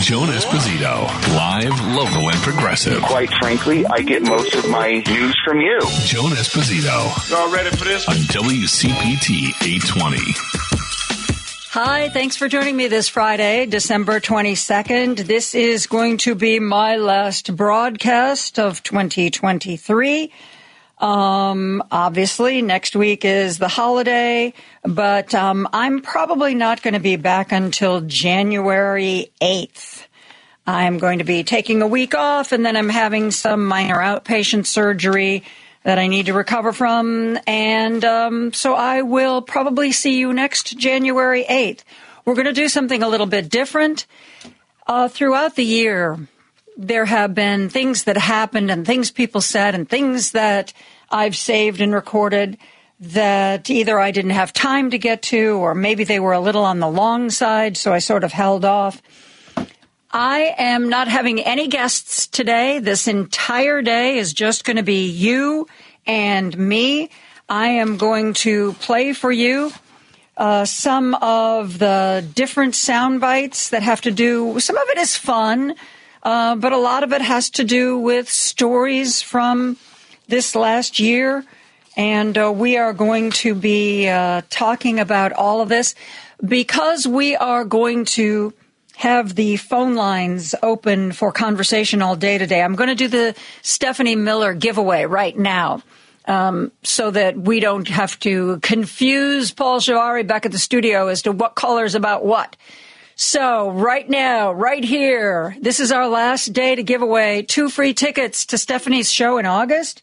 Joan Esposito, live, local, and progressive. Quite frankly, I get most of my news from you. Joan Esposito. Y'all ready for this? On WCPT 820. Hi, thanks for joining me this Friday, December 22nd. This is going to be my last broadcast of 2023. Um, obviously, next week is the holiday, but um, I'm probably not going to be back until January 8th. I'm going to be taking a week off, and then I'm having some minor outpatient surgery that I need to recover from. And um, so I will probably see you next January 8th. We're going to do something a little bit different. Uh, throughout the year, there have been things that happened and things people said and things that I've saved and recorded that either I didn't have time to get to or maybe they were a little on the long side, so I sort of held off. I am not having any guests today. This entire day is just going to be you and me. I am going to play for you uh, some of the different sound bites that have to do, some of it is fun, uh, but a lot of it has to do with stories from this last year. And uh, we are going to be uh, talking about all of this because we are going to have the phone lines open for conversation all day today. I'm going to do the Stephanie Miller giveaway right now. Um, so that we don't have to confuse Paul Shavari back at the studio as to what colors about what. So right now, right here, this is our last day to give away two free tickets to Stephanie's show in August.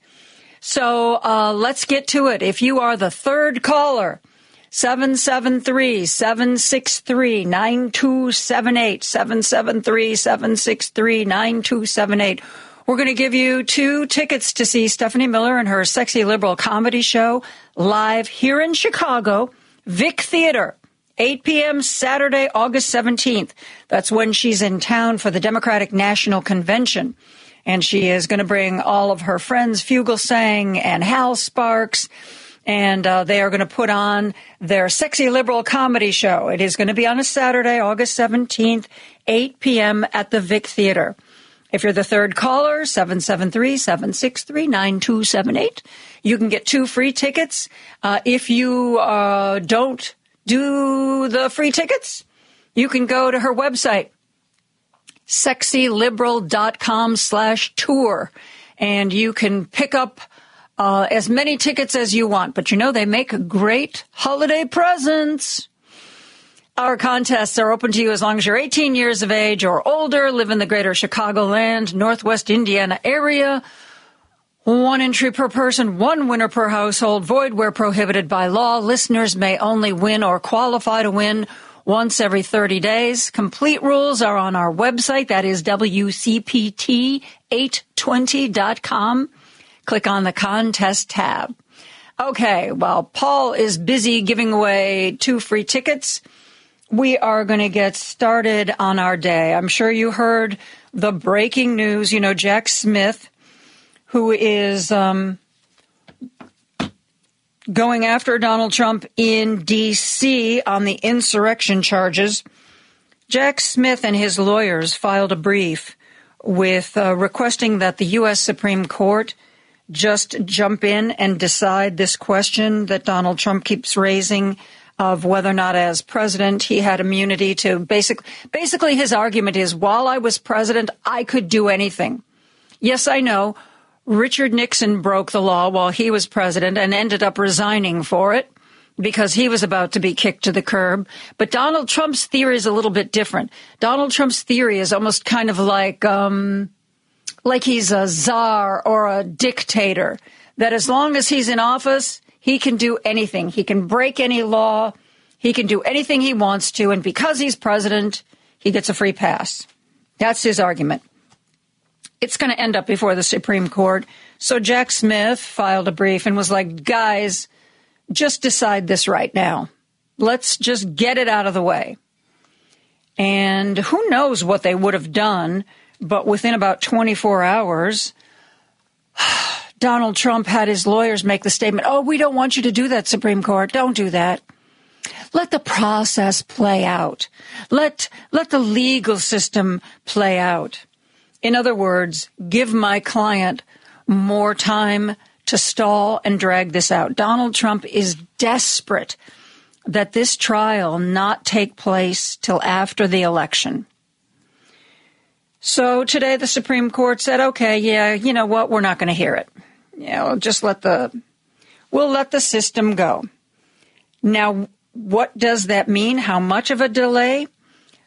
So uh, let's get to it. If you are the third caller, 773 763 9278. 773 763 9278. We're going to give you two tickets to see Stephanie Miller and her sexy liberal comedy show live here in Chicago, Vic Theater. 8 p.m. Saturday, August 17th. That's when she's in town for the Democratic National Convention. And she is going to bring all of her friends, Fugelsang and Hal Sparks and uh, they are going to put on their sexy liberal comedy show. It is going to be on a Saturday, August 17th, 8 p.m. at the Vic Theater. If you're the third caller, 773-763-9278, you can get two free tickets. Uh, if you uh, don't do the free tickets, you can go to her website, sexyliberal.com slash tour, and you can pick up uh, as many tickets as you want. But you know, they make great holiday presents. Our contests are open to you as long as you're 18 years of age or older, live in the greater Chicagoland, Northwest Indiana area. One entry per person, one winner per household, void where prohibited by law. Listeners may only win or qualify to win once every 30 days. Complete rules are on our website. That is WCPT820.com click on the contest tab. Okay, while Paul is busy giving away two free tickets. We are going to get started on our day. I'm sure you heard the breaking news. You know, Jack Smith, who is um, going after Donald Trump in D.C. on the insurrection charges. Jack Smith and his lawyers filed a brief with uh, requesting that the U.S. Supreme Court just jump in and decide this question that Donald Trump keeps raising of whether or not as president he had immunity to basic basically his argument is while I was president I could do anything. Yes, I know Richard Nixon broke the law while he was president and ended up resigning for it because he was about to be kicked to the curb. But Donald Trump's theory is a little bit different. Donald Trump's theory is almost kind of like um, like he's a czar or a dictator, that as long as he's in office, he can do anything. He can break any law. He can do anything he wants to. And because he's president, he gets a free pass. That's his argument. It's going to end up before the Supreme Court. So Jack Smith filed a brief and was like, guys, just decide this right now. Let's just get it out of the way. And who knows what they would have done but within about 24 hours, Donald Trump had his lawyers make the statement, Oh, we don't want you to do that, Supreme Court. Don't do that. let the process play out. Let, let the legal system play out. In other words, give my client more time to stall and drag this out. Donald Trump is desperate that this trial not take place till after the election. So today the Supreme Court said, okay, yeah, you know what? We're not going to hear it. You just let the, we'll let the system go. Now, what does that mean? How much of a delay?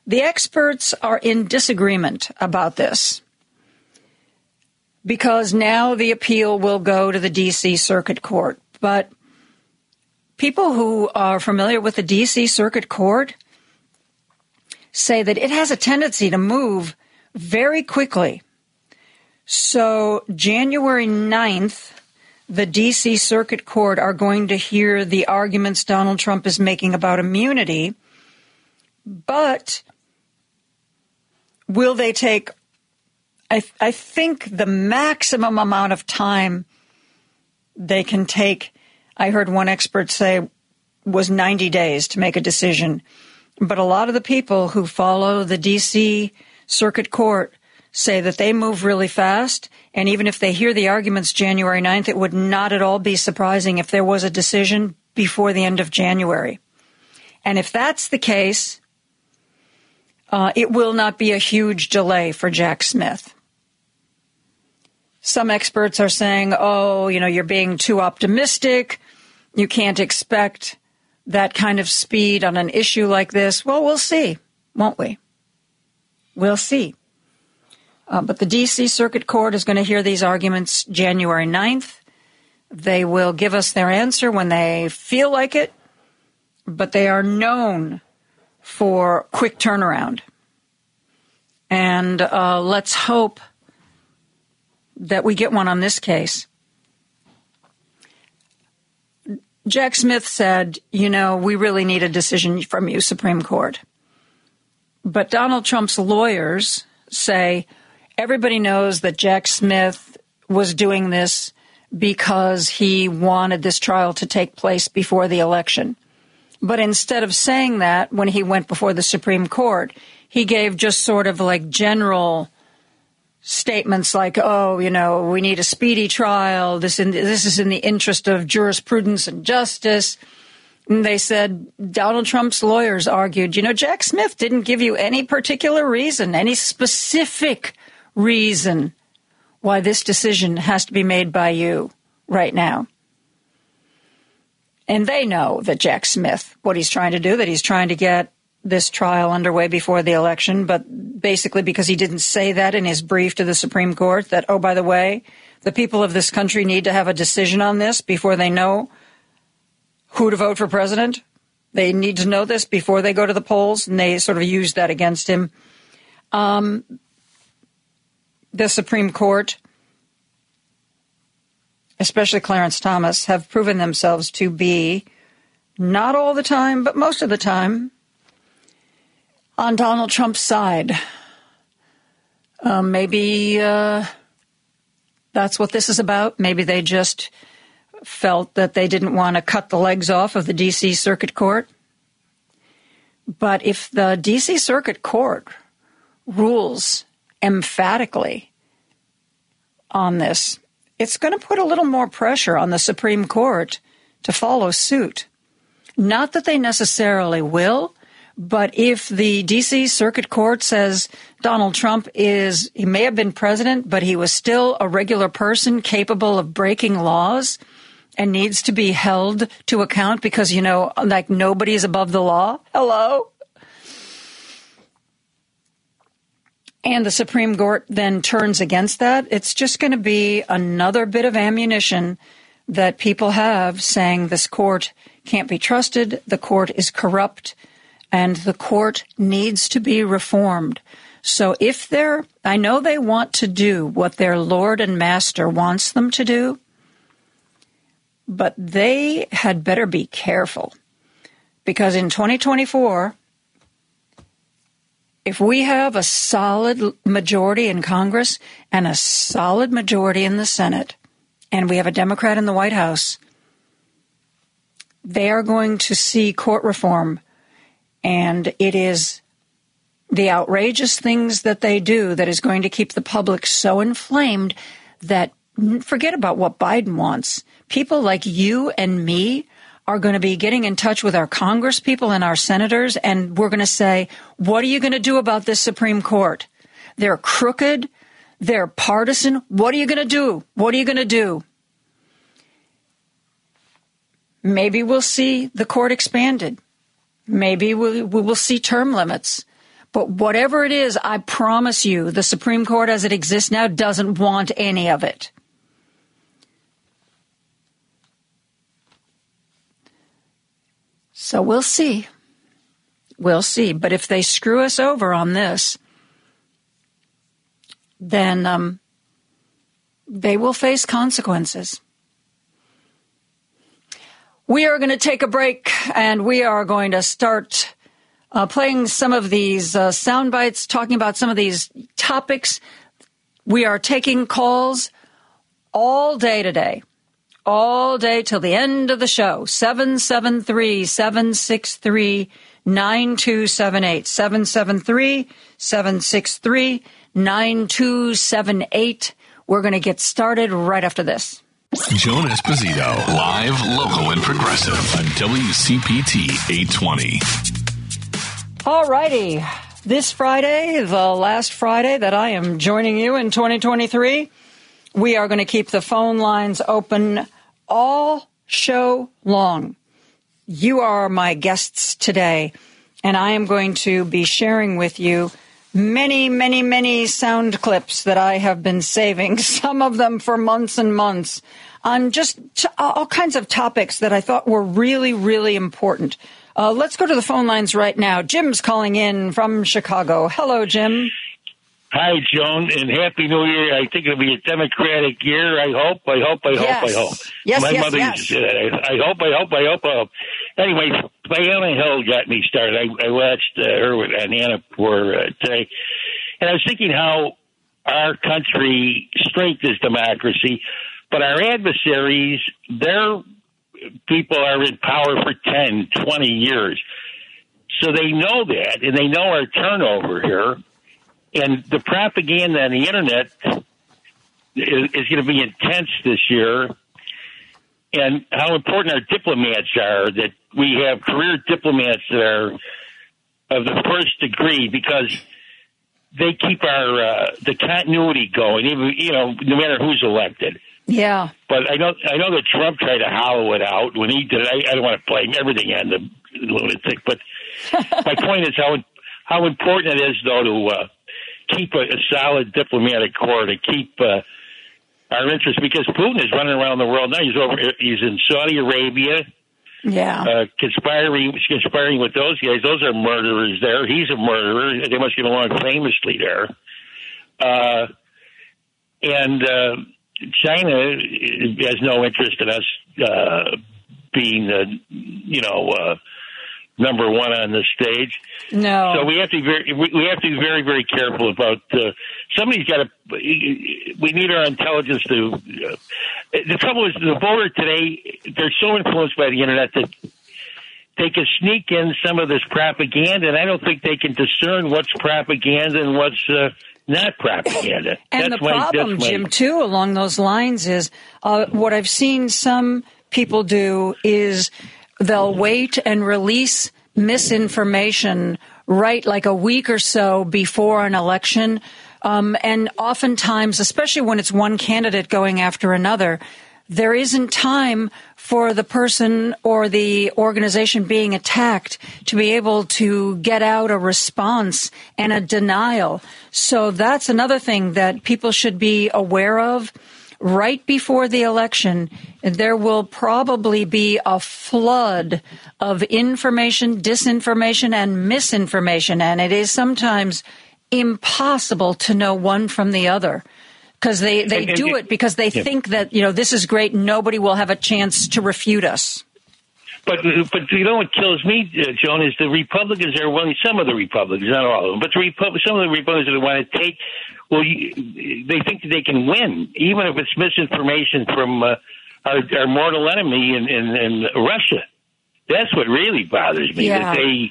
The experts are in disagreement about this because now the appeal will go to the DC Circuit Court. But people who are familiar with the DC Circuit Court say that it has a tendency to move very quickly. So, January 9th, the DC Circuit Court are going to hear the arguments Donald Trump is making about immunity. But will they take I, I think the maximum amount of time they can take, I heard one expert say, was 90 days to make a decision. But a lot of the people who follow the DC Circuit Court say that they move really fast. And even if they hear the arguments January 9th, it would not at all be surprising if there was a decision before the end of January. And if that's the case, uh, it will not be a huge delay for Jack Smith. Some experts are saying, oh, you know, you're being too optimistic. You can't expect that kind of speed on an issue like this. Well, we'll see, won't we? We'll see. Uh, but the D.C. Circuit Court is going to hear these arguments January 9th. They will give us their answer when they feel like it, but they are known for quick turnaround. And uh, let's hope that we get one on this case. Jack Smith said, you know, we really need a decision from you, Supreme Court. But Donald Trump's lawyers say everybody knows that Jack Smith was doing this because he wanted this trial to take place before the election. But instead of saying that when he went before the Supreme Court, he gave just sort of like general statements like, "Oh, you know, we need a speedy trial. This in, this is in the interest of jurisprudence and justice." And they said Donald Trump's lawyers argued, you know, Jack Smith didn't give you any particular reason, any specific reason why this decision has to be made by you right now. And they know that Jack Smith, what he's trying to do, that he's trying to get this trial underway before the election, but basically because he didn't say that in his brief to the Supreme Court that, oh, by the way, the people of this country need to have a decision on this before they know who to vote for president. They need to know this before they go to the polls, and they sort of used that against him. Um, the Supreme Court, especially Clarence Thomas, have proven themselves to be not all the time, but most of the time, on Donald Trump's side. Uh, maybe uh, that's what this is about. Maybe they just felt that they didn't want to cut the legs off of the D.C. Circuit Court. But if the D.C. Circuit Court rules emphatically on this, it's going to put a little more pressure on the Supreme Court to follow suit. Not that they necessarily will, but if the DC Circuit Court says Donald Trump is, he may have been president, but he was still a regular person capable of breaking laws and needs to be held to account because, you know, like nobody is above the law. Hello? And the Supreme Court then turns against that. It's just going to be another bit of ammunition that people have saying this court can't be trusted, the court is corrupt, and the court needs to be reformed. So if they're, I know they want to do what their Lord and Master wants them to do, but they had better be careful because in 2024, if we have a solid majority in Congress and a solid majority in the Senate, and we have a Democrat in the White House, They are going to see court reform, and it is the outrageous things that they do that is going to keep the public so inflamed that forget about what Biden wants. People like you and me are going to be getting in touch with our Congress people and our senators, and we're going to say, what are you going to do about this Supreme Court? They're crooked. They're partisan. What are you going to do? What are you going to do? Maybe we'll see the court expanded. Maybe we, we will see term limits. But whatever it is, I promise you, the Supreme Court as it exists now doesn't want any of it. So we'll see. We'll see. But if they screw us over on this, then um, they will face consequences. We are going to take a break and we are going to start uh, playing some of these uh, sound bites, talking about some of these topics. We are taking calls all day today, all day till the end of the show. 773 763 9278. 773 763 9278. We're going to get started right after this. Joan Esposito, live, local, and progressive on WCPT 820. All righty. This Friday, the last Friday that I am joining you in 2023, we are going to keep the phone lines open all show long. You are my guests today, and I am going to be sharing with you many, many, many sound clips that I have been saving, some of them for months and months, on just t- all kinds of topics that I thought were really, really important. Uh, let's go to the phone lines right now. Jim's calling in from Chicago. Hello, Jim. Hi, Joan, and Happy New Year. I think it'll be a Democratic year. I hope, I hope, I hope, yes. I hope. Yes, My yes, mother yes. used to say that. I, I hope, I hope, I hope, I hope. Anyway, Diana Hill got me started. I, I watched uh, her with Anna for uh, today, and I was thinking how our country strength is democracy, but our adversaries, their people are in power for 10, 20 years. So they know that, and they know our turnover here and the propaganda on the internet is, is going to be intense this year. And how important our diplomats are that we have career diplomats that are of the first degree because they keep our uh, the continuity going, even you know, no matter who's elected. Yeah. But I know I know that Trump tried to hollow it out when he did. I, I don't want to blame everything on the lunatic, but my point is how how important it is though to uh, keep a, a solid diplomatic corps to keep uh, our interests because Putin is running around the world now. He's over. He's in Saudi Arabia, Yeah. uh, conspiring conspiring with those guys. Those are murderers. There, he's a murderer. They must get along famously there. Uh, and uh, China has no interest in us uh, being, uh, you know. Uh, Number one on the stage, no. so we have to be very, we we have to be very, very careful about. Uh, somebody's got to. We need our intelligence to. Uh, the trouble is, the voter today they're so influenced by the internet that they can sneak in some of this propaganda, and I don't think they can discern what's propaganda and what's uh, not propaganda. And That's the problem, my- Jim, too, along those lines is uh, what I've seen some people do is they'll wait and release misinformation right like a week or so before an election. Um, and oftentimes, especially when it's one candidate going after another, there isn't time for the person or the organization being attacked to be able to get out a response and a denial. So that's another thing that people should be aware of. Right before the election, there will probably be a flood of information, disinformation, and misinformation. And it is sometimes impossible to know one from the other because they, they And- and- do it because they Yeah. think that, you know, this is great. Nobody will have a chance to refute us. But but you know what kills me, uh, Joan, is the Republicans are willing. Some of the Republicans, not all of them, but the Repub- some of the Republicans that want to take. Well, you, they think that they can win, even if it's misinformation from uh, our, our mortal enemy in, in, in Russia. That's what really bothers me. Yeah. That they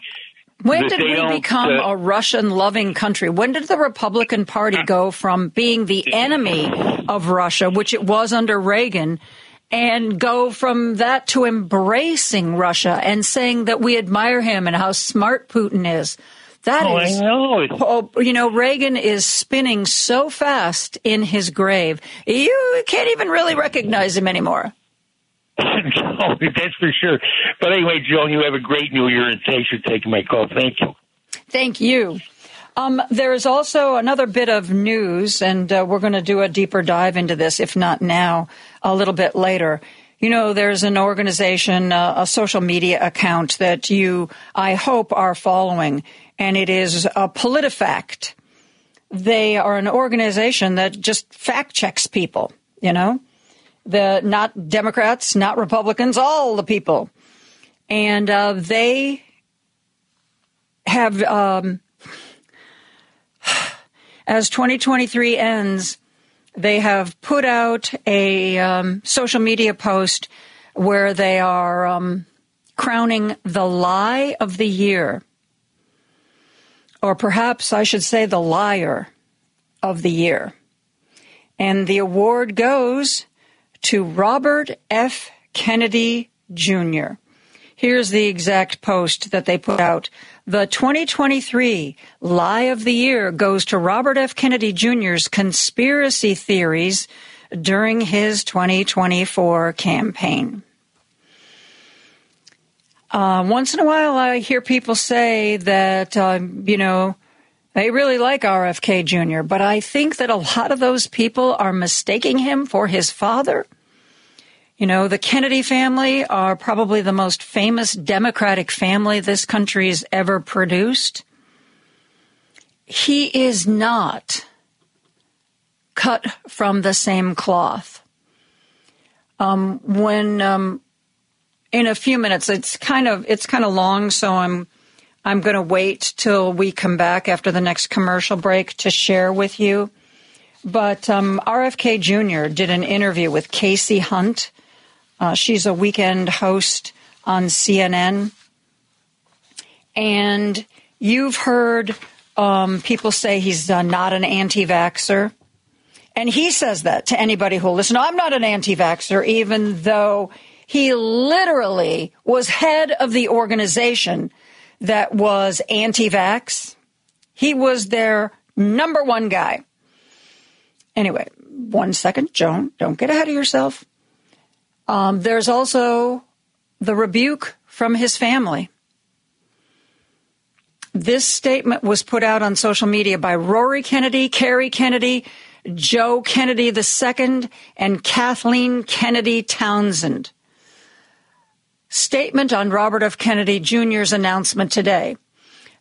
When did they we become uh, a Russian loving country? When did the Republican Party go from being the enemy of Russia, which it was under Reagan, and go from that to embracing Russia and saying that we admire him and how smart Putin is? That oh, is, I know. Oh, you know, Reagan is spinning so fast in his grave. You can't even really recognize him anymore. no, that's for sure. But anyway, Joan, you have a great New Year, and thanks for taking my call. Thank you. Thank you. Um, there is also another bit of news, and uh, we're going to do a deeper dive into this, if not now, a little bit later. You know, there's an organization, uh, a social media account that you, I hope, are following, and it is a PolitiFact. They are an organization that just fact checks people, you know, the not Democrats, not Republicans, all the people, and uh, they have. Um, as 2023 ends, they have put out a um, social media post where they are um, crowning the lie of the year. Or perhaps I should say the liar of the year. And the award goes to Robert F. Kennedy Jr. Here's the exact post that they put out. The 2023 Lie of the Year goes to Robert F. Kennedy Jr.'s conspiracy theories during his 2024 campaign. Uh, once in a while, I hear people say that, uh, you know, they really like RFK Jr., but I think that a lot of those people are mistaking him for his father. You know, the Kennedy family are probably the most famous Democratic family this country's ever produced. He is not cut from the same cloth. Um, when um, in a few minutes, it's kind of it's kind of long, so I'm I'm going to wait till we come back after the next commercial break to share with you. But um, RFK Jr. did an interview with Kasie Hunt. Uh, she's a weekend host on CNN. And you've heard um, people say he's uh, not an anti vaxxer. And he says that to anybody who'll listen. I'm not an anti vaxxer, even though he literally was head of the organization that was anti vax. He was their number one guy. Anyway, one second, Joan, don't get ahead of yourself. Um, there's also the rebuke from his family. This statement was put out on social media by Rory Kennedy, Kerry Kennedy, Joe Kennedy II, and Kathleen Kennedy Townsend. Statement on Robert F. Kennedy Jr.'s announcement today.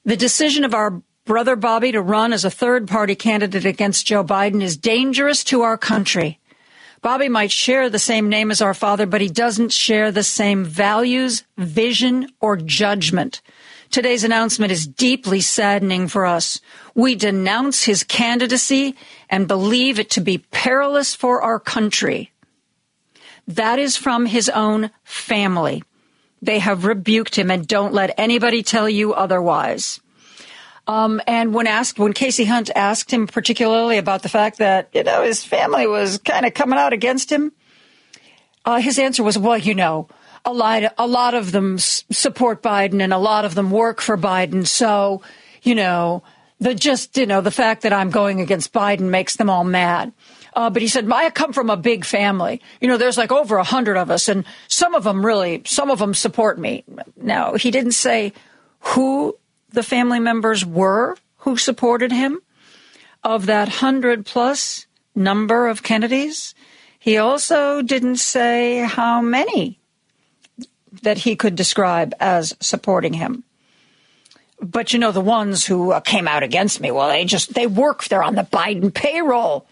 The decision of our brother Bobby to run as a third party candidate against Joe Biden is dangerous to our country. Bobby might share the same name as our father, but he doesn't share the same values, vision, or judgment. Today's announcement is deeply saddening for us. We denounce his candidacy and believe it to be perilous for our country. That is from his own family. They have rebuked him and don't let anybody tell you otherwise. Um, and when asked, when Kasie Hunt asked him particularly about the fact that, you know, his family was kind of coming out against him, uh, his answer was, well, you know, a lot, a lot of them s- support Biden and a lot of them work for Biden. So, you know, the just, you know, the fact that I'm going against Biden makes them all mad. Uh, but he said, I come from a big family. You know, there's like over a hundred of us and some of them really, some of them support me. Now, he didn't say who the family members were who supported him of that hundred plus number of Kennedys. He also didn't say how many that he could describe as supporting him. But you know, the ones who uh, came out against me, well, they just, they work, they're on the Biden payroll.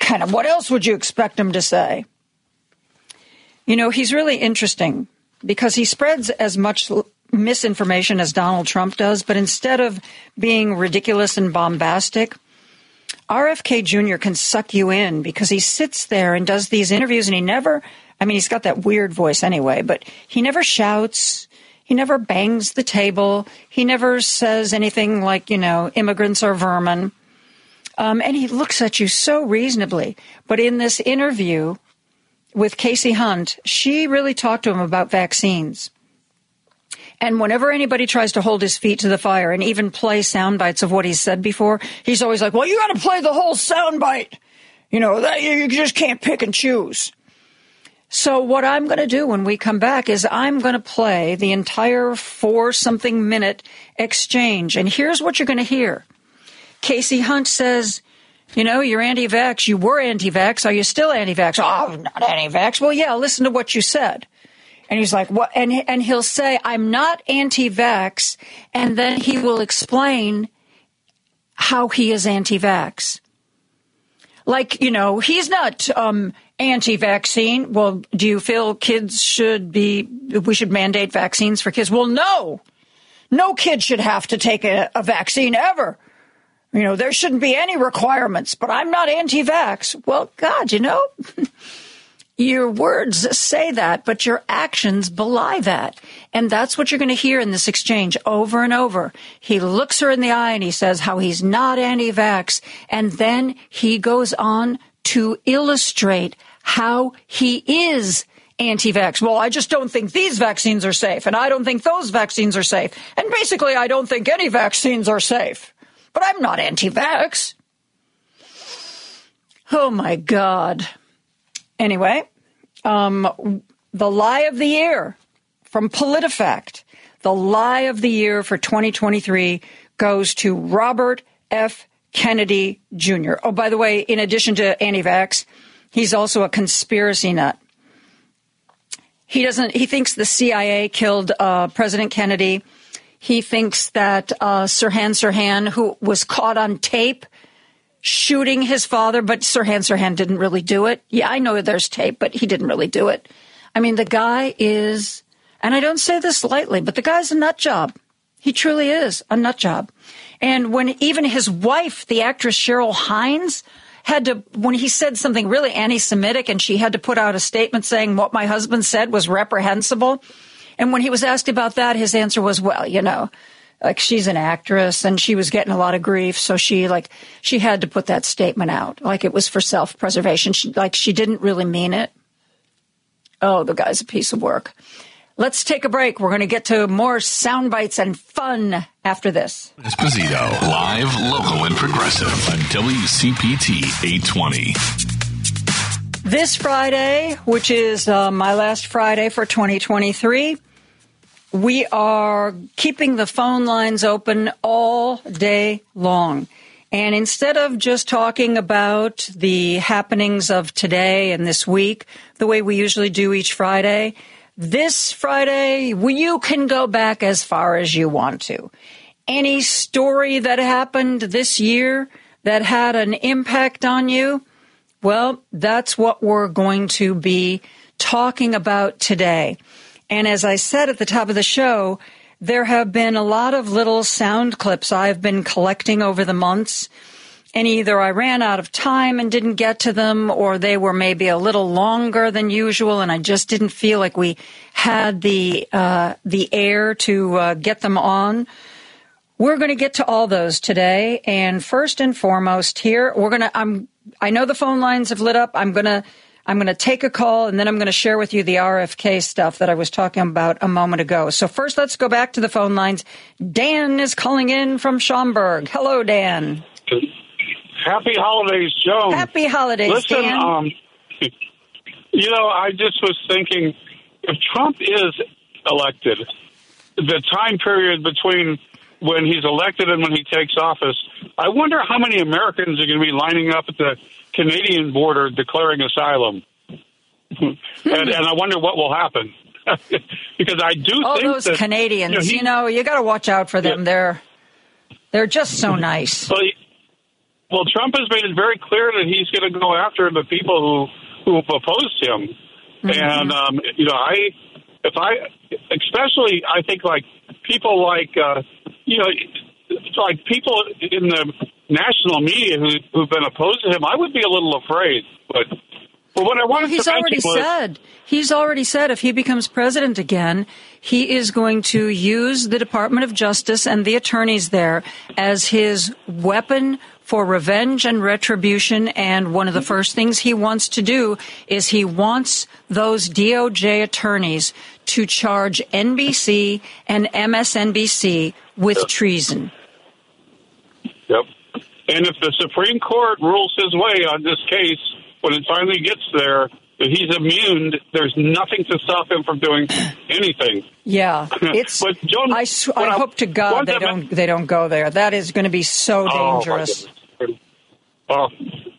Kind of, what else would you expect him to say? You know, he's really interesting because he spreads as much misinformation as Donald Trump does, but instead of being ridiculous and bombastic, RFK Jr. can suck you in because he sits there and does these interviews and he never, I mean, he's got that weird voice anyway, but he never shouts. He never bangs the table. He never says anything like, you know, immigrants are vermin. Um, and he looks at you so reasonably. But in this interview with Kasie Hunt, she really talked to him about vaccines. And whenever anybody tries to hold his feet to the fire and even play sound bites of what he's said before, he's always like, well, you got to play the whole sound bite. You know, that, you just can't pick and choose. So what I'm going to do when we come back is I'm going to play the entire four something minute exchange. And here's what you're going to hear. Kasie Hunt says, you know, you're anti-vax. You were anti-vax. Are you still anti-vax? Oh, I'm not anti-vax. Well, yeah, listen to what you said. And he's like, what? And, and he'll say, I'm not anti-vax. And then he will explain how he is anti-vax. Like, you know, he's not, um, anti-vaccine. Well, do you feel kids should be, we should mandate vaccines for kids? Well, no. No kid should have to take a, a vaccine ever. You know, there shouldn't be any requirements, but I'm not anti-vax. Well, God, you know, your words say that, but your actions belie that. And that's what you're going to hear in this exchange over and over. He looks her in the eye and he says how he's not anti-vax. And then he goes on to illustrate how he is anti-vax. Well, I just don't think these vaccines are safe and I don't think those vaccines are safe. And basically, I don't think any vaccines are safe. But I'm not anti-vax. Oh my God. Anyway, um, the lie of the year from PolitiFact. The lie of the year for 2023 goes to Robert F. Kennedy Jr. Oh, by the way, in addition to anti-vax, he's also a conspiracy nut. He doesn't. He thinks the CIA killed uh, President Kennedy. He thinks that uh, Sirhan Sirhan, who was caught on tape shooting his father, but Sirhan Sirhan didn't really do it. Yeah, I know there's tape, but he didn't really do it. I mean, the guy is, and I don't say this lightly, but the guy's a nut job. He truly is a nut job. And when even his wife, the actress Cheryl Hines, had to, when he said something really anti Semitic and she had to put out a statement saying what my husband said was reprehensible. And when he was asked about that, his answer was, well, you know, like she's an actress and she was getting a lot of grief. So she like, she had to put that statement out. Like it was for self preservation. She, like she didn't really mean it. Oh, the guy's a piece of work. Let's take a break. We're going to get to more sound bites and fun after this. Esposito, live, local, and progressive on WCPT 820. This Friday, which is uh, my last Friday for 2023, we are keeping the phone lines open all day long. And instead of just talking about the happenings of today and this week, the way we usually do each Friday, this Friday, you can go back as far as you want to. Any story that happened this year that had an impact on you, well, that's what we're going to be talking about today. And as I said at the top of the show, there have been a lot of little sound clips I've been collecting over the months. And either I ran out of time and didn't get to them, or they were maybe a little longer than usual, and I just didn't feel like we had the uh, the air to uh, get them on. We're going to get to all those today, and first and foremost, here we're going to. I'm. I know the phone lines have lit up. I'm going to I'm going to take a call and then I'm going to share with you the RFK stuff that I was talking about a moment ago. So first, let's go back to the phone lines. Dan is calling in from Schaumburg. Hello, Dan. Happy holidays, Joan. Happy holidays, Listen, Dan. um, you know, I just was thinking, if Trump is elected, the time period between when he's elected and when he takes office, I wonder how many Americans are going to be lining up at the Canadian border declaring asylum. and, and I wonder what will happen. because I do oh, think those that, Canadians, you know, he- you know, you got to watch out for them. Yeah. They're they're just so nice. Well, he- well, Trump has made it very clear that he's going to go after the people who who have opposed him, and um, you know, I if I especially I think like people like uh, you know like people in the national media who who've been opposed to him, I would be a little afraid, but But what I wanted well, he's to already was, said he's already said if he becomes president again, he is going to use the Department of Justice and the attorneys there as his weapon for revenge and retribution. And one of the mm-hmm. first things he wants to do is he wants those DOJ attorneys to charge NBC and MSNBC with treason. Yep. And if the Supreme Court rules his way on this case, when it finally gets there, if he's immune, there's nothing to stop him from doing anything. Yeah, it's. but John, I, sw- I hope to God they don't they don't go there. That is going to be so Oh, dangerous. Oh,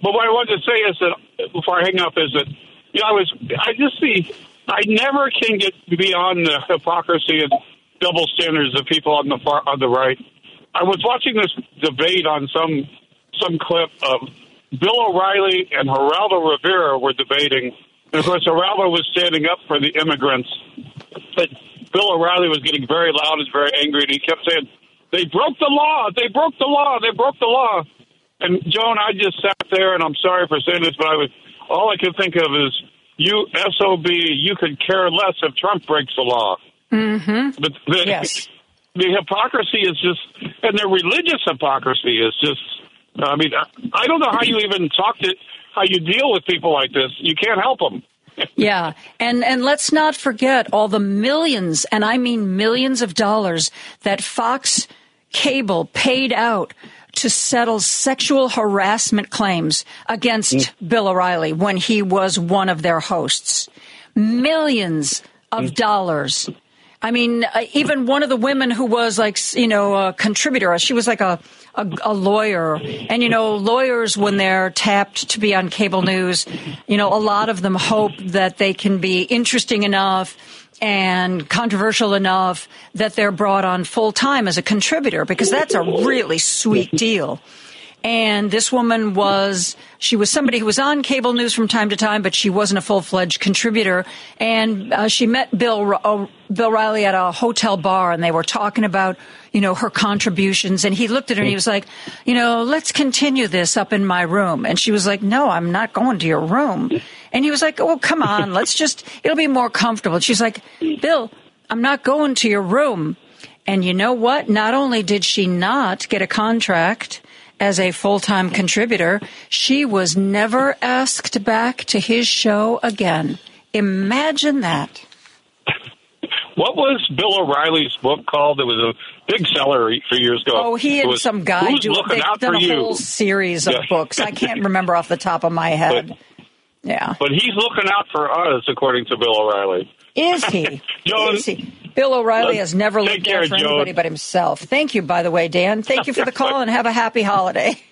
but what I wanted to say is that before I hang up is that you know I was I just see I never can get beyond the hypocrisy and double standards of people on the far on the right. I was watching this debate on some some clip of Bill O'Reilly and Geraldo Rivera were debating. And of course, Geraldo was standing up for the immigrants, but Bill O'Reilly was getting very loud and very angry, and he kept saying, "They broke the law! They broke the law! They broke the law!" And Joan, I just sat there, and I'm sorry for saying this, but I was all I could think of is you sob. You could care less if Trump breaks the law. Mm-hmm. But the, Yes. the hypocrisy is just, and the religious hypocrisy is just. I mean, I- don't know how you even talk to how you deal with people like this. You can't help them. Yeah, and and let's not forget all the millions, and I mean millions of dollars that Fox Cable paid out to settle sexual harassment claims against mm. Bill O'Reilly when he was one of their hosts. Millions of mm. dollars. I mean, uh, even one of the women who was like, you know, a contributor, she was like a, a, a lawyer. And, you know, lawyers, when they're tapped to be on cable news, you know, a lot of them hope that they can be interesting enough and controversial enough that they're brought on full time as a contributor because that's a really sweet deal. And this woman was, she was somebody who was on cable news from time to time, but she wasn't a full fledged contributor. And uh, she met Bill, uh, Bill Riley at a hotel bar and they were talking about, you know, her contributions. And he looked at her and he was like, you know, let's continue this up in my room. And she was like, no, I'm not going to your room. And he was like, oh, come on, let's just, it'll be more comfortable. And she's like, Bill, I'm not going to your room. And you know what? Not only did she not get a contract as a full time contributor, she was never asked back to his show again. Imagine that. What was Bill O'Reilly's book called? It was a big seller a few years ago. Oh, he and some guy Who's do looking out for a you? whole series of Yeah. books. I can't remember off the top of my head. yeah. But he's looking out for us, according to Bill O'Reilly. Is he? Joan, Is he? Bill O'Reilly has never looked care, out for Joan. anybody but himself. Thank you, by the way, Dan. Thank you for the call and have a happy holiday.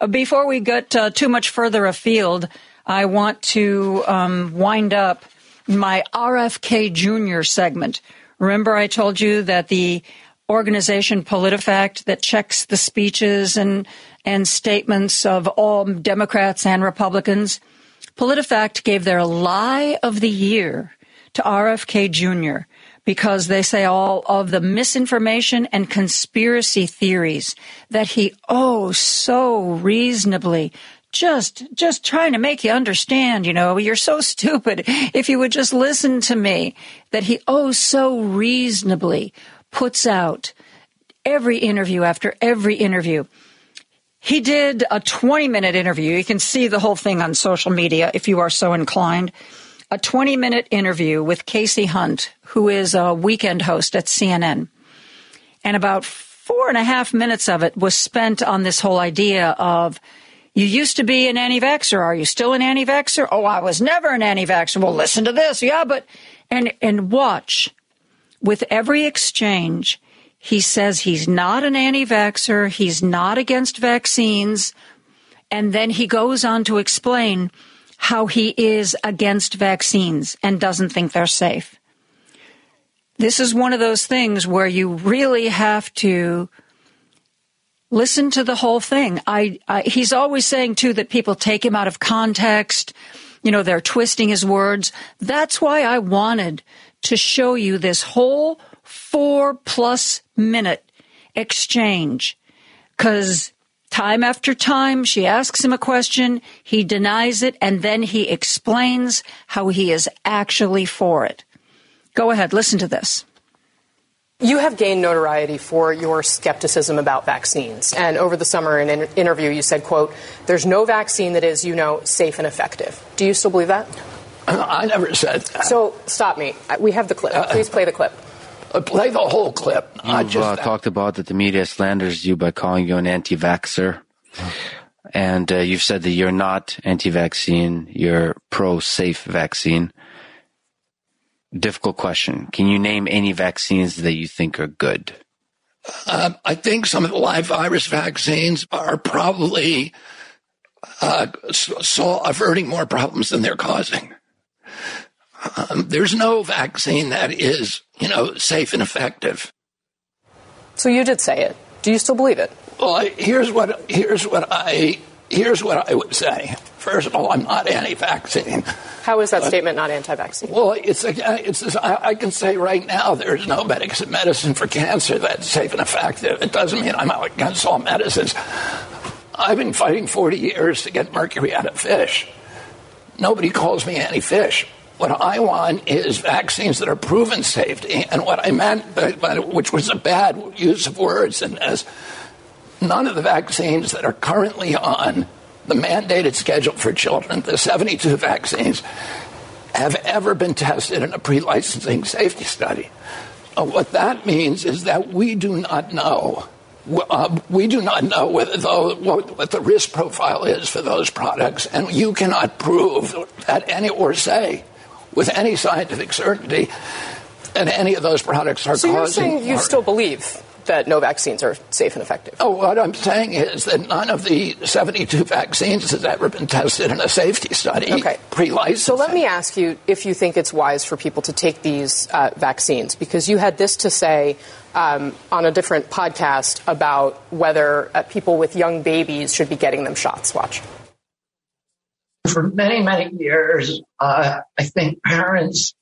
Uh, Before we get uh, too much further afield, I want to um, wind up my RFK Jr. segment. Remember, I told you that the organization PolitiFact that checks the speeches and and statements of all Democrats and Republicans, PolitiFact gave their lie of the year to RFK Jr. because they say all of the misinformation and conspiracy theories that he oh so reasonably just just trying to make you understand you know you're so stupid if you would just listen to me that he oh so reasonably puts out every interview after every interview he did a 20 minute interview. You can see the whole thing on social media if you are so inclined. A 20 minute interview with Kasie Hunt, who is a weekend host at CNN. And about four and a half minutes of it was spent on this whole idea of you used to be an anti vaxxer. Are you still an anti vaxxer? Oh, I was never an anti vaxxer. Well, listen to this. Yeah, but, and, and watch with every exchange, he says he's not an anti vaxxer, he's not against vaccines, and then he goes on to explain how he is against vaccines and doesn't think they're safe. This is one of those things where you really have to listen to the whole thing. I, I he's always saying too that people take him out of context. You know, they're twisting his words. That's why I wanted to show you this whole four plus minute exchange. Cause Time after time, she asks him a question, he denies it, and then he explains how he is actually for it. Go ahead, listen to this. You have gained notoriety for your skepticism about vaccines. And over the summer in an interview, you said, quote, there's no vaccine that is, you know, safe and effective. Do you still believe that? I never said that. So stop me. We have the clip. Uh, Please play the clip. Uh, play the whole clip. You've uh, talked about that the media slanders you by calling you an anti-vaxxer. And uh, you've said that you're not anti-vaccine, you're pro-safe vaccine difficult question. Can you name any vaccines that you think are good? Um, I think some of the live virus vaccines are probably uh, so averting more problems than they're causing. Um, there's no vaccine that is, you know, safe and effective. So you did say it. Do you still believe it? Well, I, here's what here's what I here's what I would say. First of all, I'm not anti-vaccine. How is that statement not anti-vaccine? Well, it's it's I, can say right now there's no medicine for cancer that's safe and effective. It doesn't mean I'm against all medicines. I've been fighting 40 years to get mercury out of fish. Nobody calls me anti-fish. What I want is vaccines that are proven safe. And what I meant, which was a bad use of words in this, none of the vaccines that are currently on the mandated schedule for children, the 72 vaccines, have ever been tested in a pre licensing safety study. Uh, what that means is that we do not know. Uh, we do not know whether the, what, what, the risk profile is for those products, and you cannot prove that any or say with any scientific certainty that any of those products are so causing. So you're saying you still believe that no vaccines are safe and effective. Oh, what I'm saying is that none of the 72 vaccines has ever been tested in a safety study okay. pre-licensing. So let me ask you if you think it's wise for people to take these uh, vaccines, because you had this to say um, on a different podcast about whether uh, people with young babies should be getting them shots. Watch. For many, many years, uh, I think parents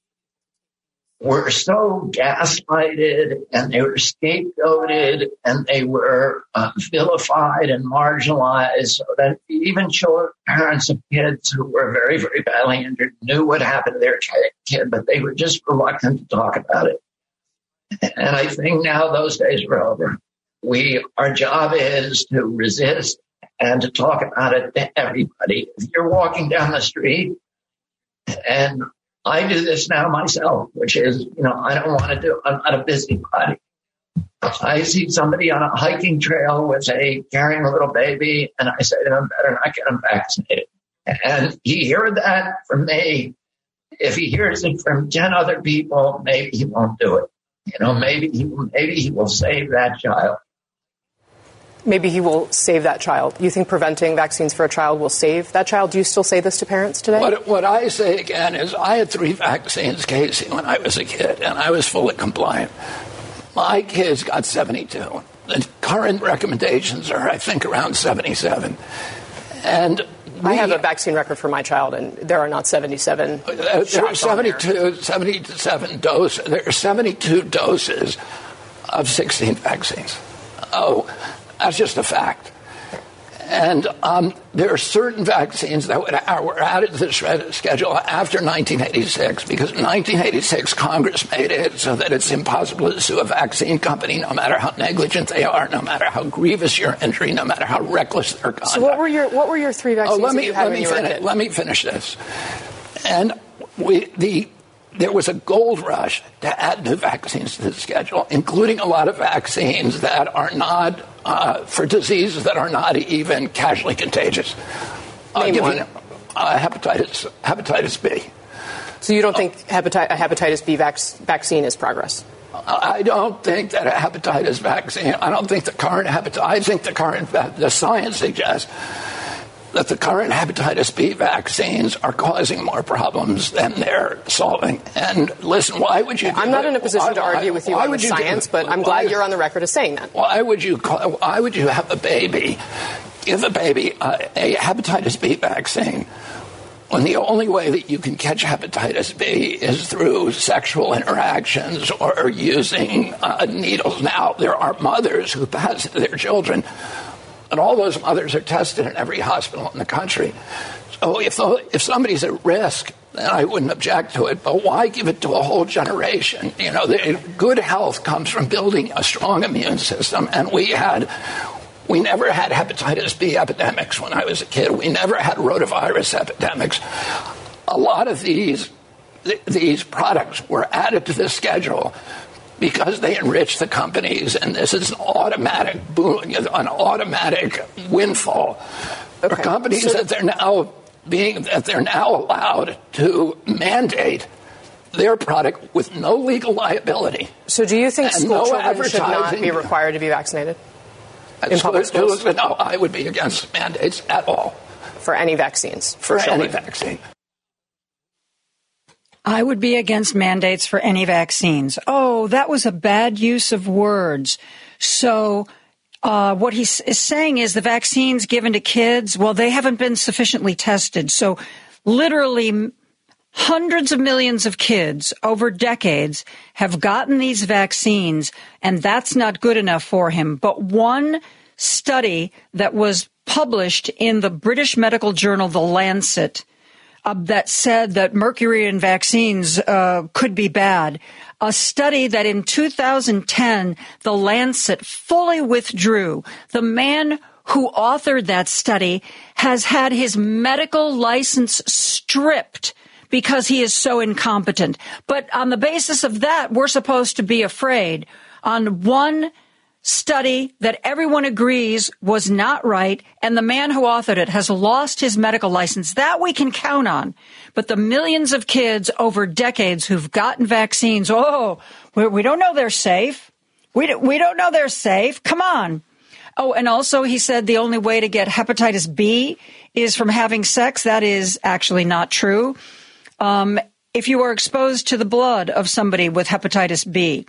were so gaslighted and they were scapegoated and they were uh, vilified and marginalized so that even children, parents of kids who were very, very badly injured knew what happened to their kid, but they were just reluctant to talk about it. And I think now those days are over. We, our job is to resist and to talk about it to everybody. If you're walking down the street and I do this now myself, which is, you know, I don't want to do, I'm not a busybody. I see somebody on a hiking trail with a carrying a little baby, and I say to them, better not get them vaccinated. And he heard that from me. If he hears it from 10 other people, maybe he won't do it. You know, maybe he, maybe he will save that child maybe he will save that child. You think preventing vaccines for a child will save that child? Do you still say this to parents today? What, what I say again is I had three vaccines, Kasie, when I was a kid, and I was fully compliant. My kids got 72. The current recommendations are, I think, around 77. And we, I have a vaccine record for my child, and there are not 77. Uh, there are 72, 77 doses. There are 72 doses of 16 vaccines. Oh, that's just a fact. And um, there are certain vaccines that were added to the schedule after 1986 because in 1986 Congress made it so that it's impossible to sue a vaccine company no matter how negligent they are, no matter how grievous your injury, no matter how reckless their conduct. So what were your what were your three vaccines? Oh, let me let me finish. Let me finish this. And we the there was a gold rush to add new vaccines to the schedule, including a lot of vaccines that are not uh, for diseases that are not even casually contagious. Name give one. You, uh, hepatitis, hepatitis B. So you don't think hepatitis, a hepatitis B vac- vaccine is progress? I don't think that a hepatitis vaccine. I don't think the current hepatitis. I think the current the science suggests that the current hepatitis B vaccines are causing more problems than they're solving. And listen, why would you? I'm not in a position why, to argue with you on the science, but I'm glad you're on the record as saying that. Why would you? Why would you have a baby? Give a baby a, a hepatitis B vaccine when the only way that you can catch hepatitis B is through sexual interactions or using uh, needles. Now, there are mothers who pass it to their children And all those mothers are tested in every hospital in the country. So if, if somebody's at risk, then I wouldn't object to it. But why give it to a whole generation? You know, the, good health comes from building a strong immune system. And we had we never had hepatitis B epidemics when I was a kid. We never had rotavirus epidemics. A lot of these these products were added to the schedule because they enrich the companies, and this is an automatic boon, an automatic windfall okay. for companies so that they're now being that they're now allowed to mandate their product with no legal liability. So, do you think school no children should not be required to be vaccinated? in public schools? No, I would be against mandates at all. For any vaccines? For, for any vaccine. I would be against mandates for any vaccines. Oh, that was a bad use of words. So, uh, what he is saying is the vaccines given to kids, well, they haven't been sufficiently tested. So, literally, hundreds of millions of kids over decades have gotten these vaccines, and that's not good enough for him. But one study that was published in the British medical journal, The Lancet, that said that mercury in vaccines uh, could be bad. A study that in 2010, The Lancet fully withdrew. The man who authored that study has had his medical license stripped because he is so incompetent. But on the basis of that, we're supposed to be afraid. On one study that everyone agrees was not right, and the man who authored it has lost his medical license. That we can count on. But the millions of kids over decades who've gotten vaccines, oh, we don't know they're safe. We, don't know they're safe. Come on. Oh, and also he said the only way to get hepatitis B is from having sex. That is actually not true. Um, if you are exposed to the blood of somebody with hepatitis B,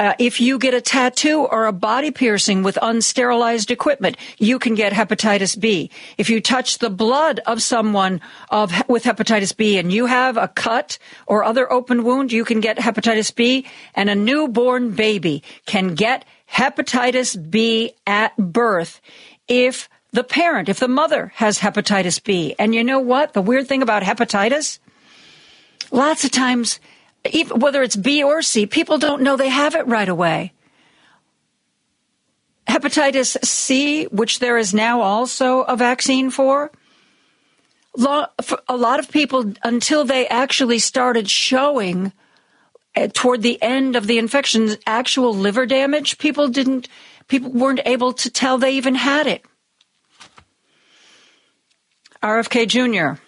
uh, if you get a tattoo or a body piercing with unsterilized equipment, you can get hepatitis B. If you touch the blood of someone of, with hepatitis B and you have a cut or other open wound, you can get hepatitis B. And a newborn baby can get hepatitis B at birth if the parent, if the mother has hepatitis B. And you know what? The weird thing about hepatitis? Lots of times even, whether it's B or C, people don't know they have it right away. Hepatitis C, which there is now also a vaccine for, a lot of people, until they actually started showing uh, toward the end of the infection actual liver damage, people didn't, people weren't able to tell they even had it. RFK Jr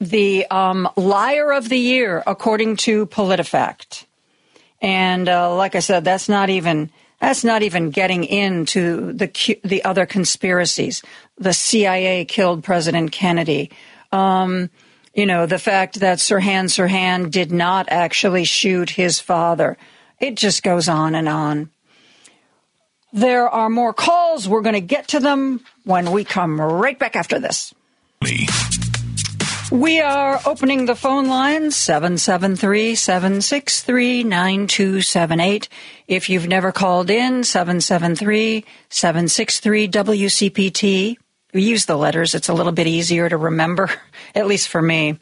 the um, liar of the year, according to PolitiFact. And uh, like I said, that's not even that's not even getting into the the other conspiracies. The CIA killed President Kennedy. Um, you know, the fact that Sirhan Sirhan did not actually shoot his father. It just goes on and on. There are more calls. We're going to get to them when we come right back after this. Me. We are opening the phone lines 773-763-9278. If you've never called in, 773-763-WCPT. We use the letters. It's a little bit easier to remember, at least for me.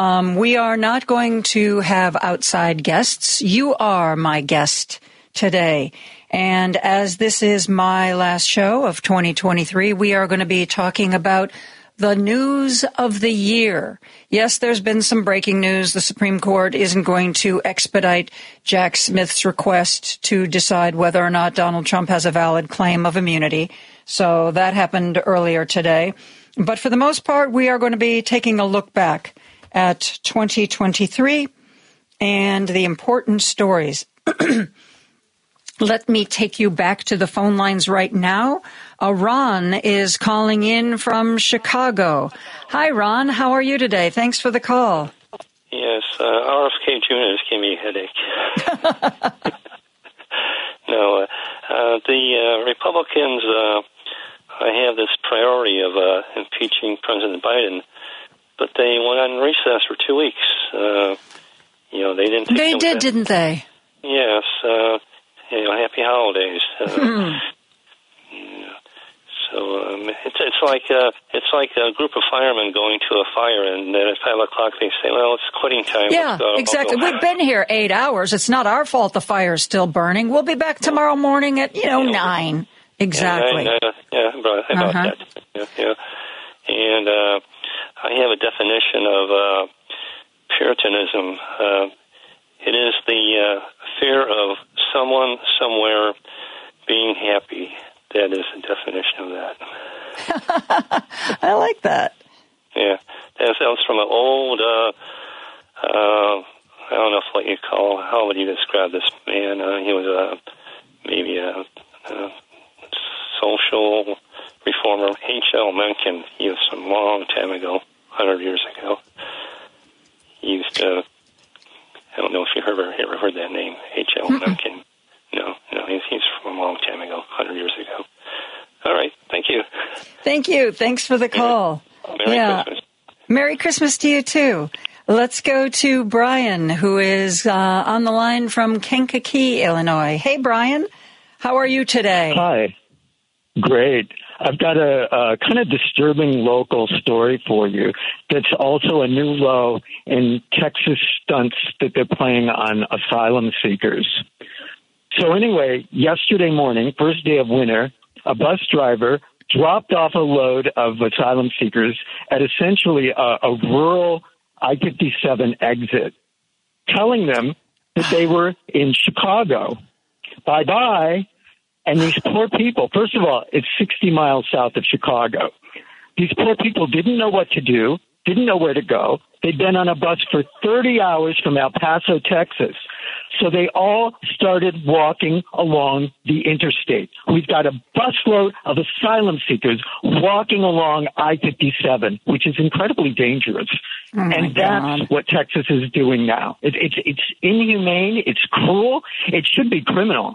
Um, we are not going to have outside guests. You are my guest today. And as this is my last show of 2023, we are going to be talking about the news of the year. Yes, there's been some breaking news. The Supreme Court isn't going to expedite Jack Smith's request to decide whether or not Donald Trump has a valid claim of immunity. So that happened earlier today. But for the most part, we are going to be taking a look back at 2023 and the important stories. Let me take you back to the phone lines right now. Uh, Ron is calling in from Chicago. Hi, Ron. How are you today? Thanks for the call. Yes, uh, RFK Jr. is giving me a headache. no, uh, uh, the uh, Republicans uh, have this priority of uh, impeaching President Biden, but they went on recess for two weeks. Uh, you know, they didn't. they did, didn't they? Yes. Uh, you know, happy holidays. Um, it's it's like uh, it's like a group of firemen going to a fire, and then at five o'clock they say, "Well, it's quitting time." Yeah, go. exactly. We've been here eight hours. It's not our fault the fire's still burning. We'll be back tomorrow morning at you know nine. Exactly. Yeah, I, yeah about, about Uh-huh. that. Yeah, yeah. And uh, I have a definition of uh, Puritanism. Uh, it is the uh, fear of someone somewhere being happy. That is the definition of that. I like that. Yeah, that sounds from an old. Uh, uh, I don't know what you call. How would you describe this man? Uh, he was a maybe a, a social reformer. H.L. Mencken. He was from a long time ago, hundred years ago. He used to. I don't know if you ever ever heard that name, H.L. Mencken. No, no, he's he's from a long time ago, hundred years ago. All right, thank you. Thank you. Thanks for the call. Merry yeah. Christmas. Merry Christmas to you too. Let's go to Brian, who is uh, on the line from Kankakee, Illinois. Hey, Brian. How are you today? Hi. Great. I've got a, a kind of disturbing local story for you that's also a new low in Texas stunts that they're playing on asylum seekers. So, anyway, yesterday morning, first day of winter, a bus driver dropped off a load of asylum seekers at essentially a, a rural I 57 exit, telling them that they were in Chicago. Bye bye. And these poor people, first of all, it's 60 miles south of Chicago. These poor people didn't know what to do, didn't know where to go. They'd been on a bus for 30 hours from El Paso, Texas. So they all started walking along the interstate. We've got a busload of asylum seekers walking along I 57, which is incredibly dangerous. Oh and that's God. what Texas is doing now. It, it's, it's inhumane, it's cruel, it should be criminal.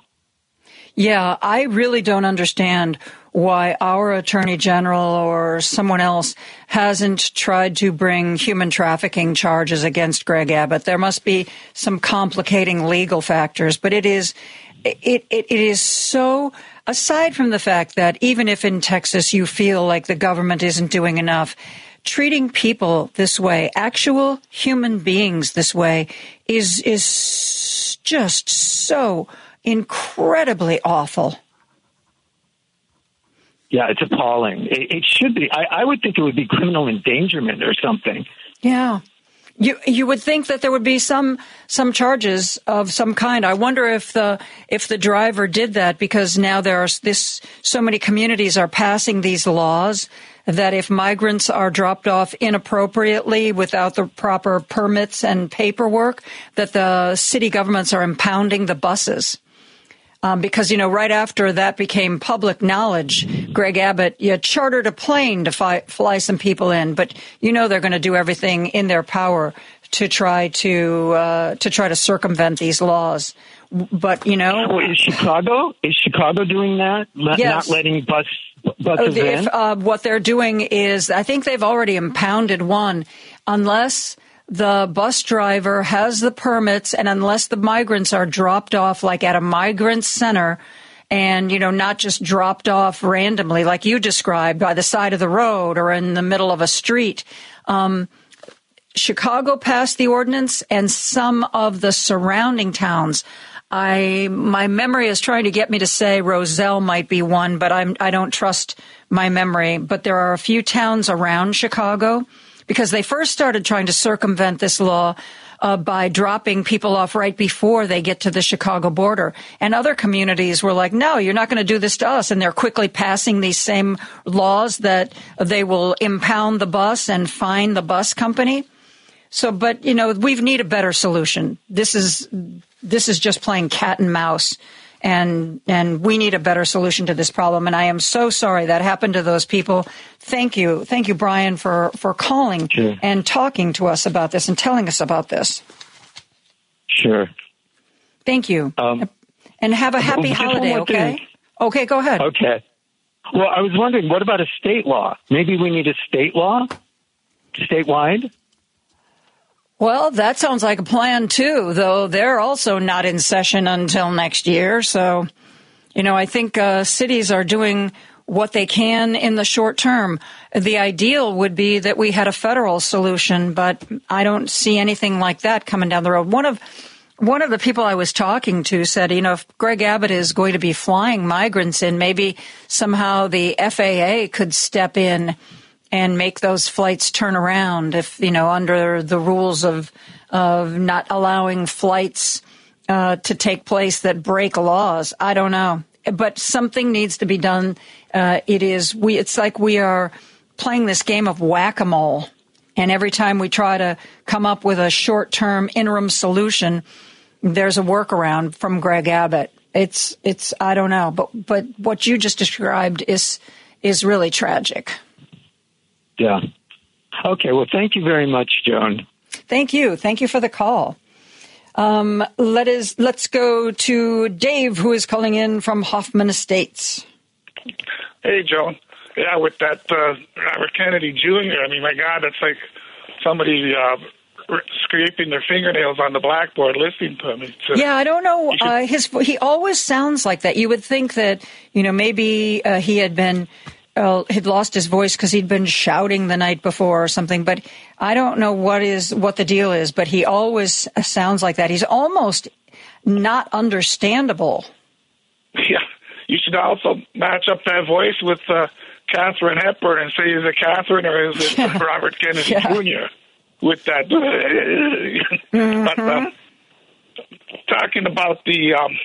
Yeah, I really don't understand why our attorney general or someone else hasn't tried to bring human trafficking charges against Greg Abbott. There must be some complicating legal factors, but it is it, it, it is so aside from the fact that even if in Texas you feel like the government isn't doing enough, treating people this way, actual human beings this way is is just so incredibly awful. Yeah, it's appalling. It, it should be. I, I would think it would be criminal endangerment or something. Yeah. You you would think that there would be some some charges of some kind. I wonder if the if the driver did that because now there are this so many communities are passing these laws that if migrants are dropped off inappropriately without the proper permits and paperwork, that the city governments are impounding the buses. Um, because you know, right after that became public knowledge, Greg Abbott you chartered a plane to fi- fly some people in. But you know, they're going to do everything in their power to try to uh, to try to circumvent these laws. But you know, Well, is Chicago is Chicago doing that? Not, Yes. not letting bus Oh, buses the- in. if, uh, what they're doing is, I think they've already impounded one, unless the bus driver has the permits and unless the migrants are dropped off like at a migrant center and, you know, not just dropped off randomly like you described by the side of the road or in the middle of a street. Um, Chicago passed the ordinance and some of the surrounding towns. I my memory is trying to get me to say Roselle might be one, but I'm I don't trust my memory. But there are a few towns around Chicago because they first started trying to circumvent this law uh, by dropping people off right before they get to the Chicago border. And other communities were like, no, you're not going to do this to us. And they're quickly passing these same laws that they will impound the bus and fine the bus company. So, but you know, we need a better solution. This is this is just playing cat and mouse, and and we need a better solution to this problem. And I am so sorry that happened to those people. Thank you, thank you, Brian, for for calling Sure. and talking to us about this and telling us about this. Sure. Thank you, Um, and have a happy holiday. Okay. thing. Okay, go ahead. Okay. Well, I was wondering, what about a state law? Maybe we need a state law, statewide. Well, that sounds like a plan too, though they're also not in session until next year. So, you know, I think uh, cities are doing what they can in the short term. The ideal would be that we had a federal solution, but I don't see anything like that coming down the road. One of one of the people I was talking to said, you know, if Greg Abbott is going to be flying migrants in, maybe somehow the FAA could step in and make those flights turn around if, you know, under the rules of, of not allowing flights uh, to take place that break laws. I don't know. But something needs to be done. Uh, it is, we, it's like we are playing this game of whack-a-mole. And every time we try to come up with a short-term interim solution, there's a workaround from Greg Abbott. It's it's I don't know, but but what you just described is is really tragic. Yeah. Okay. Well, thank you very much, Joan. Thank you. Thank you for the call. Um, let us let's go to Dave, who is calling in from Hoffman Estates. Hey, Joan. Yeah, with that uh, Robert Kennedy Jr. I mean, my God, that's like somebody uh, scraping their fingernails on the blackboard listening to him. Uh, yeah, I don't know. Should, uh, his he always sounds like that. You would think that you know maybe uh, he had been uh, had lost his voice because he'd been shouting the night before or something. But I don't know what is what the deal is. But he always sounds like that. He's almost not understandable. Yeah, you should also match up that voice with. Uh, Katharine Hepburn and say, is it Catherine or is it yeah. Robert Kennedy yeah. Jr.? with that. mm-hmm. but, uh, talking about the um,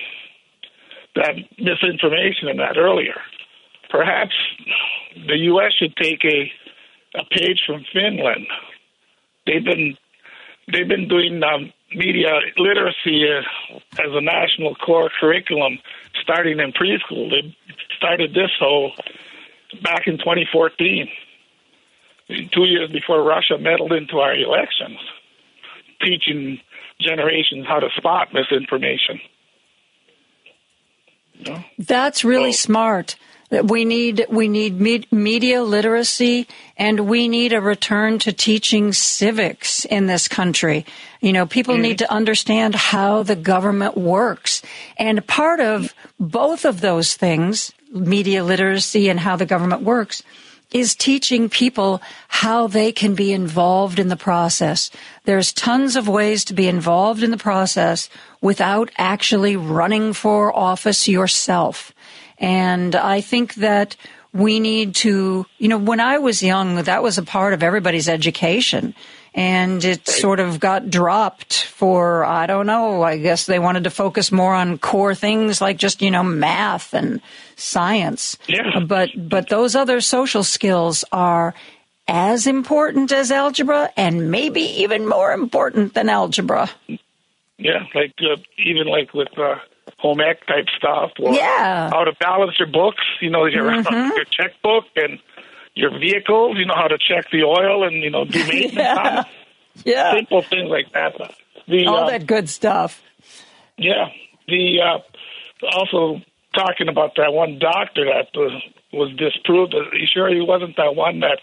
that misinformation and that earlier, perhaps the U.S. should take a a page from Finland. They've been they've been doing um, media literacy uh, as a national core curriculum starting in preschool. They started this whole back in 2014 two years before Russia meddled into our elections, teaching generations how to spot misinformation. That's really so, smart. We need we need media literacy, and we need a return to teaching civics in this country. You know, people mm-hmm. need to understand how the government works, and part of both of those things, media literacy and how the government works, is teaching people how they can be involved in the process. There's tons of ways to be involved in the process without actually running for office yourself. And I think that we need to, you know, when I was young, that was a part of everybody's education and it sort of got dropped for I don't know. I guess they wanted to focus more on core things like just you know math and science. Yeah. But but those other social skills are as important as algebra and maybe even more important than algebra. Yeah, like uh, even like with uh, home ec type stuff. Or yeah. How to balance your books. You know your mm-hmm. your checkbook and your vehicles. You know how to check the oil and you know do maintenance yeah. Yeah. Simple things like that. The, All uh, that good stuff. Yeah. The uh, also talking about that one doctor that was, was disproved. Are you sure he wasn't that one that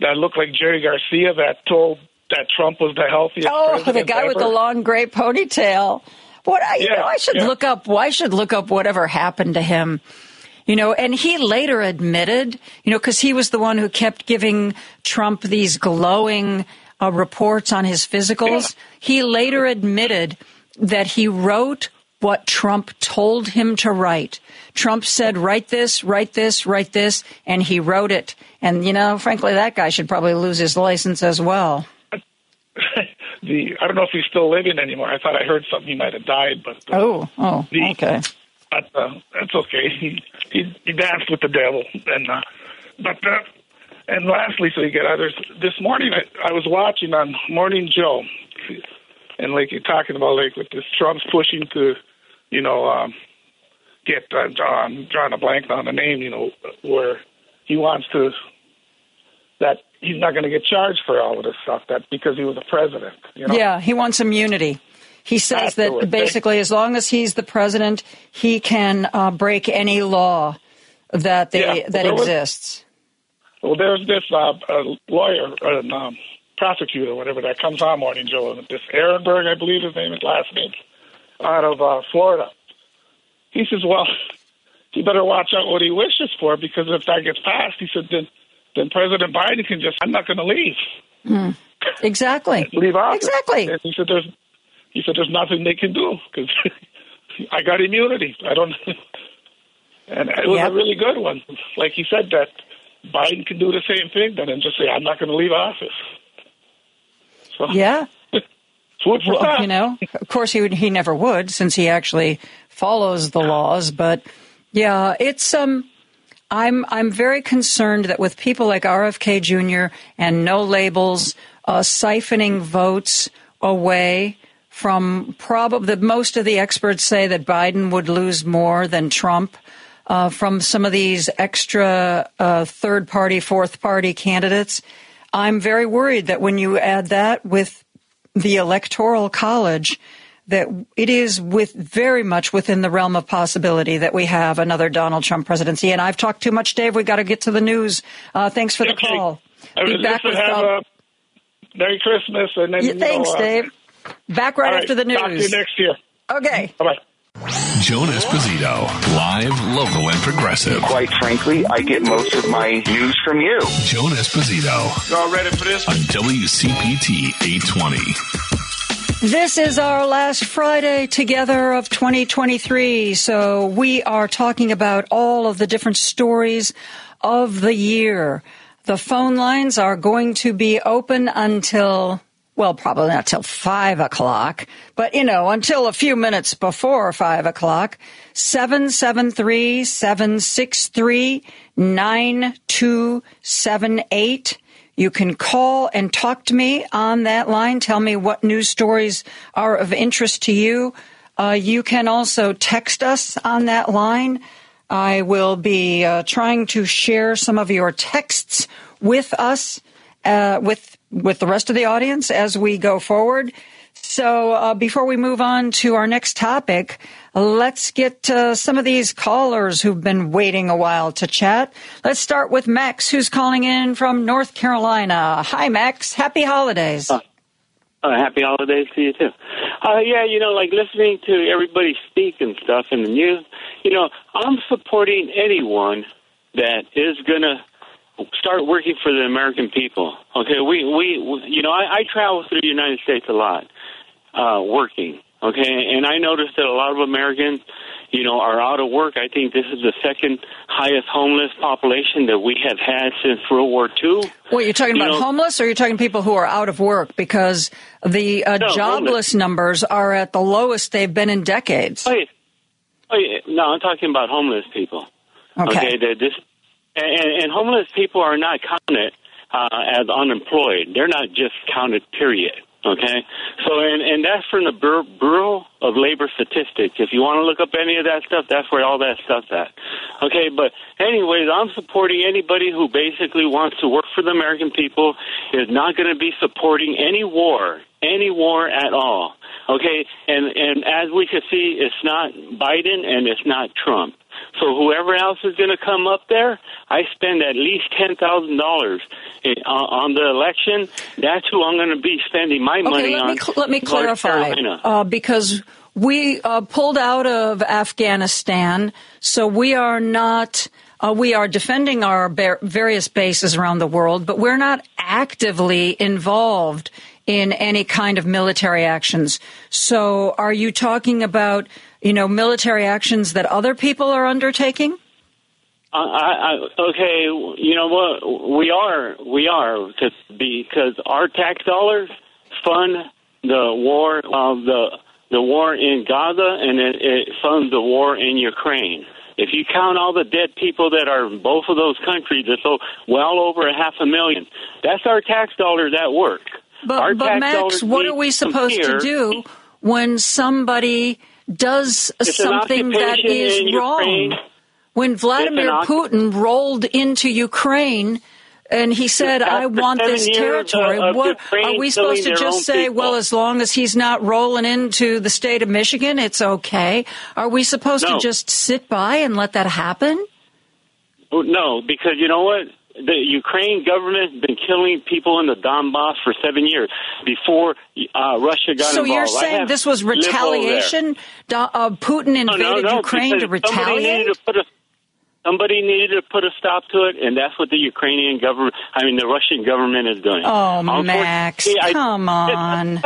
that looked like Jerry Garcia that told that Trump was the healthiest? Oh, the guy ever? with the long gray ponytail. What I, yeah, you know, I should yeah. look up. Why should look up whatever happened to him? You know, and he later admitted, you know, because he was the one who kept giving Trump these glowing uh, reports on his physicals. Yeah. He later admitted that he wrote what Trump told him to write. Trump said, write this, write this, write this, and he wrote it. And, you know, frankly, that guy should probably lose his license as well. the I don't know if he's still living anymore. I thought I heard something he might have died, but uh, oh, oh, the, okay. But uh, that's okay. He, he he danced with the devil, and uh, but uh, and lastly, so you get others. This morning, I, I was watching on Morning Joe, and like you're talking about, like with this Trump's pushing to, you know, um, get uh, Joan drawing a blank on the name, you know, where he wants to that he's not going to get charged for all of this stuff that because he was a president. You know? Yeah, he wants immunity. He says that basically, as long as he's the president, he can uh, break any law that they, yeah, that exists. Was, well, there's this uh, lawyer, a um, prosecutor, whatever that comes on Morning Joe, this Ehrenberg, I believe his name is last name, out of uh, Florida. He says, well, he better watch out what he wishes for because if that gets passed, he said, then then President Biden can just, I'm not going to leave. Mm. Exactly. leave office. Exactly. And he said, there's, he said, there's nothing they can do because I got immunity. I don't. and it was Yep. a really good one. Like he said, that Biden can do the same thing then and just say, I'm not going to leave office. So, Yeah. food for Well, you know, of course he would, he never would since he actually follows the laws. But yeah, it's um, I'm I'm very concerned that with people like RFK Jr. and no labels uh, siphoning votes away from probably most of the experts say that Biden would lose more than Trump. Uh, from some of these extra uh, third party, fourth party candidates. I'm very worried that when you add that with the electoral college that it is with very much within the realm of possibility that we have another Donald Trump presidency. And I've talked too much, Dave. We got to get to the news. Uh, thanks for the Okay. call. Be back with have a Merry Christmas and then yeah, thanks, know, uh, Dave. Back right all after the news. Talk to you next year. Okay. Bye bye. Joan Esposito, live, local, and progressive. Quite frankly, I get most of my news from you. Joan Esposito Y'all ready for this? on WCPT 820. This is our last Friday together of 2023. So we are talking about all of the different stories of the year. The phone lines are going to be open until, well, probably not till five o'clock, but you know, until a few minutes before five o'clock. 773 763 9278. You can call and talk to me on that line. Tell me what news stories are of interest to you. Uh, you can also text us on that line. I will be uh, trying to share some of your texts with us, uh, with with the rest of the audience as we go forward. So uh, before we move on to our next topic, let's get uh, some of these callers who've been waiting a while to chat. Let's start with Max, who's calling in from North Carolina. Hi, Max. Happy holidays. Uh, happy holidays to you too. Uh, yeah, you know, like listening to everybody speak and stuff in the news. You know, I'm supporting anyone that is gonna start working for the American people. Okay, we we, we you know, I, I travel through the United States a lot, uh, working. Okay, and I noticed that a lot of Americans, you know, are out of work. I think this is the second highest homeless population that we have had since World War II. What you're talking You about know- homeless, or you're talking people who are out of work because the uh, No, jobless homeless. numbers are at the lowest they've been in decades. Oh, yeah. Oh, yeah. No, I'm talking about homeless people. Okay. that this and, and homeless people are not counted uh, as unemployed. They're not just counted. Period. Okay. So, and and that's from the Bur- Bureau of Labor Statistics. If you want to look up any of that stuff, that's where all that stuff's at. Okay. But anyways, I'm supporting anybody who basically wants to work for the American people. Is not going to be supporting any war, any war at all. Okay. And and as we can see, it's not Biden and it's not Trump. So whoever else is going to come up there, I spend at least ten thousand dollars on the election. That's who I'm going to be spending my money let on. me, cl- let me clarify uh, because we uh, pulled out of Afghanistan, so we are not. Uh, we are defending our various bases around the world, but we're not actively involved in any kind of military actions. So, are you talking about, you know, military actions that other people are undertaking? I, I, okay, you know what? We are, we are, cause, because our tax dollars fund the war of the the war in Gaza, and it, it funds the war in Ukraine. If you count all the dead people that are in both of those countries, it's so well over a half a million. That's our tax dollars at work. Our But, but tax Max, what are we supposed to do when somebody does It's something that is wrong? When Vladimir Putin rolled into Ukraine and he said, I want this territory, of- of what are we supposed to just say, people. well, as long as he's not rolling into the state of Michigan, it's okay? Are we supposed No. to just sit by and let that happen? No, because you know what? The Ukraine government has been killing people in the Donbass for seven years before uh, Russia got so involved. So you're saying this was lived over there. retaliation? Uh, Putin invaded no, no, Ukraine to retaliate? needed to put a Somebody needed to put a stop to it, and that's what the Ukrainian government, I mean, the Russian government is doing. Oh, Max, come on.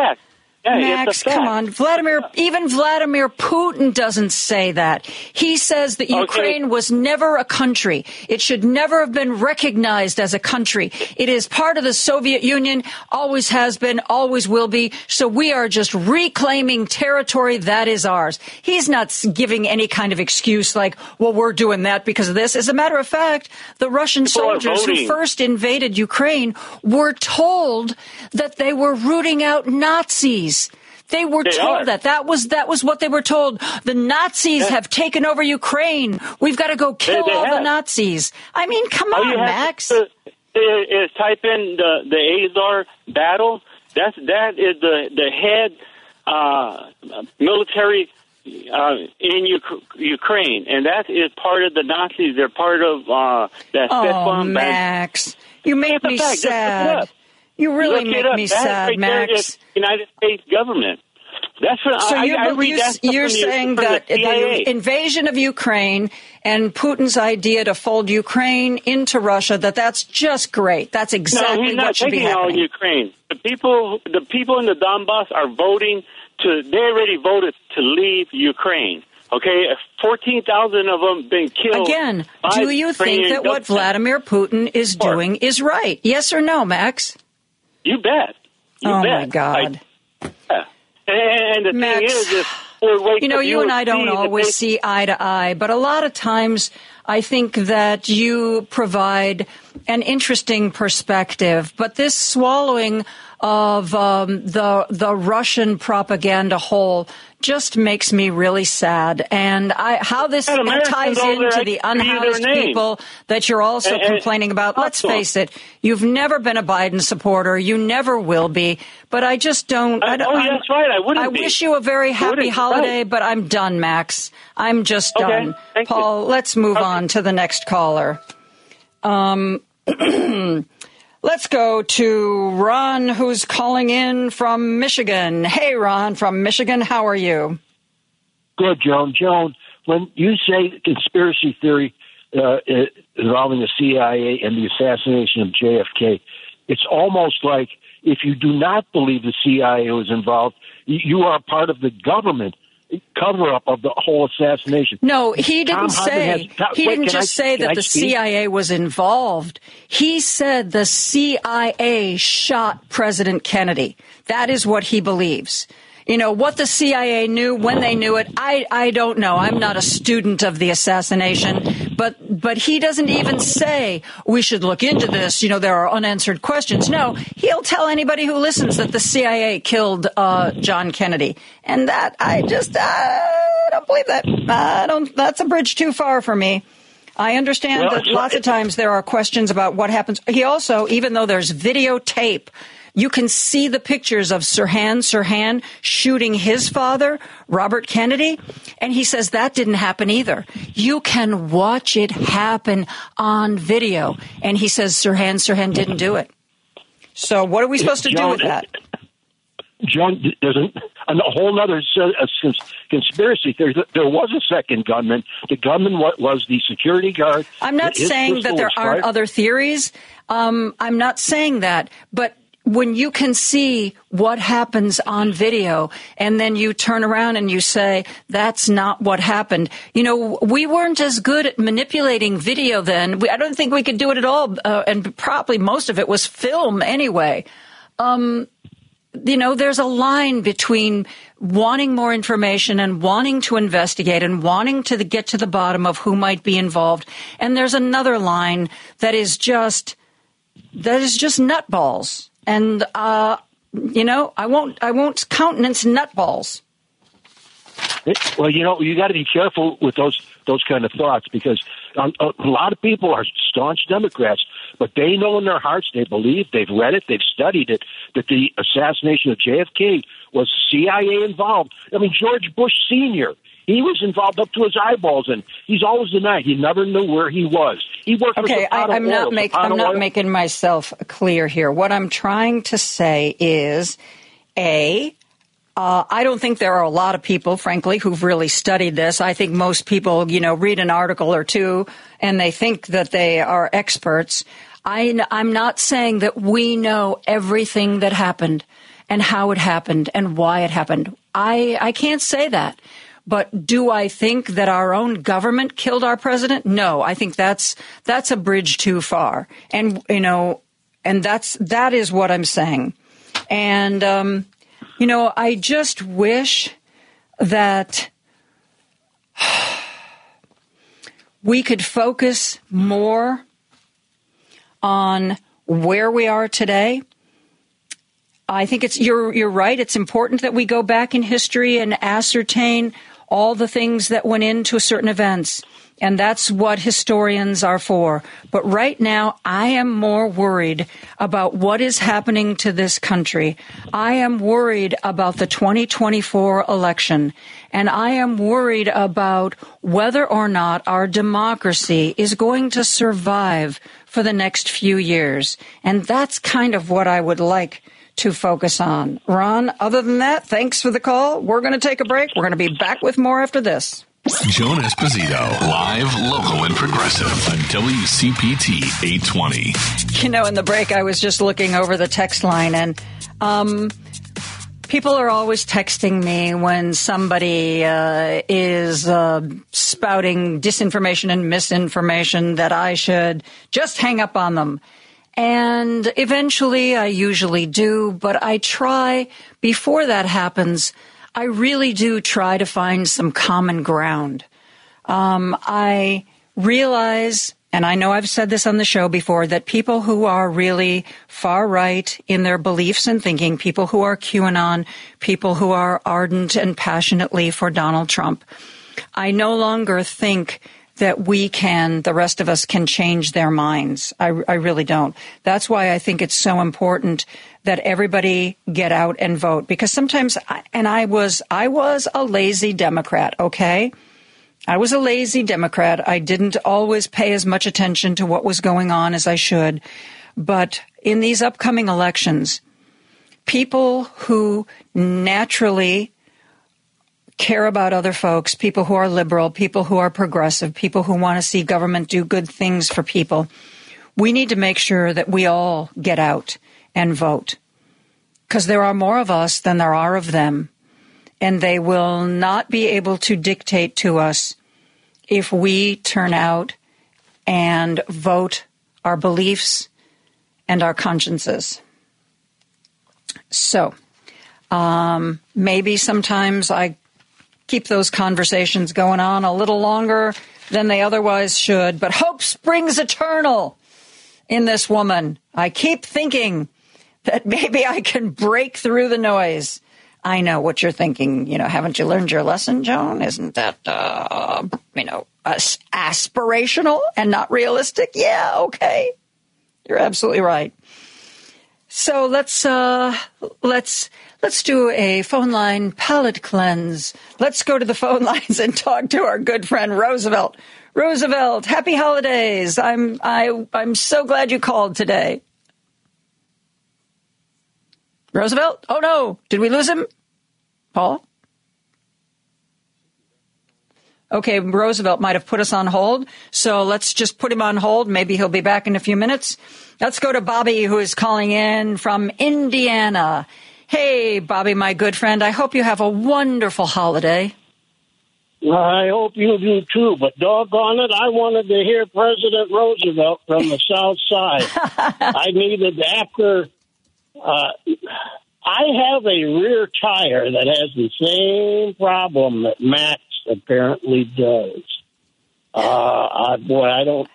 It's a fact. Yeah, Max, it's a fact. come on. Vladimir, even Vladimir Putin doesn't say that. He says that Okay. Ukraine was never a country. It should never have been recognized as a country. It is part of the Soviet Union, always has been, always will be. So we are just reclaiming territory that is ours. He's not giving any kind of excuse like, well, we're doing that because of this. As a matter of fact, the Russian People soldiers who first invaded Ukraine were told that they were rooting out Nazis. They were They told are. that. That was that was what they were told. The Nazis Yeah. have taken over Ukraine. We've got to go kill they all the. Nazis. I mean, come All on, Max. to is type in the the Azov battle. That's that is the the head uh, military uh, in Uk- Ukraine, and that is part of the Nazis. They're part of uh, that Oh, Max, you make me fact. Just look sad. You really Look make up. me That sad, right Max. United States government. That's what So I, you're, I read you, that you're from the- saying that the the invasion of Ukraine and Putin's idea to fold Ukraine into Russia, that that's just great. That's no, exactly he's not what should be taking all. Ukraine. The people, the people in the Donbass are voting to. They already voted to leave Ukraine. Okay, fourteen thousand of them been killed. Again, do you think that what. Vladimir Putin is doing is right? Yes or no, Max? You bet. You oh bet. my God! I- yeah. And, the Max, thing is, waiting you know, you and I don't always they- see eye to eye, but a lot of times I think that you provide an interesting perspective. But this swallowing of um, the the Russian propaganda whole just makes me really sad. And I, how this ties into the can give you their unhoused people that you're also And- and- complaining about. Let's Talk to 'em. face it, you've never been a Biden supporter. You never will be. But I just don't. I, I- don't oh, I'm- that's right, I wouldn't I be. wish you a very happy holiday, right. but I'm done, Max. I'm just Okay, done. thank you. Paul, let's move on to the next caller. Um, let's go to Ron, who's calling in from Michigan. Hey, Ron from Michigan, how are you? Good, Joan. Joan, when you say conspiracy theory uh, involving the CIA and the assassination of JFK, it's almost like if you do not believe the CIA was involved, you are part of the government cover up of the whole assassination. No, he didn't Hartmann say. has- Tom- he wait, didn't just I- say that I the speak? CIA was involved. He said the CIA shot President Kennedy. That is what he believes. You know, what the CIA knew, when they knew it, I, I don't know. I'm not a student of the assassination, but, but he doesn't even say we should look into this. You know, there are unanswered questions. No, he'll tell anybody who listens that the CIA killed, uh, John Kennedy. And that, I just, uh, I don't believe that. I don't, that's a bridge too far for me. I understand Well, that lots of times there are questions about what happens. He also, even though there's videotape, you can see the pictures of Sirhan Sirhan shooting his father, Robert Kennedy, and he says that didn't happen either. You can watch it happen on video, and he says Sirhan Sirhan didn't do it. So what are we supposed to do with that? Joan, there's a, a whole other conspiracy theory. There was a second gunman. The gunman was the security guard. I'm not saying that there aren't fired. other theories. Um, I'm not saying that, but when you can see what happens on video and then you turn around and you say that's not what happened you know we weren't as good at manipulating video then we, i don't think we could do it at all uh, and probably most of it was film anyway um, you know, there's a line between wanting more information and wanting to investigate and wanting to get to the bottom of who might be involved. And there's another line that is just, that is just nutballs. And, uh, you know, I won't, I won't countenance nutballs. Well, you know, you got to be careful with those those kind of thoughts because a, a lot of people are staunch Democrats, but they know in their hearts, they believe, they've read it, they've studied it, that the assassination of JFK was CIA involved. I mean, George Bush Senior, he was involved up to his eyeballs, and he's always denied. He never knew where he was. He worked Okay, I, I'm not make, I'm not Oil- making myself clear here. What I'm trying to say is, a, Uh, I don't think there are a lot of people, frankly, who've really studied this. I think most people, you know, read an article or two and they think that they are experts. I, I'm not saying that we know everything that happened and how it happened and why it happened. I, I can't say that. But do I think that our own government killed our president? No, I think that's that's a bridge too far. And you know, and that's that is what I'm saying. And um, you know, I just wish that we could focus more on where we are today. I think it's you're you're right. It's important that we go back in history and ascertain all the things that went into certain events. And that's what historians are for. But right now, I am more worried about what is happening to this country. I am worried about the 2024 election. And I am worried about whether or not our democracy is going to survive for the next few years. And that's kind of what I would like to focus on. Ron, other than that, thanks for the call. We're going to take a break. We're going to be back with more after this. Joan Esposito, live, local, and progressive on WCPT 820. You know, in the break, I was just looking over the text line, and um, people are always texting me when somebody uh, is uh, spouting disinformation and misinformation that I should just hang up on them. And eventually, I usually do, but I try before that happens. I really do try to find some common ground. Um, I realize, and I know I've said this on the show before, that people who are really far right in their beliefs and thinking, people who are QAnon, people who are ardent and passionately for Donald Trump, I no longer think that we can, the rest of us can change their minds. I, I really don't. That's why I think it's so important that everybody get out and vote because sometimes, and I was, I was a lazy Democrat, okay? I was a lazy Democrat. I didn't always pay as much attention to what was going on as I should. But in these upcoming elections, people who naturally care about other folks, people who are liberal, people who are progressive, people who want to see government do good things for people. We need to make sure that we all get out and vote because there are more of us than there are of them. And they will not be able to dictate to us if we turn out and vote our beliefs and our consciences. So, um, maybe sometimes I keep those conversations going on a little longer than they otherwise should. But hope springs eternal in this woman. I keep thinking that maybe I can break through the noise. I know what you're thinking. You know, haven't you learned your lesson, Joan? Isn't that, uh, you know, aspirational and not realistic? Yeah, okay. You're absolutely right. So let's uh, let's let's do a phone line palate cleanse. Let's go to the phone lines and talk to our good friend Roosevelt. Roosevelt, happy holidays. I'm I I'm so glad you called today. Roosevelt? Oh no, did we lose him? Paul? Okay, Roosevelt might have put us on hold, so let's just put him on hold. Maybe he'll be back in a few minutes. Let's go to Bobby, who is calling in from Indiana. Hey, Bobby, my good friend, I hope you have a wonderful holiday. I hope you do too, but doggone it, I wanted to hear President Roosevelt from the South Side. I needed after. Uh, I have a rear tire that has the same problem that Max apparently does. Uh, I, boy, I don't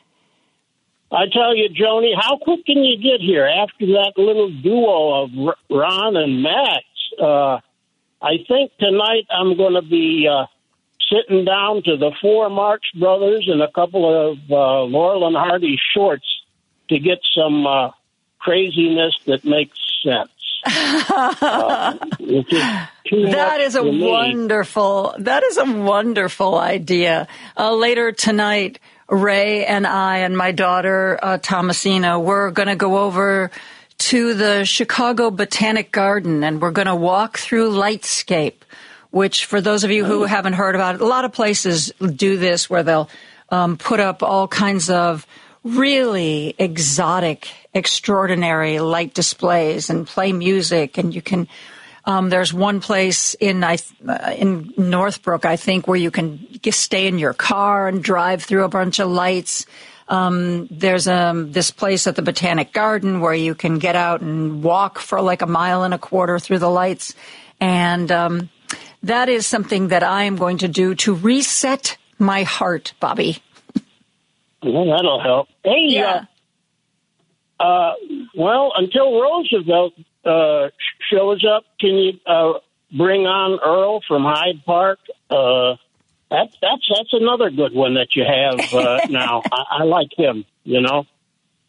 I tell you, Joni, how quick can you get here after that little duo of Ron and Max? Uh, I think tonight I'm going to be uh, sitting down to the four Marx Brothers and a couple of uh, Laurel and Hardy shorts to get some uh, craziness that makes sense. uh, that is a wonderful. That is a wonderful idea. Uh, later tonight, Ray and I and my daughter uh, Thomasina, we're going to go over to the Chicago Botanic Garden and we're going to walk through Lightscape, which for those of you who haven't heard about it, a lot of places do this where they'll um, put up all kinds of really exotic, extraordinary light displays and play music and you can um, there's one place in I, uh, in Northbrook, I think, where you can just stay in your car and drive through a bunch of lights. Um, there's um, this place at the Botanic Garden where you can get out and walk for like a mile and a quarter through the lights, and um, that is something that I am going to do to reset my heart, Bobby. Well, that'll help. Hey, Yeah. uh, uh, well, until Roosevelt uh, shows up, can you uh, bring on Earl from Hyde Park? Uh, that, that's that's another good one that you have uh, now. I, I like him. You know,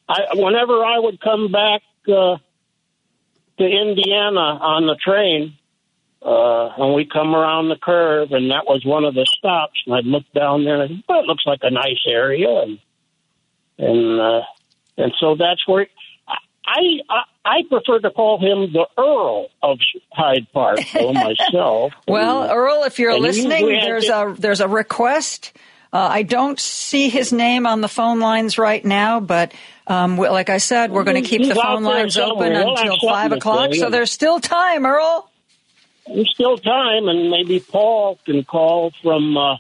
I whenever I would come back uh, to Indiana on the train, uh, and we come around the curve, and that was one of the stops, and I'd look down there, and well, it looks like a nice area, and and uh, and so that's where I, I I prefer to call him the Earl of Hyde Park, though myself. Well, And, Earl, if you're listening, there's a there's a request. Uh, I don't see his name on the phone lines right now, but um, like I said, we're going to keep He's the phone lines open. He'll until five o'clock. So there's still time, Earl. There's still time, and maybe Paul can call from uh,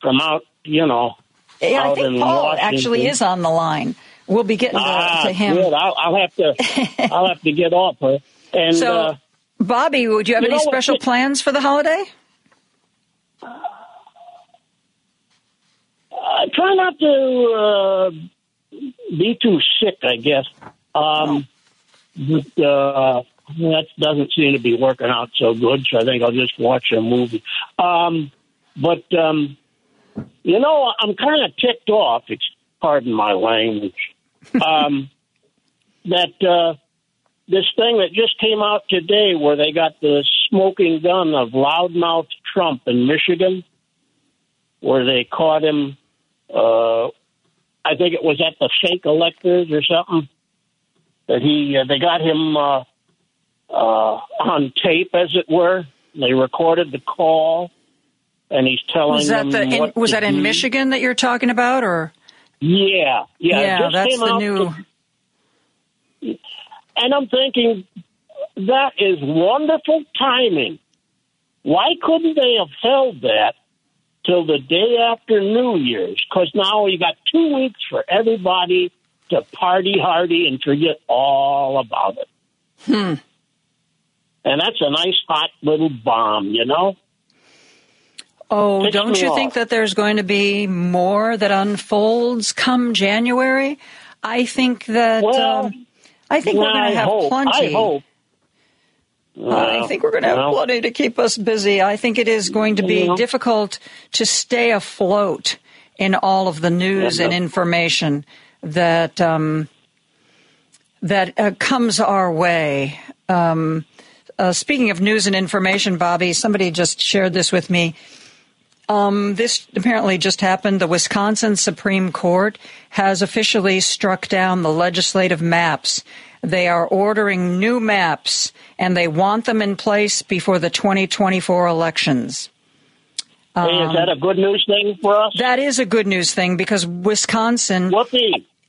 from out, you know, Yeah, I think in Paul Washington. actually is on the line. We'll be getting to, ah, to him. Good. I'll, I'll have to. I'll have to get off her. And so, uh, Bobby, would you have you any know what, special plans for the holiday? I try not to uh, be too sick, I guess. Um, but uh, that doesn't seem to be working out so good, so I think I'll just watch a movie. Um, but, um, you know, I'm kind of ticked off, ex- pardon my language, um, that uh, this thing that just came out today where they got the smoking gun of loudmouth Trump in Michigan, where they caught him uh, I think it was at the fake electors or something that he uh, they got him uh, uh, on tape, as it were. They recorded the call, and he's telling Was that them the in, was that in. Michigan that you're talking about, or Yeah, yeah, yeah, that's the new. to- and I'm thinking that is wonderful timing. Why couldn't they have held that till the day after New Year's? Because now you got two weeks for everybody to party hardy and forget all about it. Hmm. And that's a nice hot little bomb, you know? Oh, don't you off. think that there's going to be more that unfolds come January? I think that Well, um, I think we're going to have hope, plenty. I hope. I think we're going to have Well, plenty to keep us busy. I think it is going to be Yeah. difficult to stay afloat in all of the news Yeah. and information that um, that uh, comes our way. Um, uh, speaking of news and information, Bobby, somebody just shared this with me. Um, this apparently just happened. The Wisconsin Supreme Court has officially struck down the legislative maps. They are ordering new maps, and they want them in place before the 2024 elections. Hey, is that a good news thing for us? That is a good news thing because Wisconsin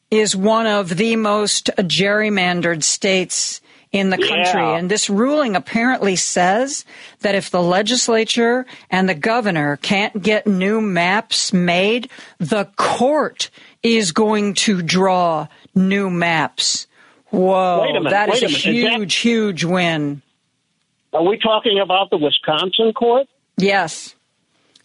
is one of the most gerrymandered states in the country. Yeah. And this ruling apparently says that if the legislature and the governor can't get new maps made, the court is going to draw new maps. Whoa, Wait a minute, that is a a. Is that- huge, huge win. Are we talking about the Wisconsin court? Yes.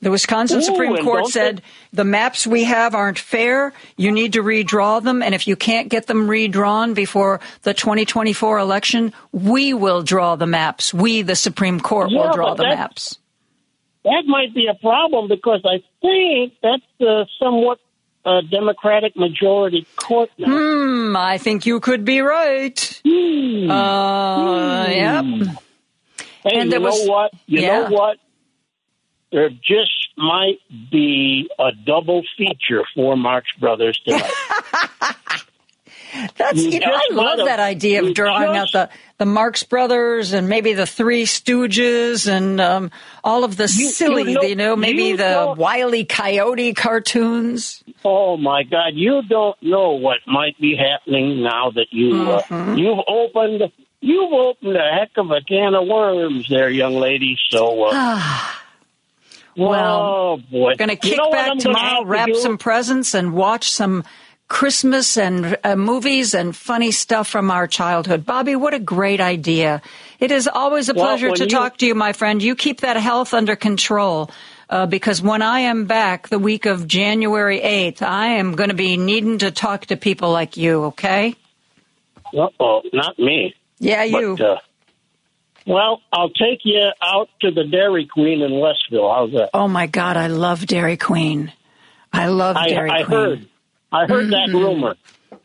The Wisconsin Ooh, Supreme Court said the maps we have aren't fair. You need to redraw them. And if you can't get them redrawn before the 2024 election, we will draw the maps. We, the Supreme Court, will draw the maps. That might be a problem because I think that's a somewhat uh, Democratic majority court now. Hmm, I think you could be right. Uh, yep. Hey, And you know was- what? You yeah. know what? There just might be a double feature for Marx Brothers tonight. That's you, You know I love that idea of drawing just- out the the Marx Brothers and maybe the Three Stooges and um, all of the You- silly, you you know- know, maybe you the E. Coyote cartoons. Oh my God! You don't know what might be happening now that you Mhm. uh, you've opened you've opened a heck of a can of worms there, young lady. So, uh, Well, oh boy, Going to You kick know back tomorrow, to wrap do? some presents, and watch some Christmas and uh, movies and funny stuff from our childhood. Bobby, what a great idea! It is always a Well, pleasure to you- talk to you, my friend. You keep that health under control. Uh, because when I am back the week of January 8th, I am going to be needing to talk to people like you, okay? Uh-oh, not me. Yeah, you. But, uh, well, I'll take you out to the Dairy Queen in Westville. How's that? Oh my God, I love Dairy Queen. I love I, Dairy I Queen. heard. I heard that Mhm. rumor.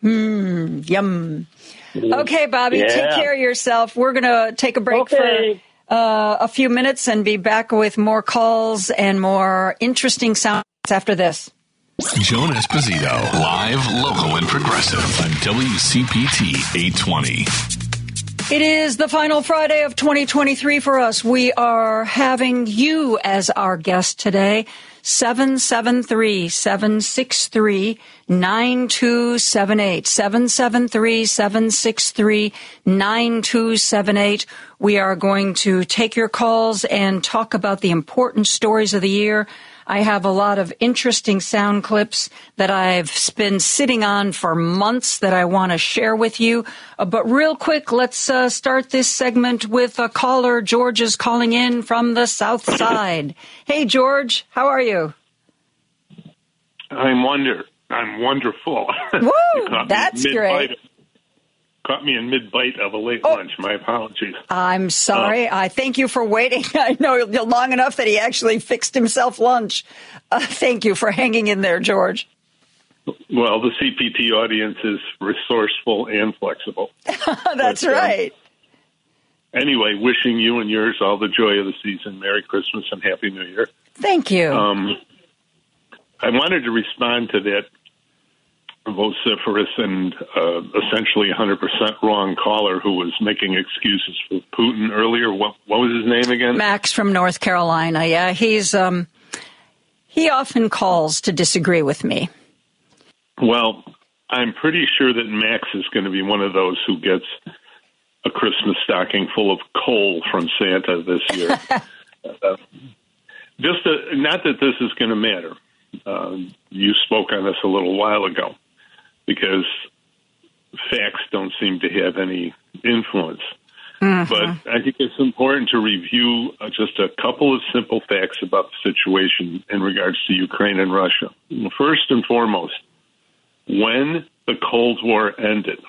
Mm, yum. Okay, Bobby, take care of yourself. We're going to take a break Okay. for uh, a few minutes and be back with more calls and more interesting sounds after this. Joan Esposito, live, local, and progressive on WCPT 820. It is the final Friday of 2023 for us. We are having you as our guest today. 773 763 9278. 773 763 9278. We are going to take your calls and talk about the important stories of the year. I have a lot of interesting sound clips that I've been sitting on for months that I want to share with you. Uh, but real quick, let's uh, start this segment with a caller. George is calling in from the South Side. hey, George, how are you? I'm wonder. I'm wonderful. Woo, You caught me that's great. Caught me in mid bite of a late Oh. lunch. My apologies. I'm sorry. I thank you for waiting. I know long enough that he actually fixed himself lunch. Uh, thank you for hanging in there, George. Well, the CPT audience is resourceful and flexible. That's But, um, right. Anyway, wishing you and yours all the joy of the season. Merry Christmas and Happy New Year. Thank you. Um, I wanted to respond to that vociferous and uh, essentially 100% wrong caller who was making excuses for Putin earlier. What, what was his name again? Max from North Carolina. Yeah, he's um he often calls to disagree with me. Well, I'm pretty sure that Max is going to be one of those who gets a Christmas stocking full of coal from Santa this year. uh, just uh not that this is going to matter. Uh, you spoke on this a little while ago because facts don't seem to have any influence. But I think it's important to review uh, just a couple of simple facts about the situation in regards to Ukraine and Russia. First and foremost, when the Cold War ended,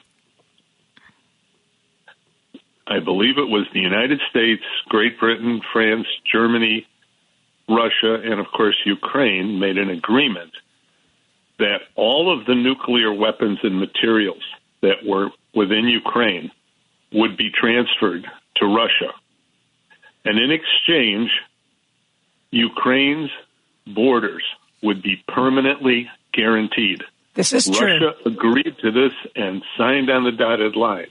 I believe it was the United States, Great Britain, France, Germany, Russia, and of course Ukraine made an agreement that all of the nuclear weapons and materials that were within Ukraine would be transferred to Russia. And in exchange, Ukraine's borders would be permanently guaranteed. This is true. Russia agreed to this and signed on the dotted line.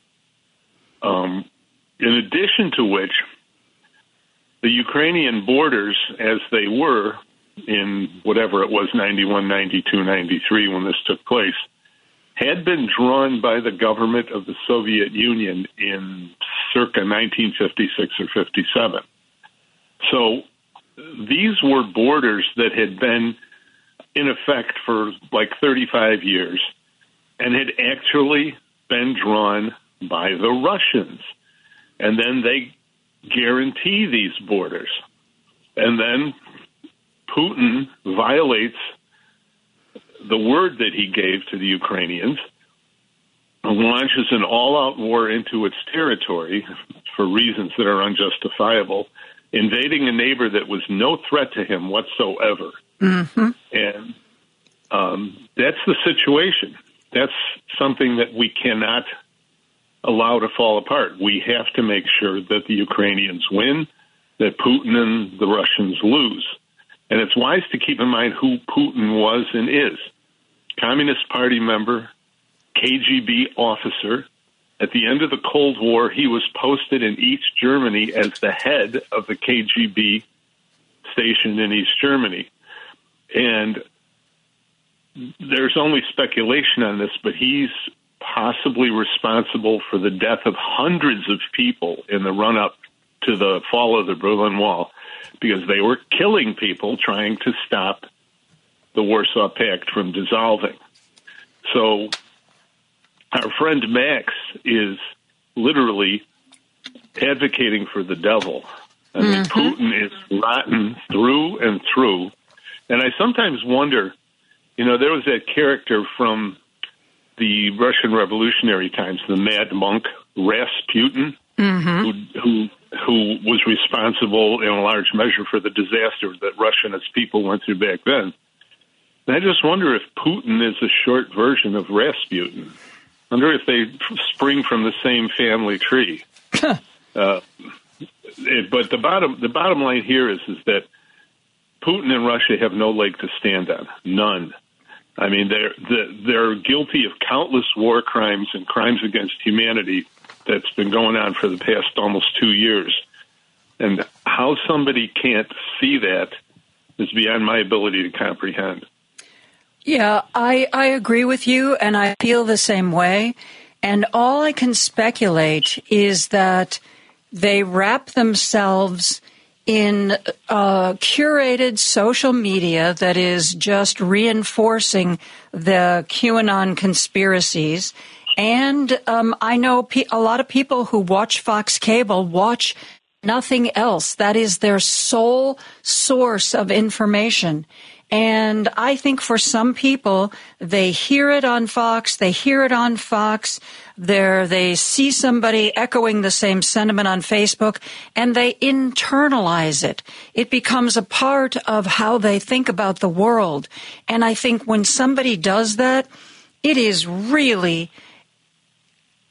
Um, in addition to which, the Ukrainian borders, as they were in whatever it was, 91, 92, 93, when this took place, had been drawn by the government of the Soviet Union in circa 1956 or 57. So these were borders that had been in effect for like 35 years and had actually been drawn by the Russians. And then they guarantee these borders. And then Putin violates the word that he gave to the Ukrainians, launches an all out war into its territory for reasons that are unjustifiable, invading a neighbor that was no threat to him whatsoever. Mm-hmm. And um, that's the situation. That's something that we cannot allow to fall apart. We have to make sure that the Ukrainians win, that Putin and the Russians lose. And it's wise to keep in mind who Putin was and is. Communist Party member, KGB officer. At the end of the Cold War, he was posted in East Germany as the head of the KGB station in East Germany. And there's only speculation on this, but he's possibly responsible for the death of hundreds of people in the run up to the fall of the Berlin Wall because they were killing people trying to stop the Warsaw Pact from dissolving. So our friend Max is literally advocating for the devil. I mean, Mm-hmm. Putin is rotten through and through. And I sometimes wonder, you know, there was that character from the Russian Revolutionary times, the Mad Monk Rasputin, Mm-hmm. who, who who was responsible in a large measure for the disaster that Russia and its people went through back then. And I just wonder if Putin is a short version of Rasputin. I wonder if they spring from the same family tree. uh, it, but the bottom the bottom line here is is that Putin and Russia have no leg to stand on, none. I mean, they're they're guilty of countless war crimes and crimes against humanity that's been going on for the past almost two years. And how somebody can't see that is beyond my ability to comprehend. Yeah, I, I agree with you, and I feel the same way. And all I can speculate is that they wrap themselves in uh, curated social media that is just reinforcing the QAnon conspiracies. And um, I know pe- a lot of people who watch Fox Cable watch nothing else. That is their sole source of information. And I think for some people, they hear it on Fox, they hear it on Fox, there they see somebody echoing the same sentiment on Facebook, and they internalize it. It becomes a part of how they think about the world. And I think when somebody does that, it is really,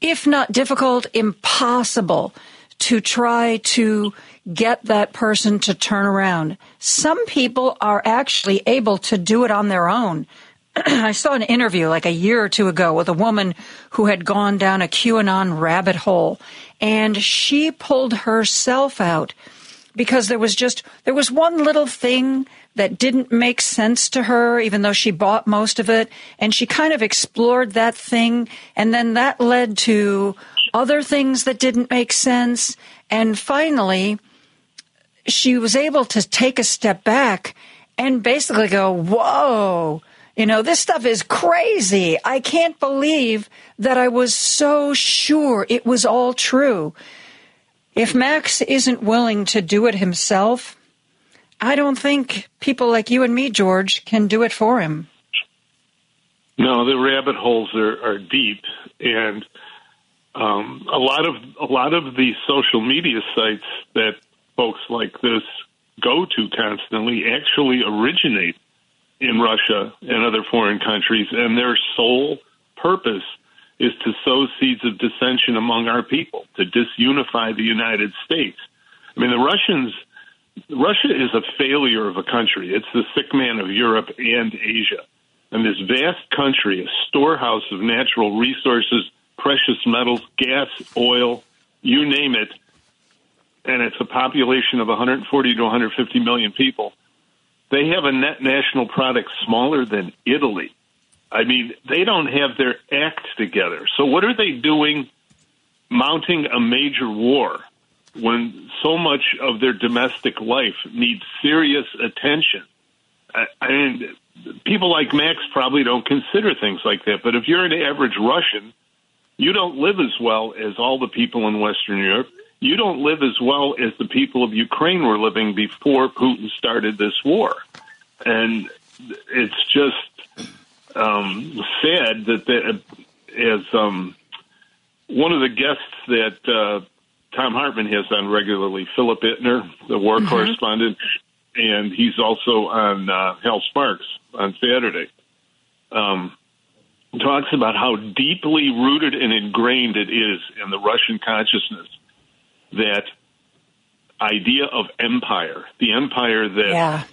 if not difficult, impossible to try to get that person to turn around. Some people are actually able to do it on their own. I saw an interview like a year or two ago with a woman who had gone down a QAnon rabbit hole and she pulled herself out because there was just there was one little thing that didn't make sense to her even though she bought most of it. And she kind of explored that thing. And then that led to other things that didn't make sense. And finally she was able to take a step back and basically go whoa you know this stuff is crazy. I can't believe that i was so sure it was all true. If Max isn't willing to do it himself, I don't think people like you and me, George, can do it for him. No, the rabbit holes are, are deep, and um, a lot of a lot of the social media sites that folks like this go to constantly actually originate in Russia and other foreign countries, and their sole purpose is to sow seeds of dissension among our people, to disunify the United States. I mean, the Russians, Russia is a failure of a country. It's the sick man of Europe and Asia. And this vast country, a storehouse of natural resources, precious metals, gas, oil, you name it, and it's a population of 140 to 150 million people. They have a net national product smaller than Italy. I mean, they don't have their act together. So, what are they doing mounting a major war when so much of their domestic life needs serious attention? I, I mean, people like Max probably don't consider things like that. But if you're an average Russian, you don't live as well as all the people in Western Europe. You don't live as well as the people of Ukraine were living before Putin started this war. And it's just um, sad that, the, as um, one of the guests that uh, Tom Hartmann has on regularly, Philip Ittner, the war Mhm. correspondent, and he's also on uh, Hal Sparks on Saturday. Um, talks about how deeply rooted and ingrained it is in the Russian consciousness that idea of empire, the empire that Yeah.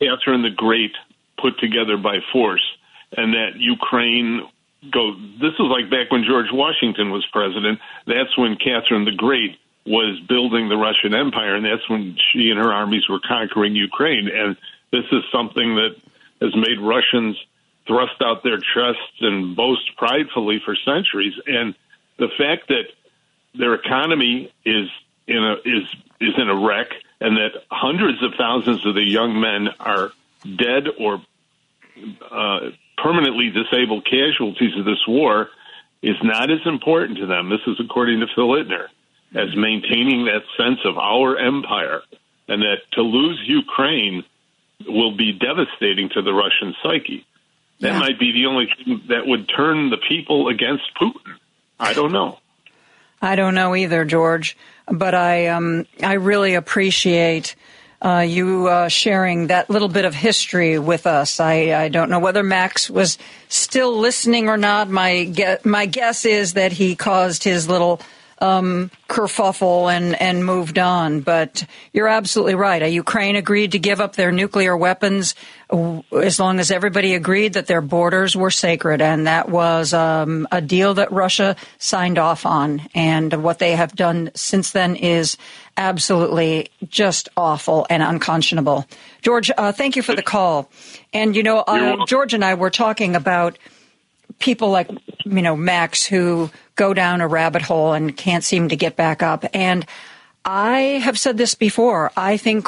Catherine the Great put together by force, and that Ukraine go. This is like back when George Washington was president. That's when Catherine the Great was building the Russian Empire, and that's when she and her armies were conquering Ukraine. And this is something that has made Russians thrust out their chests and boast pridefully for centuries. And the fact that their economy is in a is is in a wreck, and that hundreds of thousands of the young men are dead or uh, permanently disabled casualties of this war is not as important to them. This is according to Phil Ittner as maintaining that sense of our empire, and that to lose Ukraine will be devastating to the Russian psyche. That Yeah. might be the only thing that would turn the people against Putin. I don't know. I don't know either, George, but I um, I really appreciate uh, you uh, sharing that little bit of history with us. I, I don't know whether Max was still listening or not. My ge- my guess is that he caused his little um, kerfuffle and and moved on. But you're absolutely right. Ukraine agreed to give up their nuclear weapons uh, as long as everybody agreed that their borders were sacred, and that was um, a deal that Russia signed off on. And what they have done since then is absolutely just awful and unconscionable. George, uh, thank you for the call. And you know, uh, George and I were talking about people like you know Max who go down a rabbit hole and can't seem to get back up. And I have said this before. I think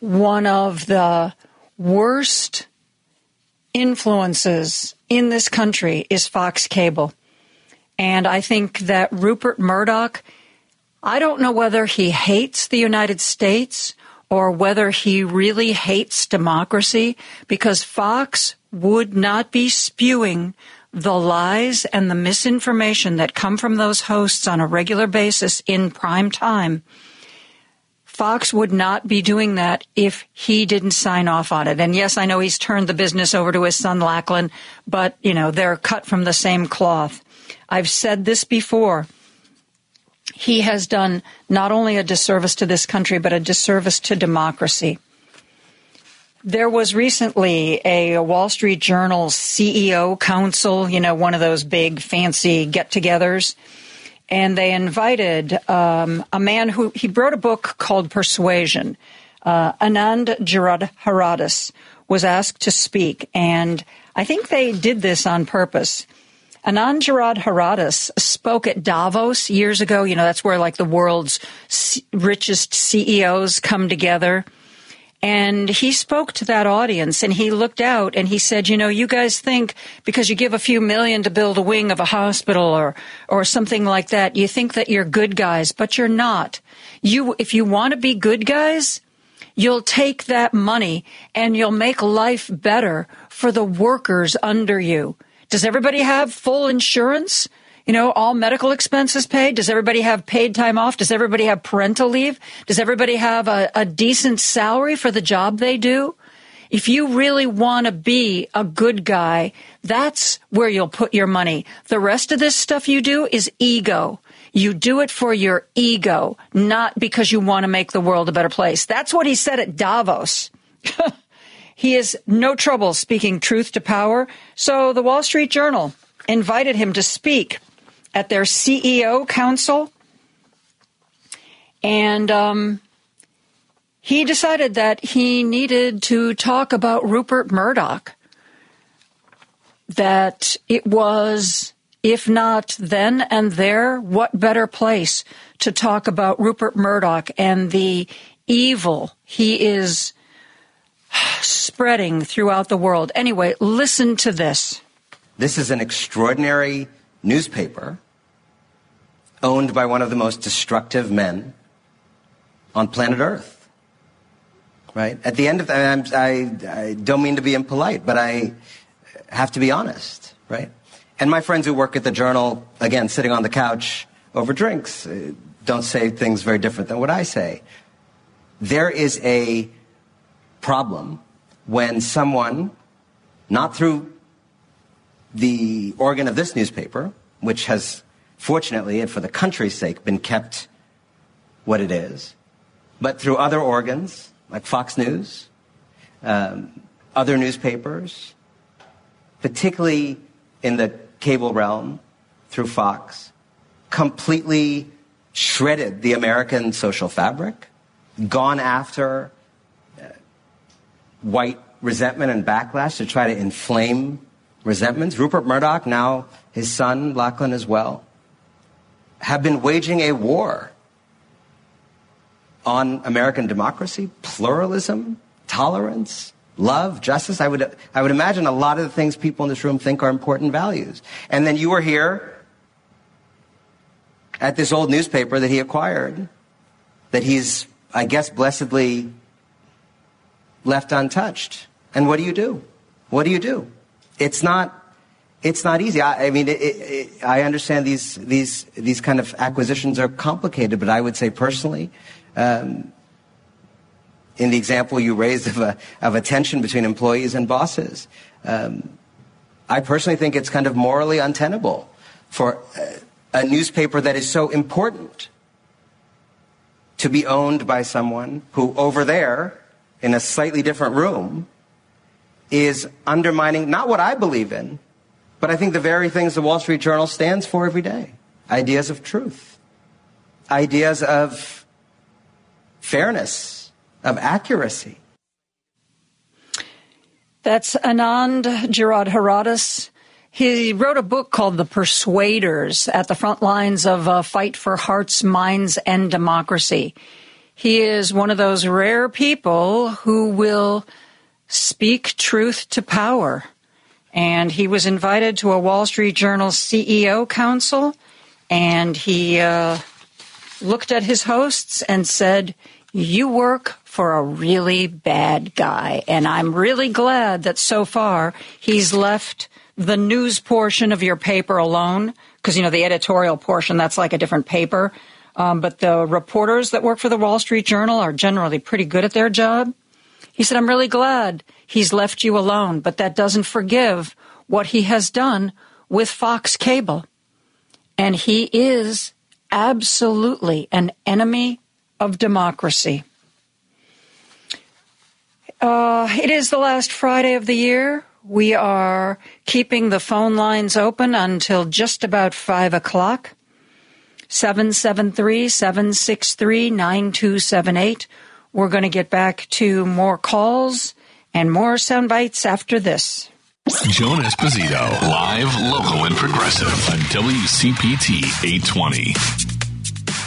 one of the worst influences in this country is Fox Cable. And I think that Rupert Murdoch, I don't know whether he hates the United States or whether he really hates democracy because Fox would not be spewing the lies and the misinformation that come from those hosts on a regular basis in prime time. Fox would not be doing that if he didn't sign off on it. And yes, I know he's turned the business over to his son Lachlan, but you know, they're cut from the same cloth. I've said this before. He has done not only a disservice to this country, but a disservice to democracy. There was recently a Wall Street Journal CEO council, you know, one of those big fancy get togethers. And they invited um, a man who he wrote a book called Persuasion. Uh, Anand Giridharadas was asked to speak, and I think they did this on purpose. Anand Giridharadas spoke at Davos years ago. You know, that's where like the world's richest CEOs come together. And he spoke to that audience and he looked out and he said, you know, you guys think because you give a few million to build a wing of a hospital or, or something like that, you think that you're good guys, but you're not. You, if you want to be good guys, you'll take that money and you'll make life better for the workers under you. Does everybody have full insurance? You know, all medical expenses paid? Does everybody have paid time off? Does everybody have parental leave? Does everybody have a, a decent salary for the job they do? If you really want to be a good guy, that's where you'll put your money. The rest of this stuff you do is ego. You do it for your ego, not because you want to make the world a better place. That's what he said at Davos. he has no trouble speaking truth to power. So the Wall Street Journal invited him to speak at their CEO council. And um, he decided that he needed to talk about Rupert Murdoch. That it was, if not then and there, what better place to talk about Rupert Murdoch and the evil he is spreading throughout the world. Anyway, listen to this. This is an extraordinary newspaper owned by one of the most destructive men on planet Earth. Right? At the end of that, I, I don't mean to be impolite, but I have to be honest, right? And my friends who work at the Journal, again, sitting on the couch over drinks, uh, don't say things very different than what I say. There is a problem when someone, not through the organ of this newspaper, which has fortunately and for the country's sake been kept what it is, but through other organs like Fox News, um, other newspapers, particularly in the cable realm through Fox, completely shredded the American social fabric, gone after uh, white resentment and backlash to try to inflame resentments. Rupert Murdoch, now his son, Lachlan, as well, have been waging a war on American democracy, pluralism, tolerance, love, justice. I would, I would imagine a lot of the things people in this room think are important values. And then you were here at this old newspaper that he acquired, that he's, I guess, blessedly left untouched. And what do you do? What do you do? It's not, it's not easy. I, I mean, it, it, I understand these, these, these kind of acquisitions are complicated, but I would say personally, um, in the example you raised of a, of a tension between employees and bosses, um, I personally think it's kind of morally untenable for a, a newspaper that is so important to be owned by someone who over there in a slightly different room is undermining not what I believe in, but I think the very things the Wall Street Journal stands for every day ideas of truth, ideas of fairness, of accuracy. That's Anand Giridharadas. He wrote a book called The Persuaders at the front lines of a fight for hearts, minds, and democracy. He is one of those rare people who will speak truth to power. And he was invited to a Wall Street Journal CEO council, and he uh, looked at his hosts and said, You work for a really bad guy. And I'm really glad that so far he's left the news portion of your paper alone, because, you know, the editorial portion, that's like a different paper. Um, but the reporters that work for the Wall Street Journal are generally pretty good at their job. He said, I'm really glad he's left you alone, but that doesn't forgive what he has done with Fox Cable. And he is absolutely an enemy of democracy. Uh, it is the last Friday of the year. We are keeping the phone lines open until just about 5 o'clock. 773 763 9278 we're going to get back to more calls and more sound bites after this. Joan Esposito, live, local, and progressive on WCPT 820.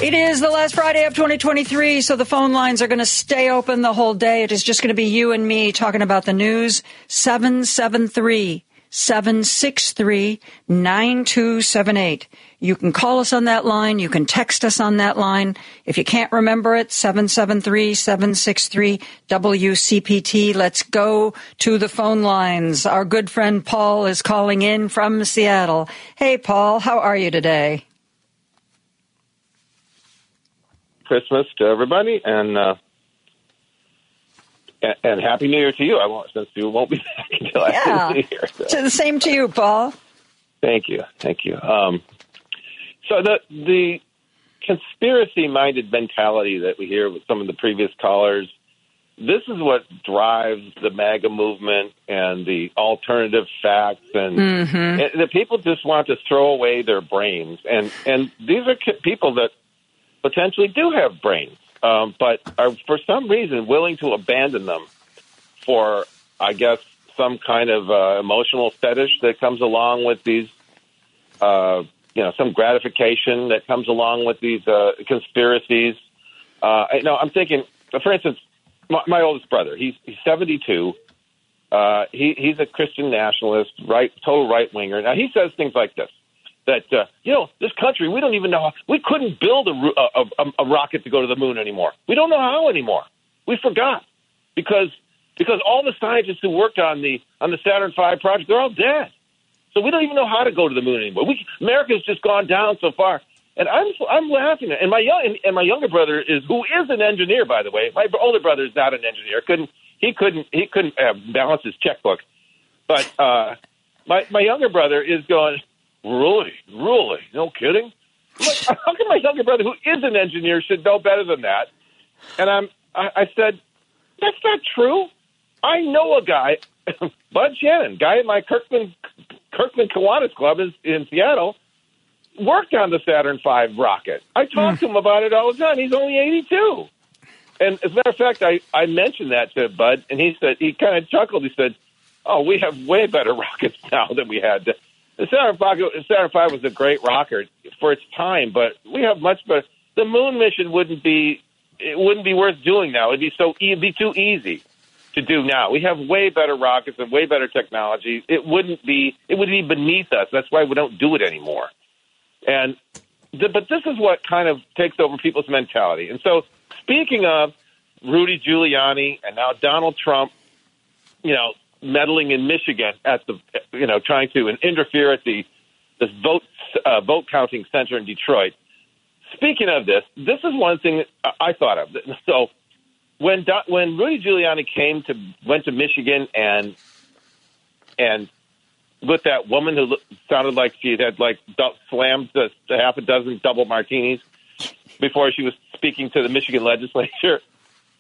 It is the last Friday of 2023, so the phone lines are going to stay open the whole day. It is just going to be you and me talking about the news. 773 763 9278. You can call us on that line. You can text us on that line. If you can't remember it, 773-763-WCPT. Let's go to the phone lines. Our good friend Paul is calling in from Seattle. Hey, Paul, how are you today? Christmas to everybody and, uh, and happy New Year to you. I won't since you won't be back until yeah. after the New Year. So. To the same to you, Paul. Thank you, thank you. Um, so the the conspiracy minded mentality that we hear with some of the previous callers, this is what drives the MAGA movement and the alternative facts, and, mm-hmm. and the people just want to throw away their brains, and and these are people that potentially do have brains, um, but are for some reason willing to abandon them for, I guess, some kind of uh, emotional fetish that comes along with these uh, you know some gratification that comes along with these uh, conspiracies. Uh, you know, I'm thinking, for instance, my, my oldest brother. He's he's 72. Uh, he he's a Christian nationalist, right, total right winger. Now he says things like this: that uh, you know, this country, we don't even know how, we couldn't build a, a, a, a rocket to go to the moon anymore. We don't know how anymore. We forgot because because all the scientists who worked on the on the Saturn V project, they're all dead. So we don't even know how to go to the moon anymore. We, America's just gone down so far. And I'm I'm laughing. And my young and my younger brother is who is an engineer, by the way. My older brother is not an engineer. Couldn't he couldn't he couldn't uh, balance his checkbook. But uh, my my younger brother is going really, really, no kidding. Like, how come my younger brother, who is an engineer, should know better than that? And I'm I, I said, that's not true. I know a guy, Bud Shannon, guy in my Kirkman Kirkland Kiwanis Club in, in Seattle worked on the Saturn V rocket. I talk hmm. to him about it all the time. He's only 82. And as a matter of fact, I, I mentioned that to Bud, and he said, he kind of chuckled. He said, Oh, we have way better rockets now than we had. The Saturn V, Saturn V was a great rocket for its time, but we have much better. The moon mission wouldn't be, it wouldn't be worth doing now. It'd be so, it'd be too easy to do now. We have way better rockets and way better technology. It wouldn't be, it would be beneath us. That's why we don't do it anymore. And, but this is what kind of takes over people's mentality. And so, speaking of Rudy Giuliani and now Donald Trump, you know, meddling in Michigan at the, you know, trying to interfere at the this vote uh, vote counting center in Detroit. Speaking of this, this is one thing I thought of. So when Do- when Rudy Giuliani came to went to Michigan and and with that woman who looked, sounded like she had like du- slammed a, a half a dozen double martinis before she was speaking to the Michigan legislature.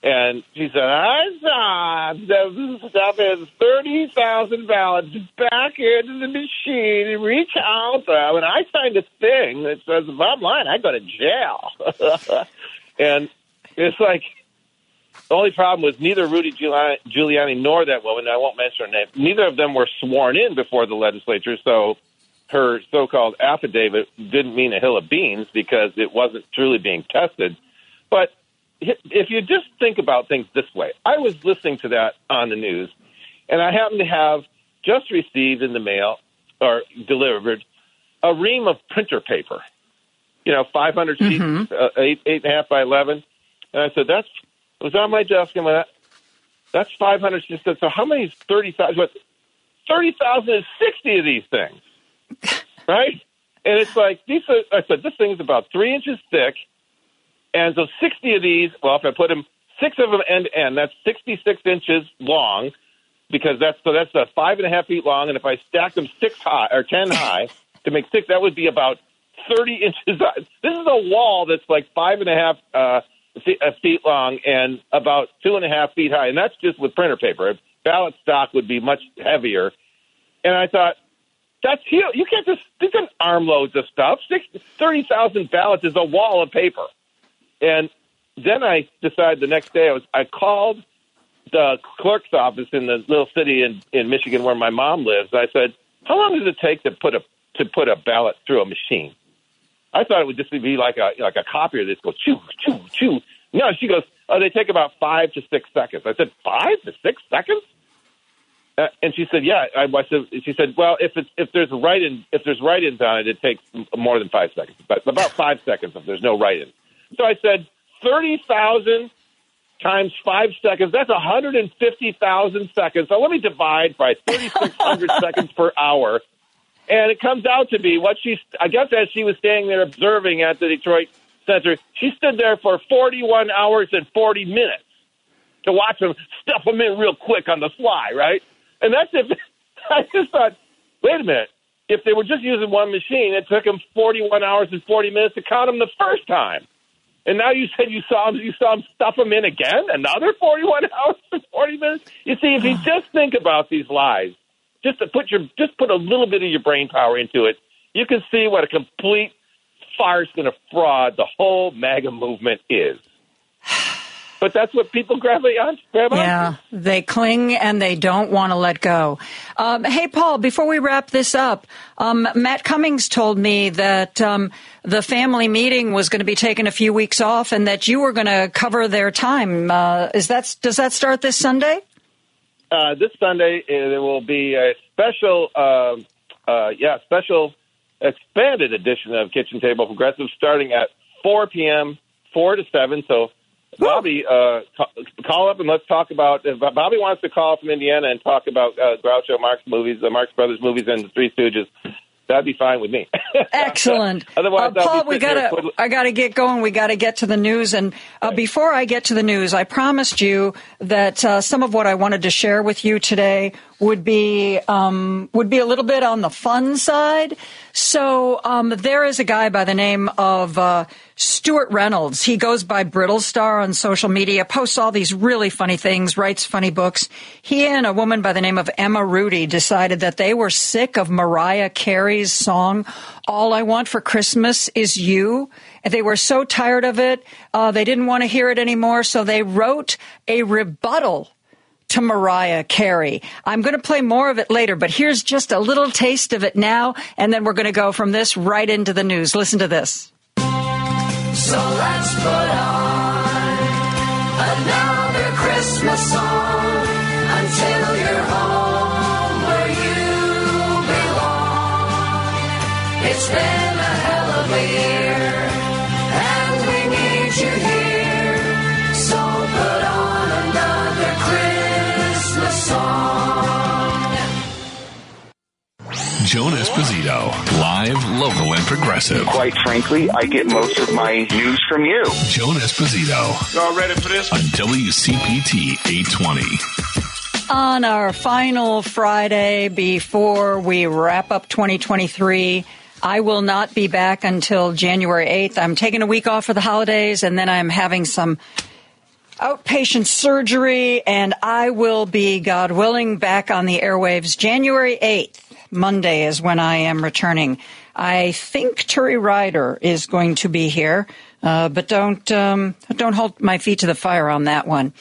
And she said, I saw the stuff is 30,000 ballots back into the machine reach out. And I signed a thing that says, bottom line, I go to jail. and it's like, the only problem was neither Rudy Giuliani, nor that woman, I won't mention her name, neither of them were sworn in before the legislature. So her so called affidavit didn't mean a hill of beans because it wasn't truly being tested. But if you just think about things this way, I was listening to that on the news, and I happened to have just received in the mail or delivered a ream of printer paper. You know, 500 sheets, uh, eight eight and a half by 11. And I said, "That's." It was on my desk, and went, "That's 500 sheets." So how many is 30,000? What? 30,000 is 60 of these things, right? And it's like these. Are, I said, "This thing's about three inches thick." And so 60 of these, well, if I put them, six of them end to end, that's 66 inches long because that's, so that's uh, five and a half feet long. And if I stack them six high or 10 high to make six, that would be about 30 inches. high. This is a wall that's like five and a half uh, feet, long and about two and a half feet high. And that's just with printer paper. Ballot stock would be much heavier. And I thought, that's huge. You can't just, you can armloads of stuff. 30,000 ballots is a wall of paper. And then I decided the next day I was I called the clerk's office in the little city in in Michigan where my mom lives. I said, "How long does it take to put a to put a ballot through a machine?" I thought it would just be like a like a copier that goes choo choo choo. No, she goes, "Oh, they take about five to six seconds." I said, five to six seconds?" Uh, and she said, "Yeah." I, I said, "She said, well, if it's if there's write-in if there's write-ins on it, it takes more than five seconds, but about five seconds if there's no write-in." So I said, 30,000 times five seconds, that's 150,000 seconds. So let me divide by 3,600 seconds per hour. And it comes out to be what she, I guess, as she was standing there observing at the Detroit Center, she stood there for 41 hours and 40 minutes to watch them stuff them in real quick on the fly, right? And that's if I just thought, wait a minute. If they were just using one machine, it took them 41 hours and 40 minutes to count them the first time. And now you said you saw him, you saw him stuff them in again, another 41 hours and 40 minutes. You see, if you just think about these lies, just to put your, just put a little bit of your brain power into it, you can see what a complete farce and a fraud the whole MAGA movement is. But that's what people grab on. Yeah, they cling and they don't want to let go. Um, hey, Paul, before we wrap this up, um, Matt Cummings told me that um, the family meeting was going to be taking a few weeks off and that you were going to cover their time. Uh, is that does that start this Sunday? Uh, this Sunday uh, there will be a special, um uh, yeah, special expanded edition of Kitchen Table Progressive starting at 4 p.m. 4 to 7. So Bobby, uh, ca- call up and let's talk about. If Bobby wants to call from Indiana and talk about uh, Groucho Marx movies, the Marx Brothers movies, and the Three Stooges. That'd be fine with me. Excellent. Otherwise, Uh, Paul, we gotta, twiddling- I gotta get going. We gotta get to the news. And uh, before I get to the news, I promised you that uh, some of what I wanted to share with you today would be um, would be a little bit on the fun side. So um, there is a guy by the name of uh, Stewart Reynolds. He goes by Brittlestar on social media, posts all these really funny things, writes funny books. He and a woman by the name of Emma Rudy decided that they were sick of Mariah Carey's song "All I Want for Christmas Is You." They were so tired of it, uh, they didn't want to hear it anymore. So they wrote a rebuttal to Mariah Carey. I'm going to play more of it later, but here's just a little taste of it now, and then we're going to go from this right into the news. Listen to this. So let's put on another Christmas song Joan Esposito, live, local, and progressive. Quite frankly, I get most of my news from you. Joan Esposito Y'all ready for this? on WCPT 820. On our final Friday before we wrap up 2023, I will not be back until January 8th. I'm taking a week off for the holidays and then I'm having some outpatient surgery and I will be, God willing, back on the airwaves January 8th. Monday is when I am returning. I think Turi Ryder is going to be here, uh, but don't um, don't hold my feet to the fire on that one.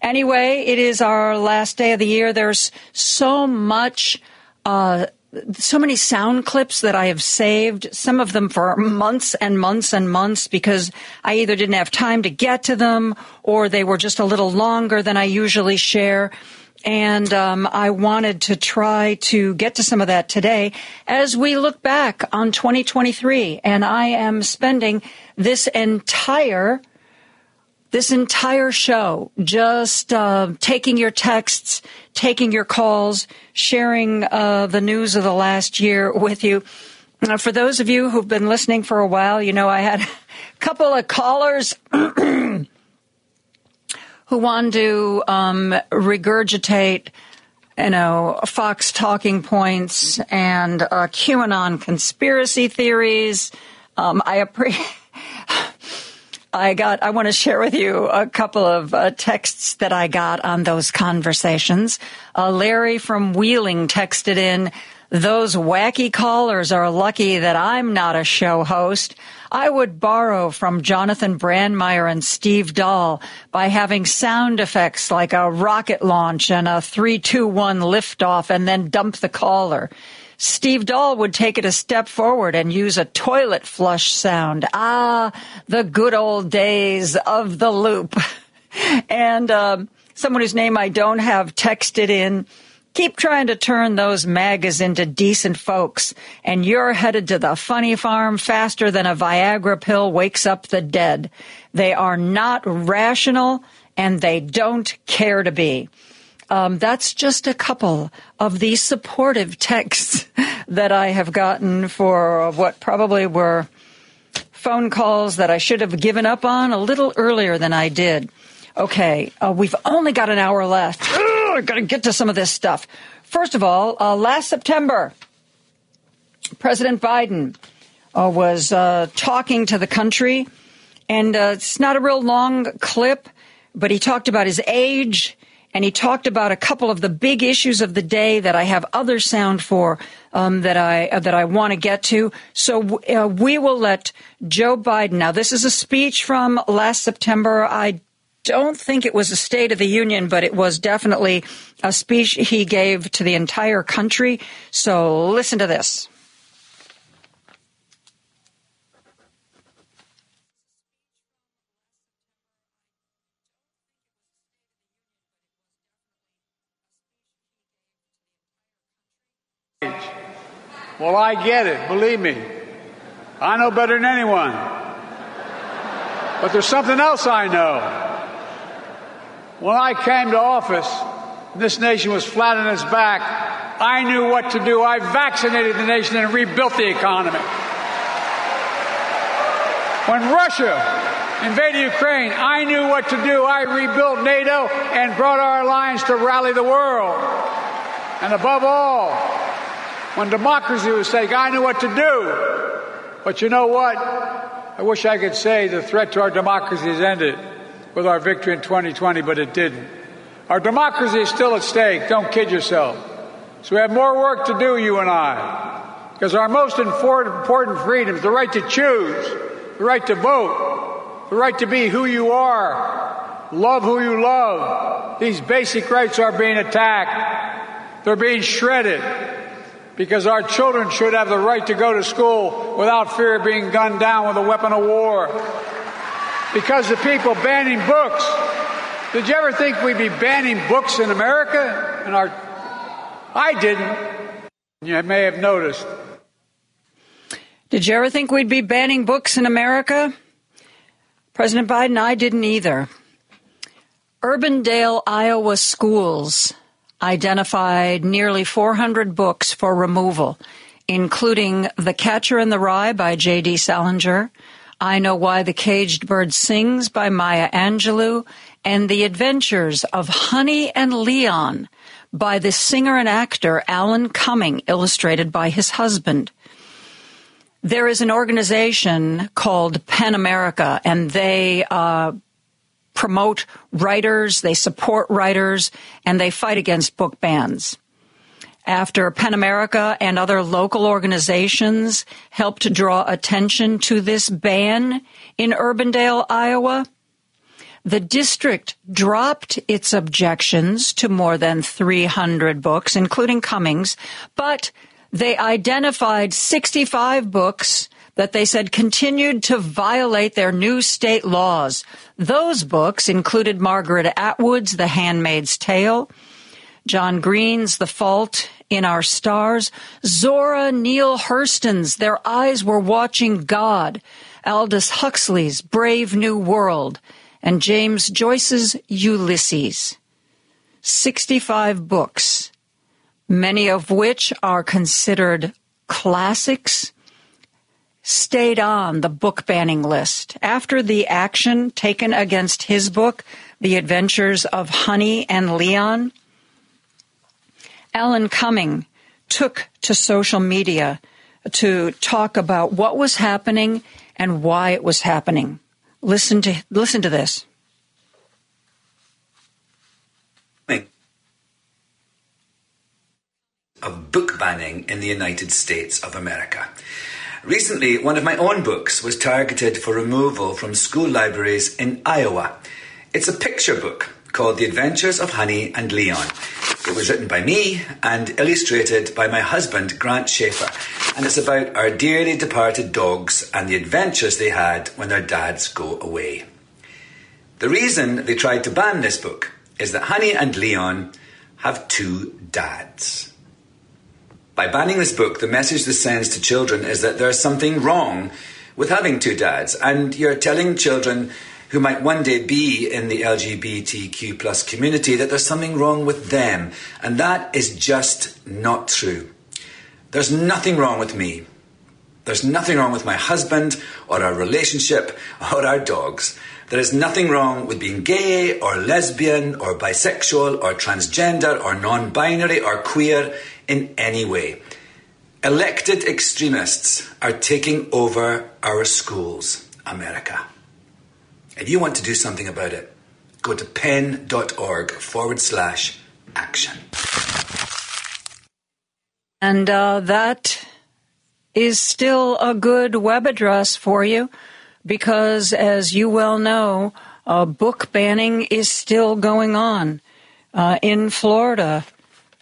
Anyway, it is our last day of the year. There's so much. Uh, so many sound clips that I have saved, some of them for months and months and months because I either didn't have time to get to them or they were just a little longer than I usually share. And um, I wanted to try to get to some of that today as we look back on 2023. And I am spending this entire this entire show just uh, taking your texts, taking your calls, sharing uh, the news of the last year with you. Now, for those of you who've been listening for a while, you know I had a couple of callers who want to um, regurgitate, you know, Fox talking points and uh, QAnon conspiracy theories. Um, I appreciate. I got, I want to share with you a couple of uh, texts that I got on those conversations. Uh, Larry from Wheeling texted in, those wacky callers are lucky that I'm not a show host. I would borrow from Jonathon Brandmeier and Steve Dahl by having sound effects like a rocket launch and a 321 liftoff and then dump the caller. Steve Dahl would take it a step forward and use a toilet flush sound. Ah, the good old days of the loop. and um, someone whose name I don't have texted in. Keep trying to turn those magas into decent folks, and you're headed to the funny farm faster than a Viagra pill wakes up the dead. They are not rational, and they don't care to be. Um, that's just a couple of the supportive texts that I have gotten for what probably were phone calls that I should have given up on a little earlier than I did. Okay, uh, we've only got an hour left. I've got to get to some of this stuff. First of all, uh, last September, President Biden uh, was uh, talking to the country, and uh, it's not a real long clip, but he talked about his age and he talked about a couple of the big issues of the day that I have other sound for um, that I uh, that I want to get to. So uh, we will let Joe Biden. Now, this is a speech from last September. I don't think it was a State of the Union, but it was definitely a speech he gave to the entire country. So listen to this. Well, I get it. Believe me. I know better than anyone. But there's something else I know. When I came to office, this nation was flat on its back. I knew what to do. I vaccinated the nation and rebuilt the economy. When Russia invaded Ukraine, I knew what to do. I rebuilt NATO and brought our alliance to rally the world. And above all, when democracy was taken, I knew what to do. But you know what? I wish I could say the threat to our democracy has ended with our victory in 2020, but it didn't. Our democracy is still at stake. Don't kid yourself. So we have more work to do, you and I. Because our most important freedom is the right to choose, the right to vote, the right to be who you are, love who you love. These basic rights are being attacked. They're being shredded because our children should have the right to go to school without fear of being gunned down with a weapon of war. Because the people banning books. Did you ever think we'd be banning books in America? And our, I didn't. You may have noticed. Did you ever think we'd be banning books in America? President Biden, I didn't either. Urbandale, Iowa schools identified nearly 400 books for removal, including The Catcher in the Rye by J.D. Salinger, I Know Why the Caged Bird Sings by Maya Angelou, and The Adventures of Honey and Leon by the singer and actor Alan Cumming, illustrated by his husband. There is an organization called PEN America, and they uh, promote writers, they support writers, and they fight against book bans. After PEN America and other local organizations helped draw attention to this ban in Urbandale, Iowa, the district dropped its objections to more than 300 books, including Cummings, but they identified 65 books that they said continued to violate their new state laws. Those books included Margaret Atwood's The Handmaid's Tale, John Green's The Fault in Our Stars, Zora Neale Hurston's Their Eyes Were Watching God, Aldous Huxley's Brave New World, and James Joyce's Ulysses. 65 books, many of which are considered classics stayed on the book banning list. After the action taken against his book, The Adventures of Honey and Leon, Alan Cumming took to social media to talk about what was happening and why it was happening. Listen to listen to this. Of book banning in the United States of America. Recently, one of my own books was targeted for removal from school libraries in Iowa. It's a picture book called The Adventures of Honey and Leon. It was written by me and illustrated by my husband, Grant Shaffer, and it's about our dearly departed dogs and the adventures they had when their dads go away. The reason they tried to ban this book is that Honey and Leon have two dads. By banning this book, the message this sends to children is that there's something wrong with having two dads, and you're telling children who might one day be in the LGBTQ plus community that there's something wrong with them, and that is just not true. There's nothing wrong with me. There's nothing wrong with my husband or our relationship or our dogs. There is nothing wrong with being gay or lesbian or bisexual or transgender or non binary or queer in any way. Elected extremists are taking over our schools, America. If you want to do something about it, go to pen.org forward slash action. And uh, that is still a good web address for you because, as you well know, uh, book banning is still going on. Uh, in Florida,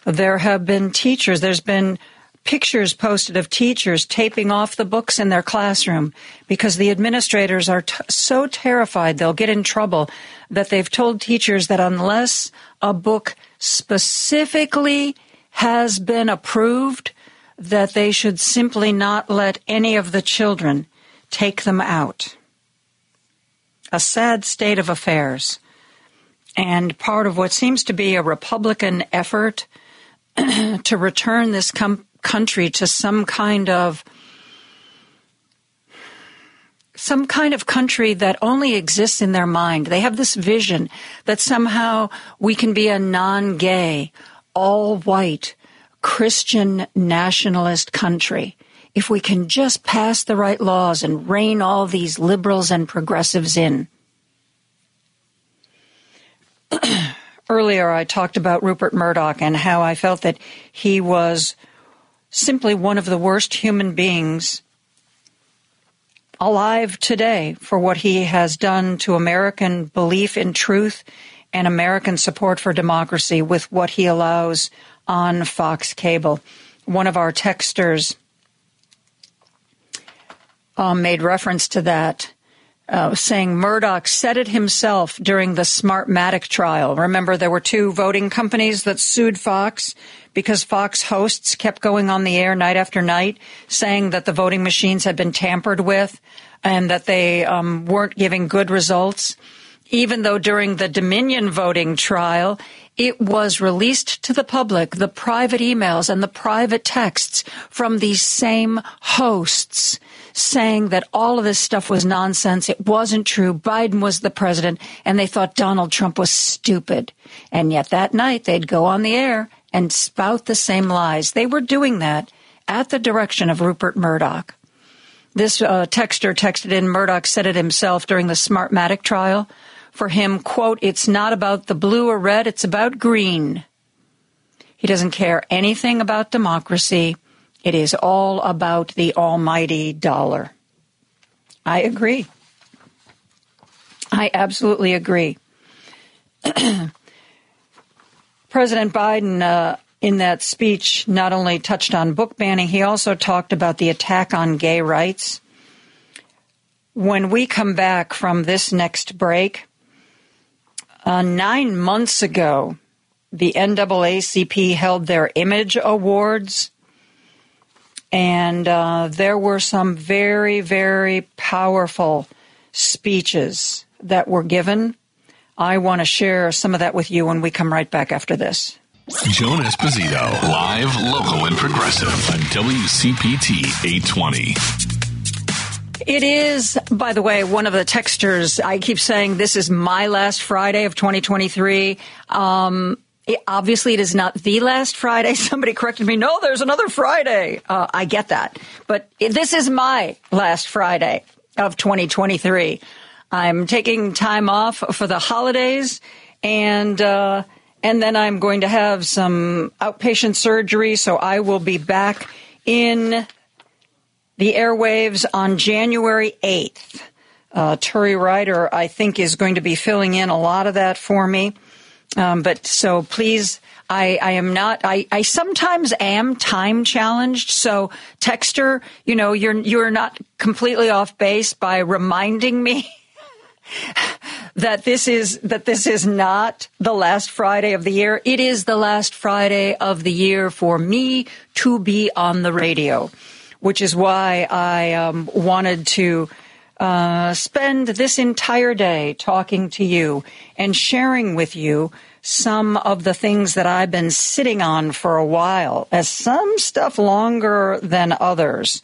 there have been teachers, there's been pictures posted of teachers taping off the books in their classroom because the administrators are t- so terrified they'll get in trouble that they've told teachers that unless a book specifically has been approved, that they should simply not let any of the children take them out. A sad state of affairs. And part of what seems to be a Republican effort to return this com- country to some kind of some kind of country that only exists in their mind. They have this vision that somehow we can be a non-gay, all white, Christian nationalist country if we can just pass the right laws and rein all these liberals and progressives in. Earlier, I talked about Rupert Murdoch and how I felt that he was simply one of the worst human beings alive today for what he has done to American belief in truth and American support for democracy with what he allows on Fox Cable. One of our texters um, made reference to that, uh, saying Murdoch said it himself during the Smartmatic trial. Remember, there were two voting companies that sued Fox because Fox hosts kept going on the air night after night saying that the voting machines had been tampered with and that they um, weren't giving good results. Even though during the Dominion voting trial, it was released to the public, the private emails and the private texts from these same hosts saying that all of this stuff was nonsense. It wasn't true. Biden was the president and they thought Donald Trump was stupid. And yet that night they'd go on the air and spout the same lies. They were doing that at the direction of Rupert Murdoch. This uh, texter texted in Murdoch said it himself during the Smartmatic trial. For him, quote, it's not about the blue or red, it's about green. He doesn't care anything about democracy. It is all about the almighty dollar. I agree. I absolutely agree. President Biden, uh, in that speech, not only touched on book banning, he also talked about the attack on gay rights. When we come back from this next break, uh, nine months ago, the NAACP held their Image Awards, and uh, there were some very, very powerful speeches that were given I want to share some of that with you when we come right back after this. Joan Esposito, live, local, and progressive on WCPT 820. It is, by the way, one of the textures. I keep saying this is my last Friday of 2023. Um, it, obviously, it is not the last Friday. Somebody corrected me. No, there's another Friday. Uh, I get that. But this is my last Friday of 2023. I'm taking time off for the holidays and, uh, and then I'm going to have some outpatient surgery. So I will be back in the airwaves on January 8th. Uh, Turi Ryder, I think, is going to be filling in a lot of that for me. Um, but so please, I, I am not. I, I sometimes am time challenged. So Texter, you know, you're you're not completely off base by reminding me that this is that this is not the last Friday of the year. It is the last Friday of the year for me to be on the radio, which is why I um, wanted to uh, spend this entire day talking to you and sharing with you some of the things that I've been sitting on for a while, as some stuff longer than others.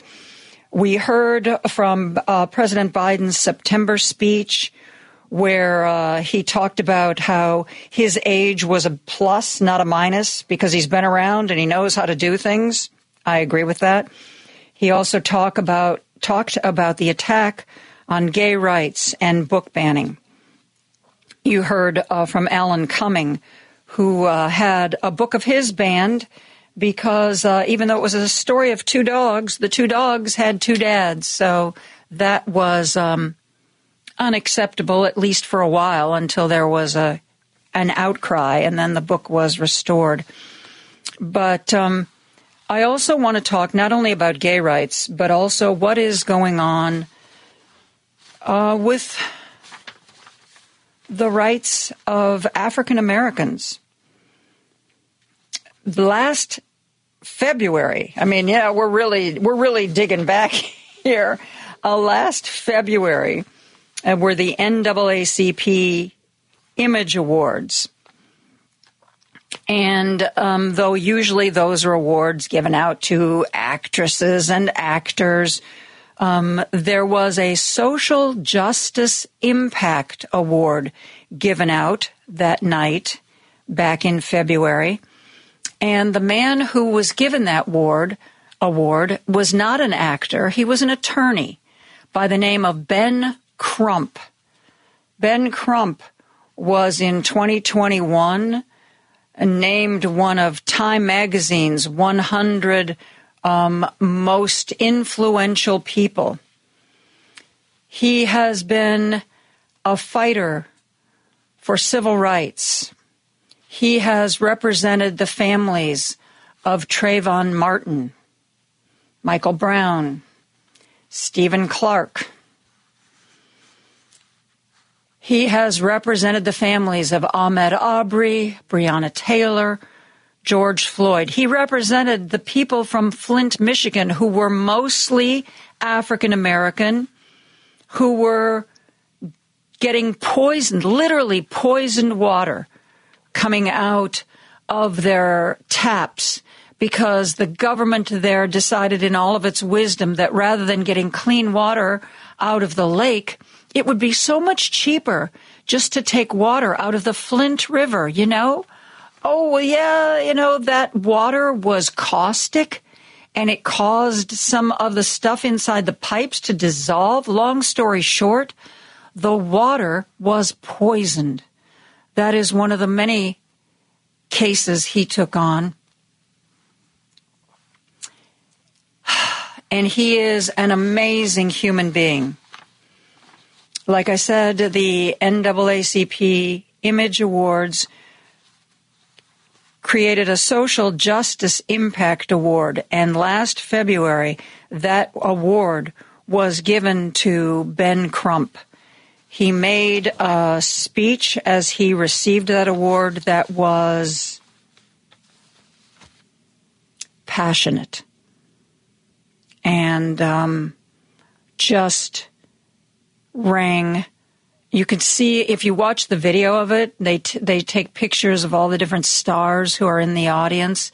We heard from uh, President Biden's September speech where uh, he talked about how his age was a plus, not a minus, because he's been around and he knows how to do things. I agree with that. He also talk about talked about the attack on gay rights and book banning. You heard uh, from Alan Cumming, who uh, had a book of his banned because uh, even though it was a story of two dogs, the two dogs had two dads. So that was um, unacceptable, at least for a while, until there was a an outcry, and then the book was restored. But um, I also want to talk not only about gay rights, but also what is going on uh, with the rights of African Americans. Last February, I mean, yeah, we're really we're really digging back here. Uh, last February, uh, were the NAACP Image Awards. And um, though usually those are awards given out to actresses and actors, um, there was a Social Justice Impact Award given out that night back in February. And the man who was given that award, award was not an actor, he was an attorney by the name of Ben Crump. Ben Crump was in 2021 named one of Time Magazine's 100 um, most influential people. He has been a fighter for civil rights. He has represented the families of Trayvon Martin, Michael Brown, Stephon Clark. He has represented the families of Ahmaud Arbery, Breonna Taylor, George Floyd. He represented the people from Flint, Michigan, who were mostly African American, who were getting poisoned, literally poisoned water coming out of their taps because the government there decided in all of its wisdom that rather than getting clean water out of the lake, it would be so much cheaper just to take water out of the Flint River, you know? Oh, well, yeah, you know, that water was caustic and it caused some of the stuff inside the pipes to dissolve. Long story short, the water was poisoned. That is one of the many cases he took on. And he is an amazing human being. Like I said, the NAACP Image Awards created a Social Justice Impact Award, and last February, that award was given to Ben Crump. He made a speech as he received that award that was passionate and um, just rang. You can see if you watch the video of it, they t- they take pictures of all the different stars who are in the audience,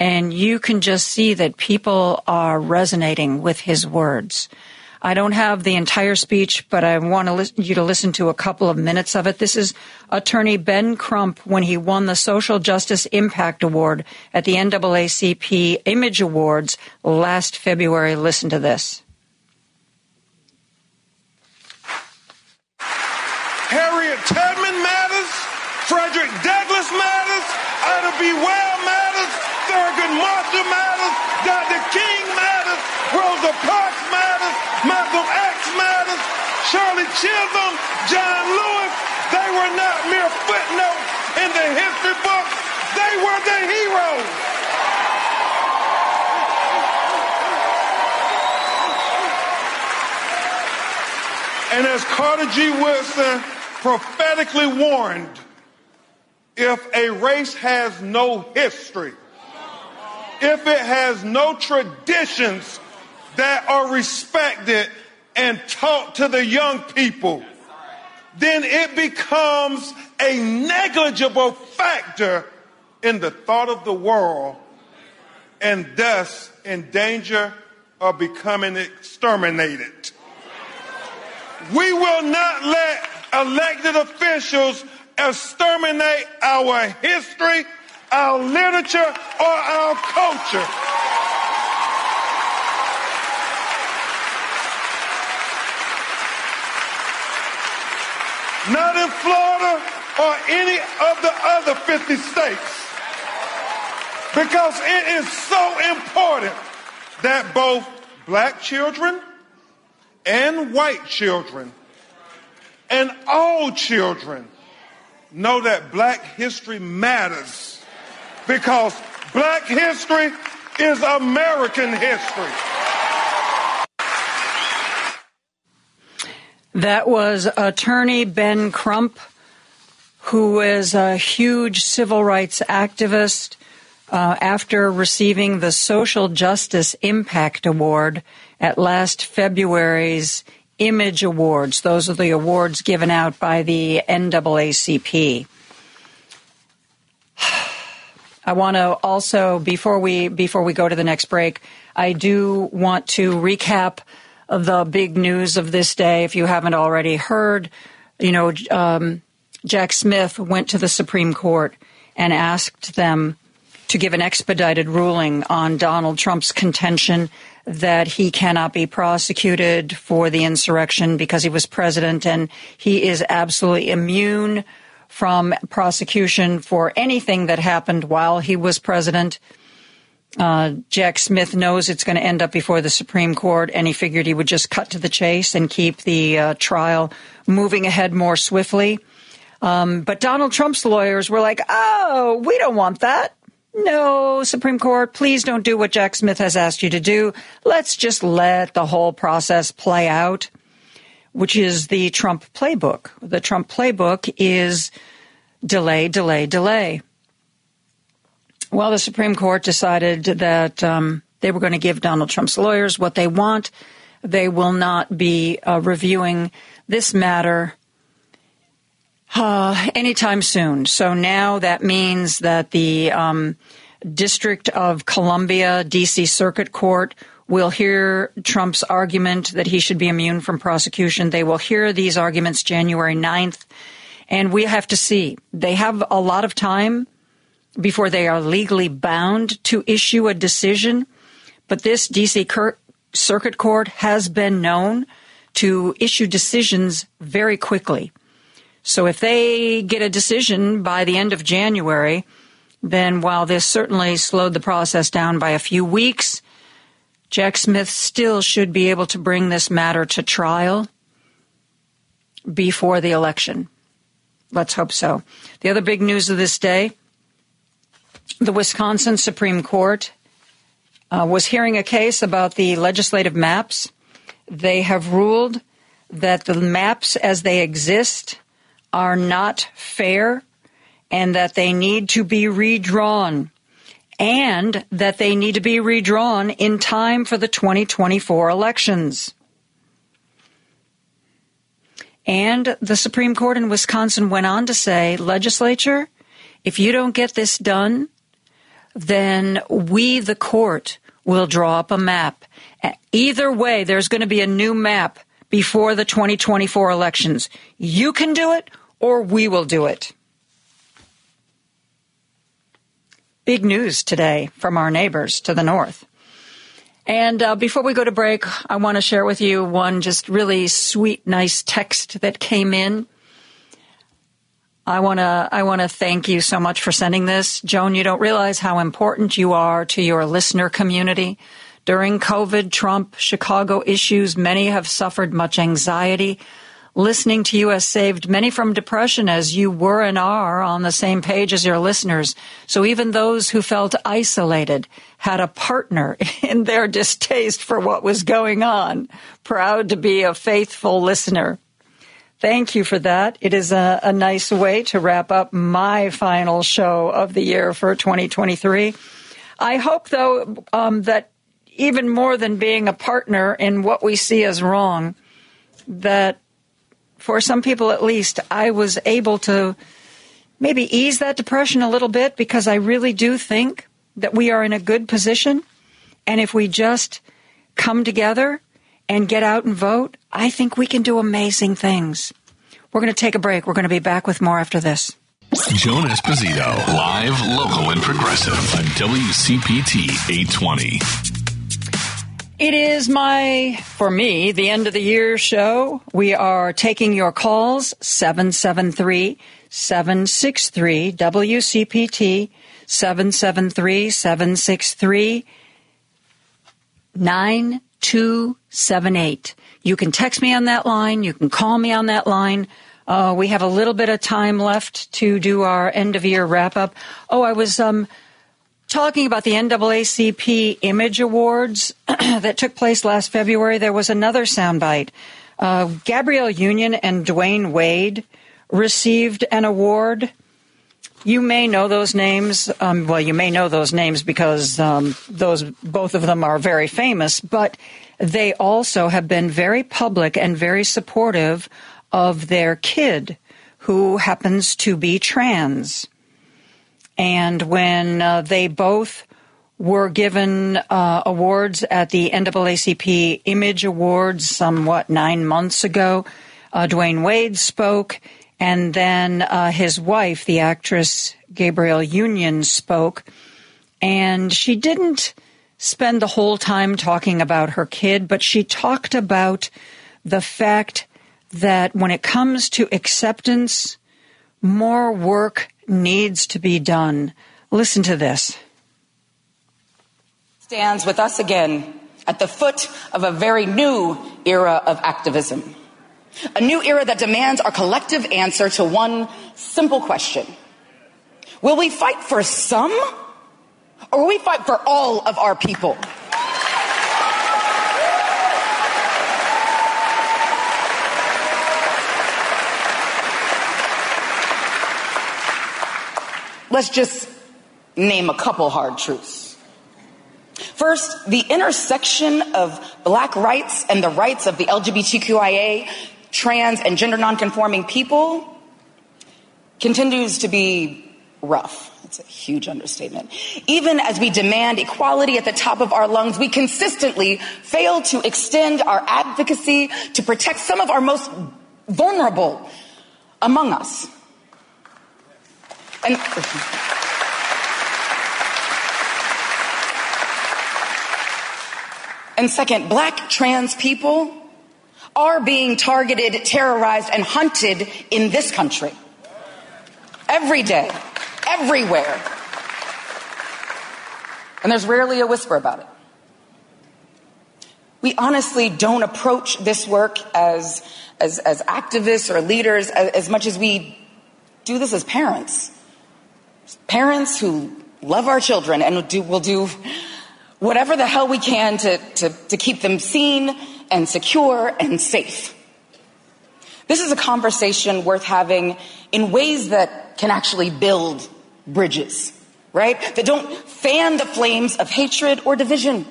and you can just see that people are resonating with his words. I don't have the entire speech, but I want to li- you to listen to a couple of minutes of it. This is attorney Ben Crump when he won the Social Justice Impact Award at the NAACP Image Awards last February. Listen to this. Harriet Tubman matters. Frederick Douglass matters. Ida B. Well matters. Thurgood Marshall matters. Dr. King matters. Rosa Parks matters. Malcolm X matters. Shirley Chisholm, John Lewis. They were not mere footnotes in the history books. They were the heroes. And as Carter G. Woodson prophetically warned, if a race has no history, if it has no traditions that are respected and taught to the young people, then it becomes a negligible factor in the thought of the world and thus in danger of becoming exterminated. We will not let elected officials exterminate our history, our literature, or our culture. Not in Florida or any of the other 50 states. Because it is so important that both black children and white children and all children know that black history matters because black history is American history. That was attorney Ben Crump, who is a huge civil rights activist. Uh, after receiving the Social Justice Impact Award at last February's Image Awards. Those are the awards given out by the NAACP. I want to also before we before we go to the next break, I do want to recap the big news of this day. If you haven't already heard, you know, um, Jack Smith went to the Supreme Court and asked them to give an expedited ruling on Donald Trump's contention that he cannot be prosecuted for the insurrection because he was president and he is absolutely immune from prosecution for anything that happened while he was president. Uh, Jack Smith knows it's going to end up before the Supreme Court, and he figured he would just cut to the chase and keep the uh, trial moving ahead more swiftly. Um, but Donald Trump's lawyers were like, oh, we don't want that. No, Supreme Court, please don't do what Jack Smith has asked you to do. Let's just let the whole process play out, which is the Trump playbook. The Trump playbook is delay, delay, delay. Well, the Supreme Court decided that um, they were going to give Donald Trump's lawyers what they want. They will not be uh, reviewing this matter uh, anytime soon. So now that means that the um, District of Columbia, D.C. Circuit Court, will hear Trump's argument that he should be immune from prosecution. They will hear these arguments January 9th. And we have to see. They have a lot of time before they are legally bound to issue a decision. But this D.C. Circuit Court has been known to issue decisions very quickly. So if they get a decision by the end of January, then while this certainly slowed the process down by a few weeks, Jack Smith still should be able to bring this matter to trial before the election. Let's hope so. The other big news of this day the Wisconsin Supreme Court uh, was hearing a case about the legislative maps. They have ruled that the maps as they exist are not fair and that they need to be redrawn and that they need to be redrawn in time for the 2024 elections. And the Supreme Court in Wisconsin went on to say, legislature, if you don't get this done, then we, the court, will draw up a map. Either way, there's going to be a new map before the 2024 elections. You can do it or we will do it. Big news today from our neighbors to the north. And uh, before we go to break, I want to share with you one just really sweet, nice text that came in. I want to I want to thank you so much for sending this. Joan, you don't realize how important you are to your listener community. During COVID, Trump, Chicago issues, many have suffered much anxiety listening to you has saved many from depression as you were and are on the same page as your listeners. So even those who felt isolated had a partner in their distaste for what was going on. Proud to be a faithful listener. Thank you for that. It is a, a nice way to wrap up my final show of the year for 2023. I hope, though, um, that even more than being a partner in what we see as wrong, that for some people at least, I was able to maybe ease that depression a little bit because I really do think that we are in a good position. And if we just come together and get out and vote, I think we can do amazing things. We're going to take a break. We're going to be back with more after this. Joan Esposito, live, local, and progressive on WCPT 820. It is my, for me, the end of the year show. We are taking your calls, 773 763 WCPT, 773 763 9278. You can text me on that line. You can call me on that line. Uh, we have a little bit of time left to do our end of year wrap up. Oh, I was um, talking about the NAACP Image Awards that took place last February, there was another soundbite. Uh, Gabrielle Union and Dwyane Wade received an award. You may know those names. Um, well, you may know those names because um, those both of them are very famous, but they also have been very public and very supportive of their kid who happens to be trans. And when uh, they both were given uh, awards at the NAACP Image Awards somewhat nine months ago, uh, Dwyane Wade spoke, and then uh, his wife, the actress Gabrielle Union, spoke. And she didn't spend the whole time talking about her kid, but she talked about the fact that when it comes to acceptance, more work needs to be done. Listen to this. Stands with us again at the foot of a very new era of activism. A new era that demands our collective answer to one simple question. Will we fight for some or will we fight for all of our people? Let's just name a couple hard truths. First, the intersection of black rights and the rights of the LGBTQIA, trans, and gender nonconforming people continues to be rough. It's a huge understatement. Even as we demand equality at the top of our lungs, we consistently fail to extend our advocacy to protect some of our most vulnerable among us. And And second, black trans people are being targeted, terrorized, and hunted in this country. Every day, everywhere. And there's rarely a whisper about it. We honestly don't approach this work as, as, as activists or leaders as, as much as we do this as parents. Parents who love our children and do, will do whatever the hell we can to, to, to keep them seen and secure and safe. This is a conversation worth having in ways that can actually build bridges, right? That don't fan the flames of hatred or division.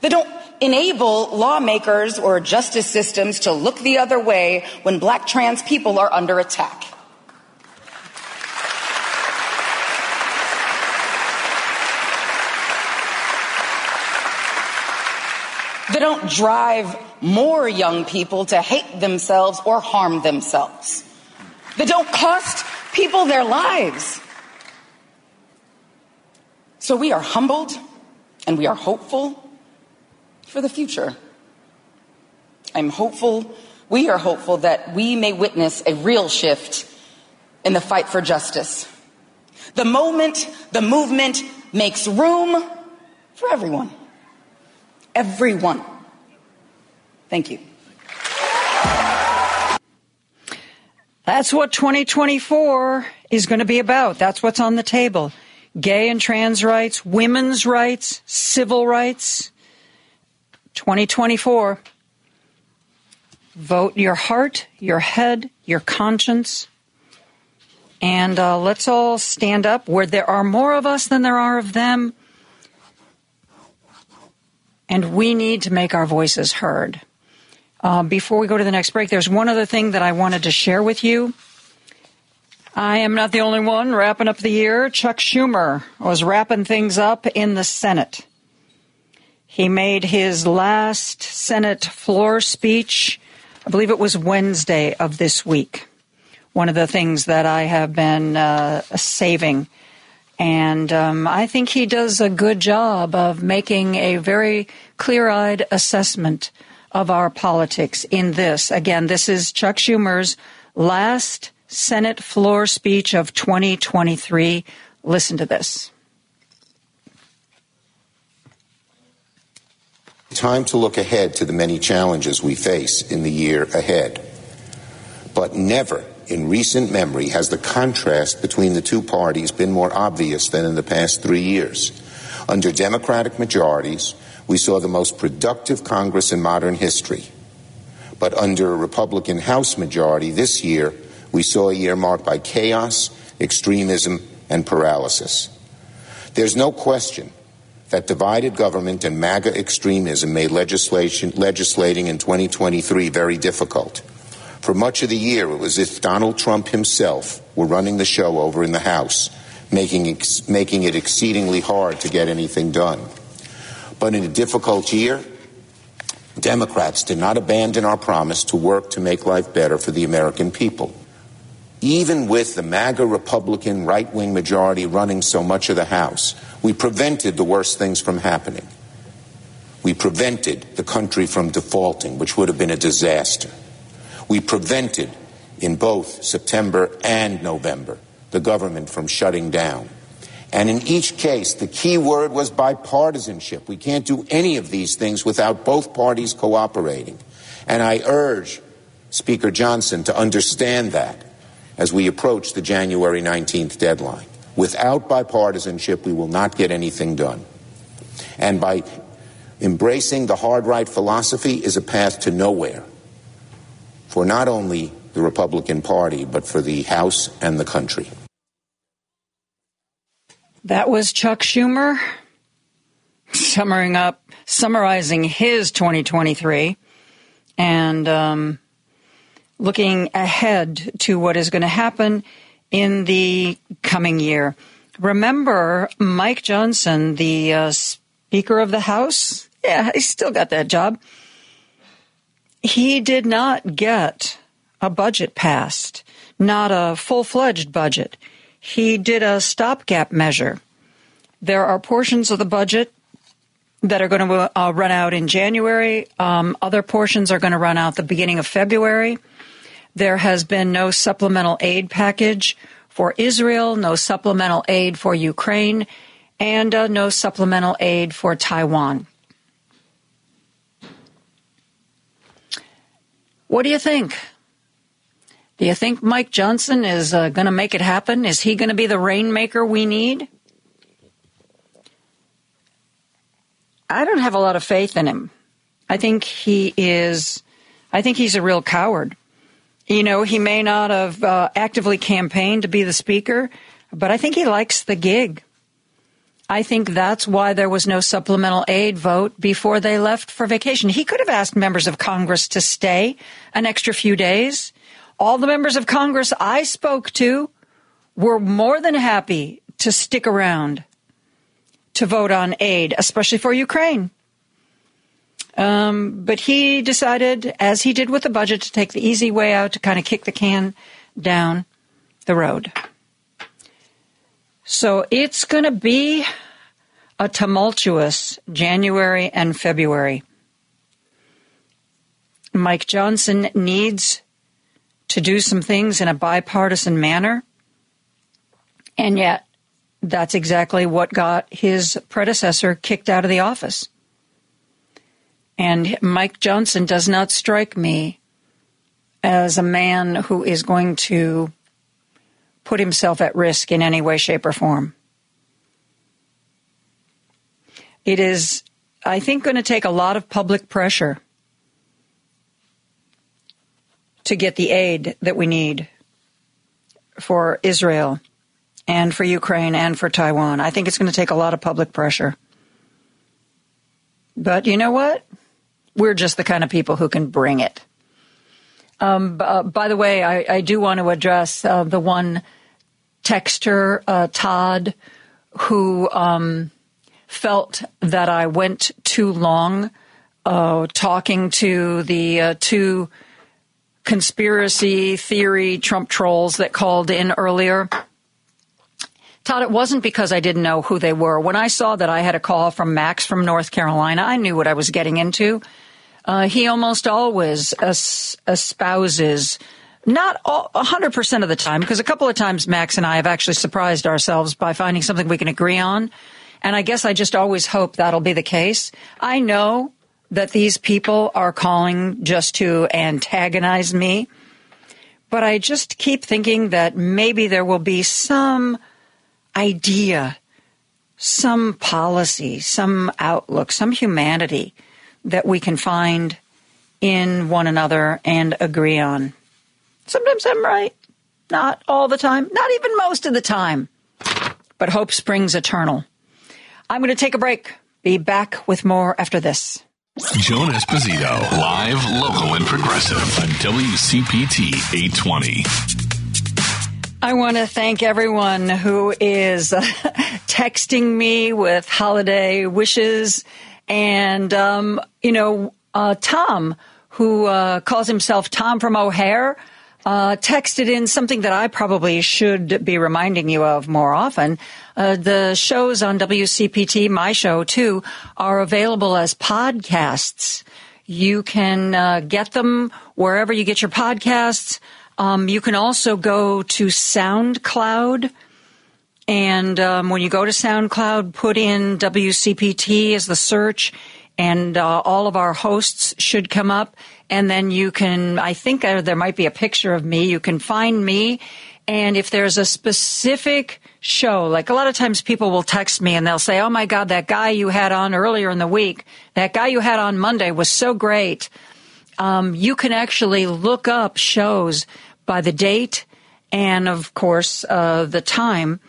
That don't enable lawmakers or justice systems to look the other way when black trans people are under attack. Don't drive more young people to hate themselves or harm themselves. They don't cost people their lives. So we are humbled and we are hopeful for the future. I'm hopeful, we are hopeful that we may witness a real shift in the fight for justice. The moment the movement makes room for everyone. Everyone. Thank you. That's what 2024 is going to be about. That's what's on the table. Gay and trans rights, women's rights, civil rights. 2024. Vote your heart, your head, your conscience. And uh, let's all stand up where there are more of us than there are of them. And we need to make our voices heard. Uh, before we go to the next break, there's one other thing that I wanted to share with you. I am not the only one wrapping up the year. Chuck Schumer was wrapping things up in the Senate. He made his last Senate floor speech, I believe it was Wednesday of this week. One of the things that I have been uh, saving and um, I think he does a good job of making a very clear eyed assessment of our politics in this. Again, this is Chuck Schumer's last Senate floor speech of 2023. Listen to this. Time to look ahead to the many challenges we face in the year ahead. But never in recent memory has the contrast between the two parties been more obvious than in the past three years. Under Democratic majorities, we saw the most productive Congress in modern history. But under a Republican House majority this year, we saw a year marked by chaos, extremism, and paralysis. There's no question that divided government and MAGA extremism made legislation, legislating in 2023 very difficult. For much of the year, it was as if Donald Trump himself were running the show over in the House, making, making it exceedingly hard to get anything done. But in a difficult year, Democrats did not abandon our promise to work to make life better for the American people. Even with the MAGA Republican right wing majority running so much of the House, we prevented the worst things from happening. We prevented the country from defaulting, which would have been a disaster. We prevented, in both September and November, the government from shutting down. And in each case, the key word was bipartisanship. We can't do any of these things without both parties cooperating. And I urge Speaker Johnson to understand that as we approach the January 19th deadline. Without bipartisanship, we will not get anything done. And by embracing the hard right philosophy is a path to nowhere for not only the Republican Party, but for the House and the country. That was Chuck Schumer summarizing up, summarizing his 2023 and um, looking ahead to what is going to happen in the coming year. Remember, Mike Johnson, the uh, Speaker of the House, yeah, he still got that job. He did not get a budget passed, not a full fledged budget. He did a stopgap measure. There are portions of the budget that are going to uh, run out in January. Um, other portions are going to run out the beginning of February. There has been no supplemental aid package for Israel, no supplemental aid for Ukraine, and uh, no supplemental aid for Taiwan. What do you think? Do you think Mike Johnson is uh, going to make it happen? Is he going to be the rainmaker we need? I don't have a lot of faith in him. I think he is, I think he's a real coward. You know, he may not have uh, actively campaigned to be the speaker, but I think he likes the gig. I think that's why there was no supplemental aid vote before they left for vacation. He could have asked members of Congress to stay an extra few days. All the members of Congress I spoke to were more than happy to stick around to vote on aid, especially for Ukraine. Um, but he decided, as he did with the budget, to take the easy way out to kind of kick the can down the road. So it's going to be a tumultuous January and February. Mike Johnson needs to do some things in a bipartisan manner. And yet, that's exactly what got his predecessor kicked out of the office. And Mike Johnson does not strike me as a man who is going to put himself at risk in any way, shape, or form. It is, I think, going to take a lot of public pressure to get the aid that we need for Israel and for Ukraine and for Taiwan. I think it's going to take a lot of public pressure. But you know what? We're just the kind of people who can bring it. Um, uh, by the way, I, I, do want to address uh, the one texter, uh, Todd, who um, felt that I went too long uh, talking to the uh, two conspiracy theory Trump trolls that called in earlier. Todd, it wasn't because I didn't know who they were. When I saw that I had a call from Max from North Carolina, I knew what I was getting into. Uh, he almost always espouses, not all, 100% of the time, because a couple of times Max and I have actually surprised ourselves by finding something we can agree on. And I guess I just always hope that'll be the case. I know that these people are calling just to antagonize me, but I just keep thinking that maybe there will be some idea, some policy, some outlook, some humanity that we can find in one another and agree on. Sometimes I'm right. Not all the time, not even most of the time. But hope springs eternal. I'm going to take a break. Be back with more after this. Joan Esposito, live, local, and progressive on WCPT 820. I want to thank everyone who is uh, texting me with holiday wishes. And, um, you know, uh, Tom, who uh, calls himself Tom from O'Hare, uh, texted in something that I probably should be reminding you of more often. Uh, the shows on WCPT, my show too, are available as podcasts. You can uh, get them wherever you get your podcasts. Um, you can also go to SoundCloud. And um, when you go to SoundCloud, put in WCPT as the search, and uh, all of our hosts should come up. And then you can, I think uh, there might be a picture of me. You can find me. And if there's a specific show, like a lot of times people will text me and they'll say, Oh my God, that guy you had on earlier in the week, that guy you had on Monday was so great. Um, you can actually look up shows by the date and, of course, uh, the time.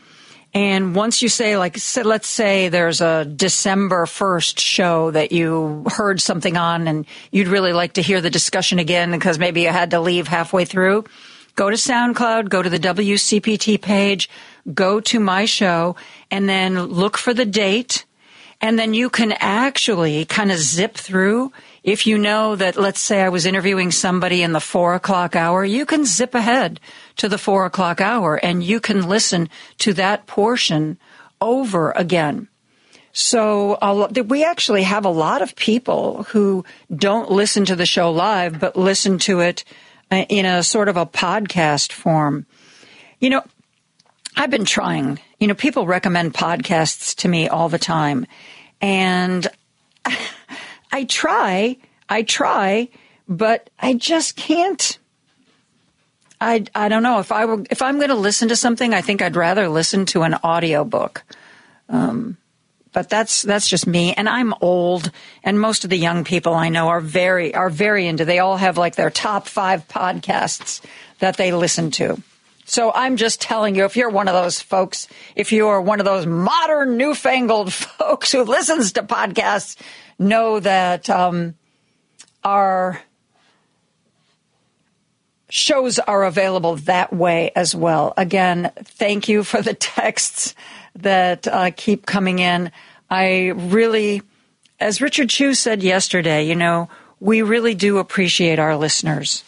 And once you say, like, so let's say there's a December 1st show that you heard something on and you'd really like to hear the discussion again because maybe you had to leave halfway through, go to SoundCloud, go to the WCPT page, go to my show, and then look for the date. And then you can actually kind of zip through. If you know that, let's say I was interviewing somebody in the four o'clock hour, you can zip ahead to the four o'clock hour and you can listen to that portion over again. So we actually have a lot of people who don't listen to the show live, but listen to it in a sort of a podcast form. You know, I've been trying. You know, people recommend podcasts to me all the time. And I try, I try, but I just can't. I, I don't know if I were, if I'm going to listen to something, I think I'd rather listen to an audiobook. Um, but that's that's just me. And i'm old and most of the young people i know are very are very into they all have like their top 5 podcasts that they listen to. So i'm just telling you if you're one of those folks if you are one of those modern newfangled folks who listens to podcasts know that um, our shows are available that way as well. Again thank you for the texts that uh, keep coming in. I really, as Richard Chu said yesterday, you know, we really do appreciate our listeners.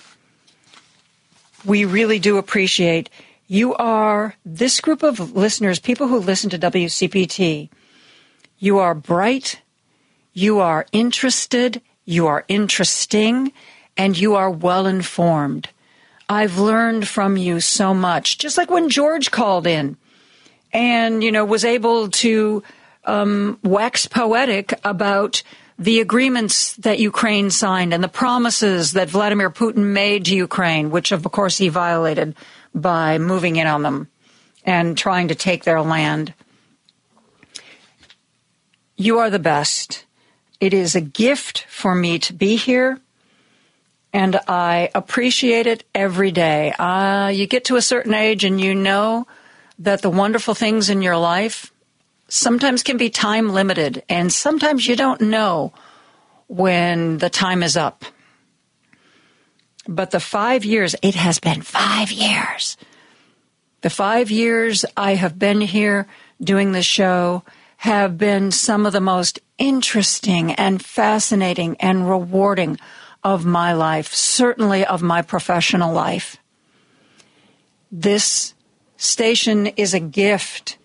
We really do appreciate you are this group of listeners, people who listen to WCPT. You are bright, you are interested, you are interesting, and you are well informed. I've learned from you so much. Just like when George called in and, you know, was able to um, wax poetic about the agreements that Ukraine signed and the promises that Vladimir Putin made to Ukraine, which of course he violated by moving in on them and trying to take their land. You are the best. It is a gift for me to be here, and I appreciate it every day. Uh, you get to a certain age and you know that the wonderful things in your life sometimes can be time limited, and sometimes you don't know when the time is up. But the five years, it has been five years. The five years I have been here doing the show have been some of the most interesting and fascinating and rewarding of my life, certainly of my professional life. This station is a gift.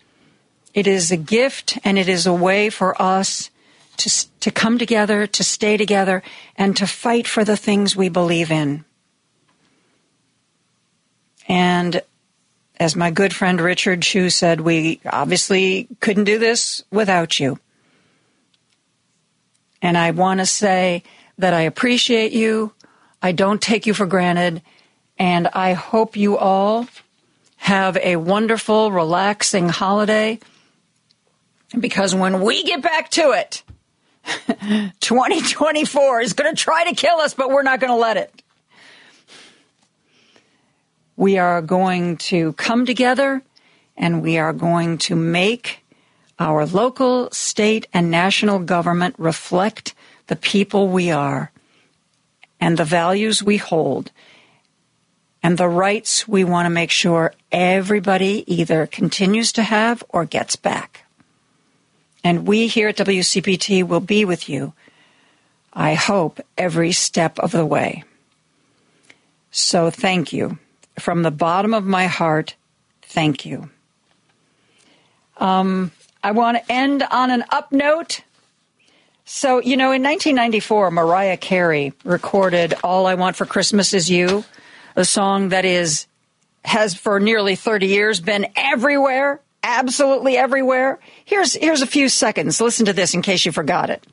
It is a gift and it is a way for us to, to come together, to stay together, and to fight for the things we believe in. And as my good friend Richard Chu said, we obviously couldn't do this without you. And I want to say that I appreciate you. I don't take you for granted. And I hope you all have a wonderful, relaxing holiday. Because when we get back to it, 2024 is going to try to kill us, but we're not going to let it. We are going to come together and we are going to make our local, state, and national government reflect the people we are and the values we hold and the rights we want to make sure everybody either continues to have or gets back. And we here at WCPT will be with you, I hope, every step of the way. So thank you. from the bottom of my heart, thank you. Um, I want to end on an up note. So, you know, in 1994, Mariah Carey recorded All I Want for Christmas Is You, a song that is, has for nearly 30 years been everywhere, absolutely everywhere. Here's, here's a few seconds. Listen to this in case you forgot it.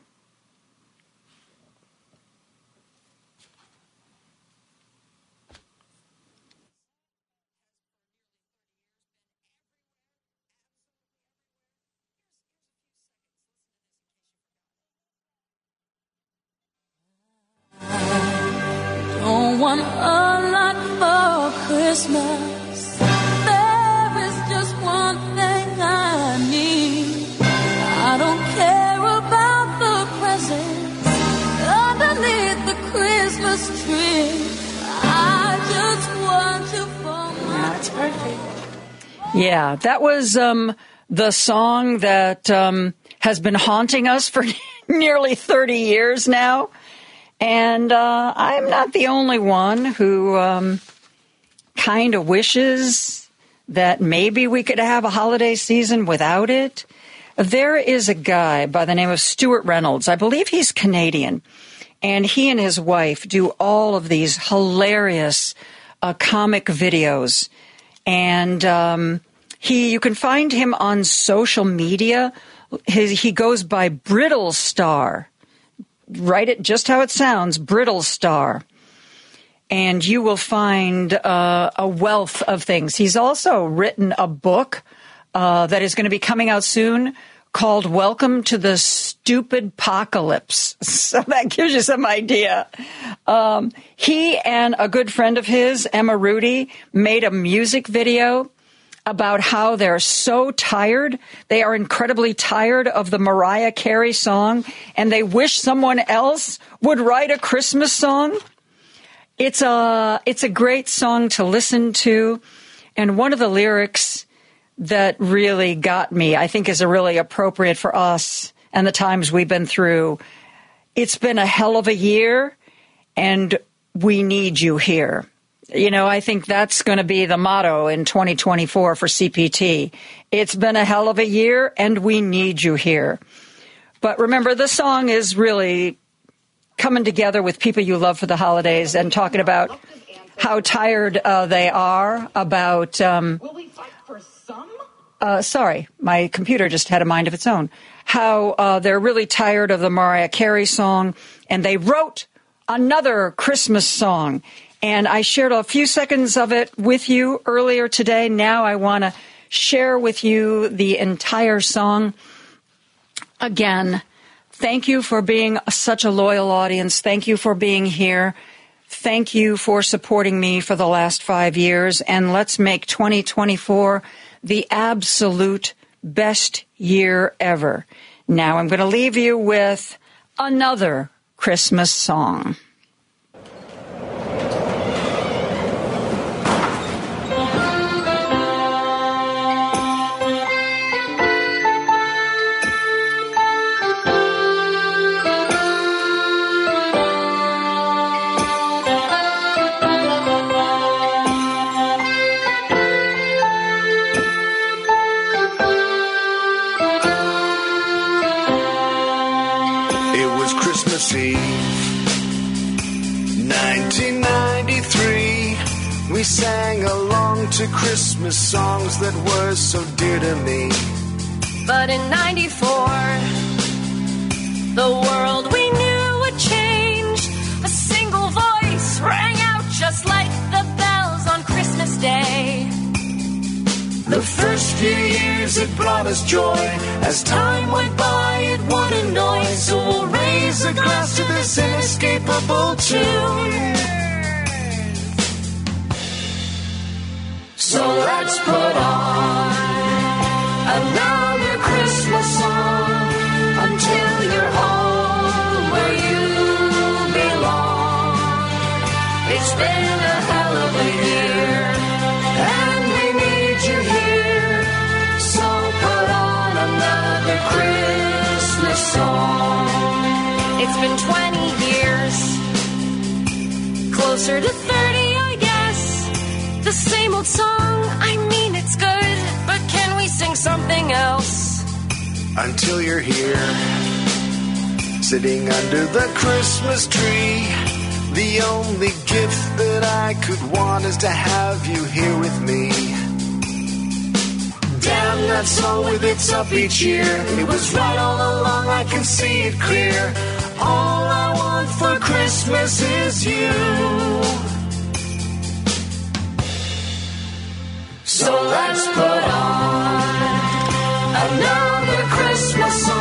Perfect. Yeah, that was um, the song that um, has been haunting us for nearly 30 years now. And uh, I'm not the only one who um, kind of wishes that maybe we could have a holiday season without it. There is a guy by the name of Stewart Reynolds. I believe he's Canadian. And he and his wife do all of these hilarious uh, comic videos. And um, he, you can find him on social media. His, he goes by Brittlestar. Write it just how it sounds, Brittlestar. And you will find uh, a wealth of things. He's also written a book uh, that is going to be coming out soon called Welcome to the Stupid Apocalypse. So that gives you some idea. Um, he and a good friend of his, Emma Rudy, made a music video about how they're so tired. They are incredibly tired of the Mariah Carey song and they wish someone else would write a Christmas song. It's a, it's a great song to listen to. And one of the lyrics that really got me, I think is a really appropriate for us and the times we've been through. It's been a hell of a year and we need you here. You know, I think that's going to be the motto in 2024 for CPT. It's been a hell of a year and we need you here. But remember, the song is really coming together with people you love for the holidays and talking about how tired uh, they are about. Um, uh, sorry, my computer just had a mind of its own. How uh, they're really tired of the Mariah Carey song, and they wrote another Christmas song. And I shared a few seconds of it with you earlier today. Now I want to share with you the entire song. Again, thank you for being such a loyal audience. Thank you for being here. Thank you for supporting me for the last five years. And let's make 2024 the absolute best year ever. Now I'm going to leave you with another Christmas song. Christmas songs that were so dear to me. But in 94, the world we knew would change. A single voice rang out just like the bells on Christmas Day. The first few years it brought us joy. As time went by, it would annoy. So we'll raise a glass to this inescapable tune. So let's put on another Christmas song until you're home where you belong. It's been a hell of a year, and we need you here. So put on another Christmas song. It's been 20 years, closer to 30, I same old song. I mean, it's good, but can we sing something else? until you're here, sitting under the Christmas tree. The only gift that I could want is to have you here with me. Damn that song with its upbeat cheer. It was right all along, I can see it clear. All I want for Christmas is you. So let's put on another Christmas song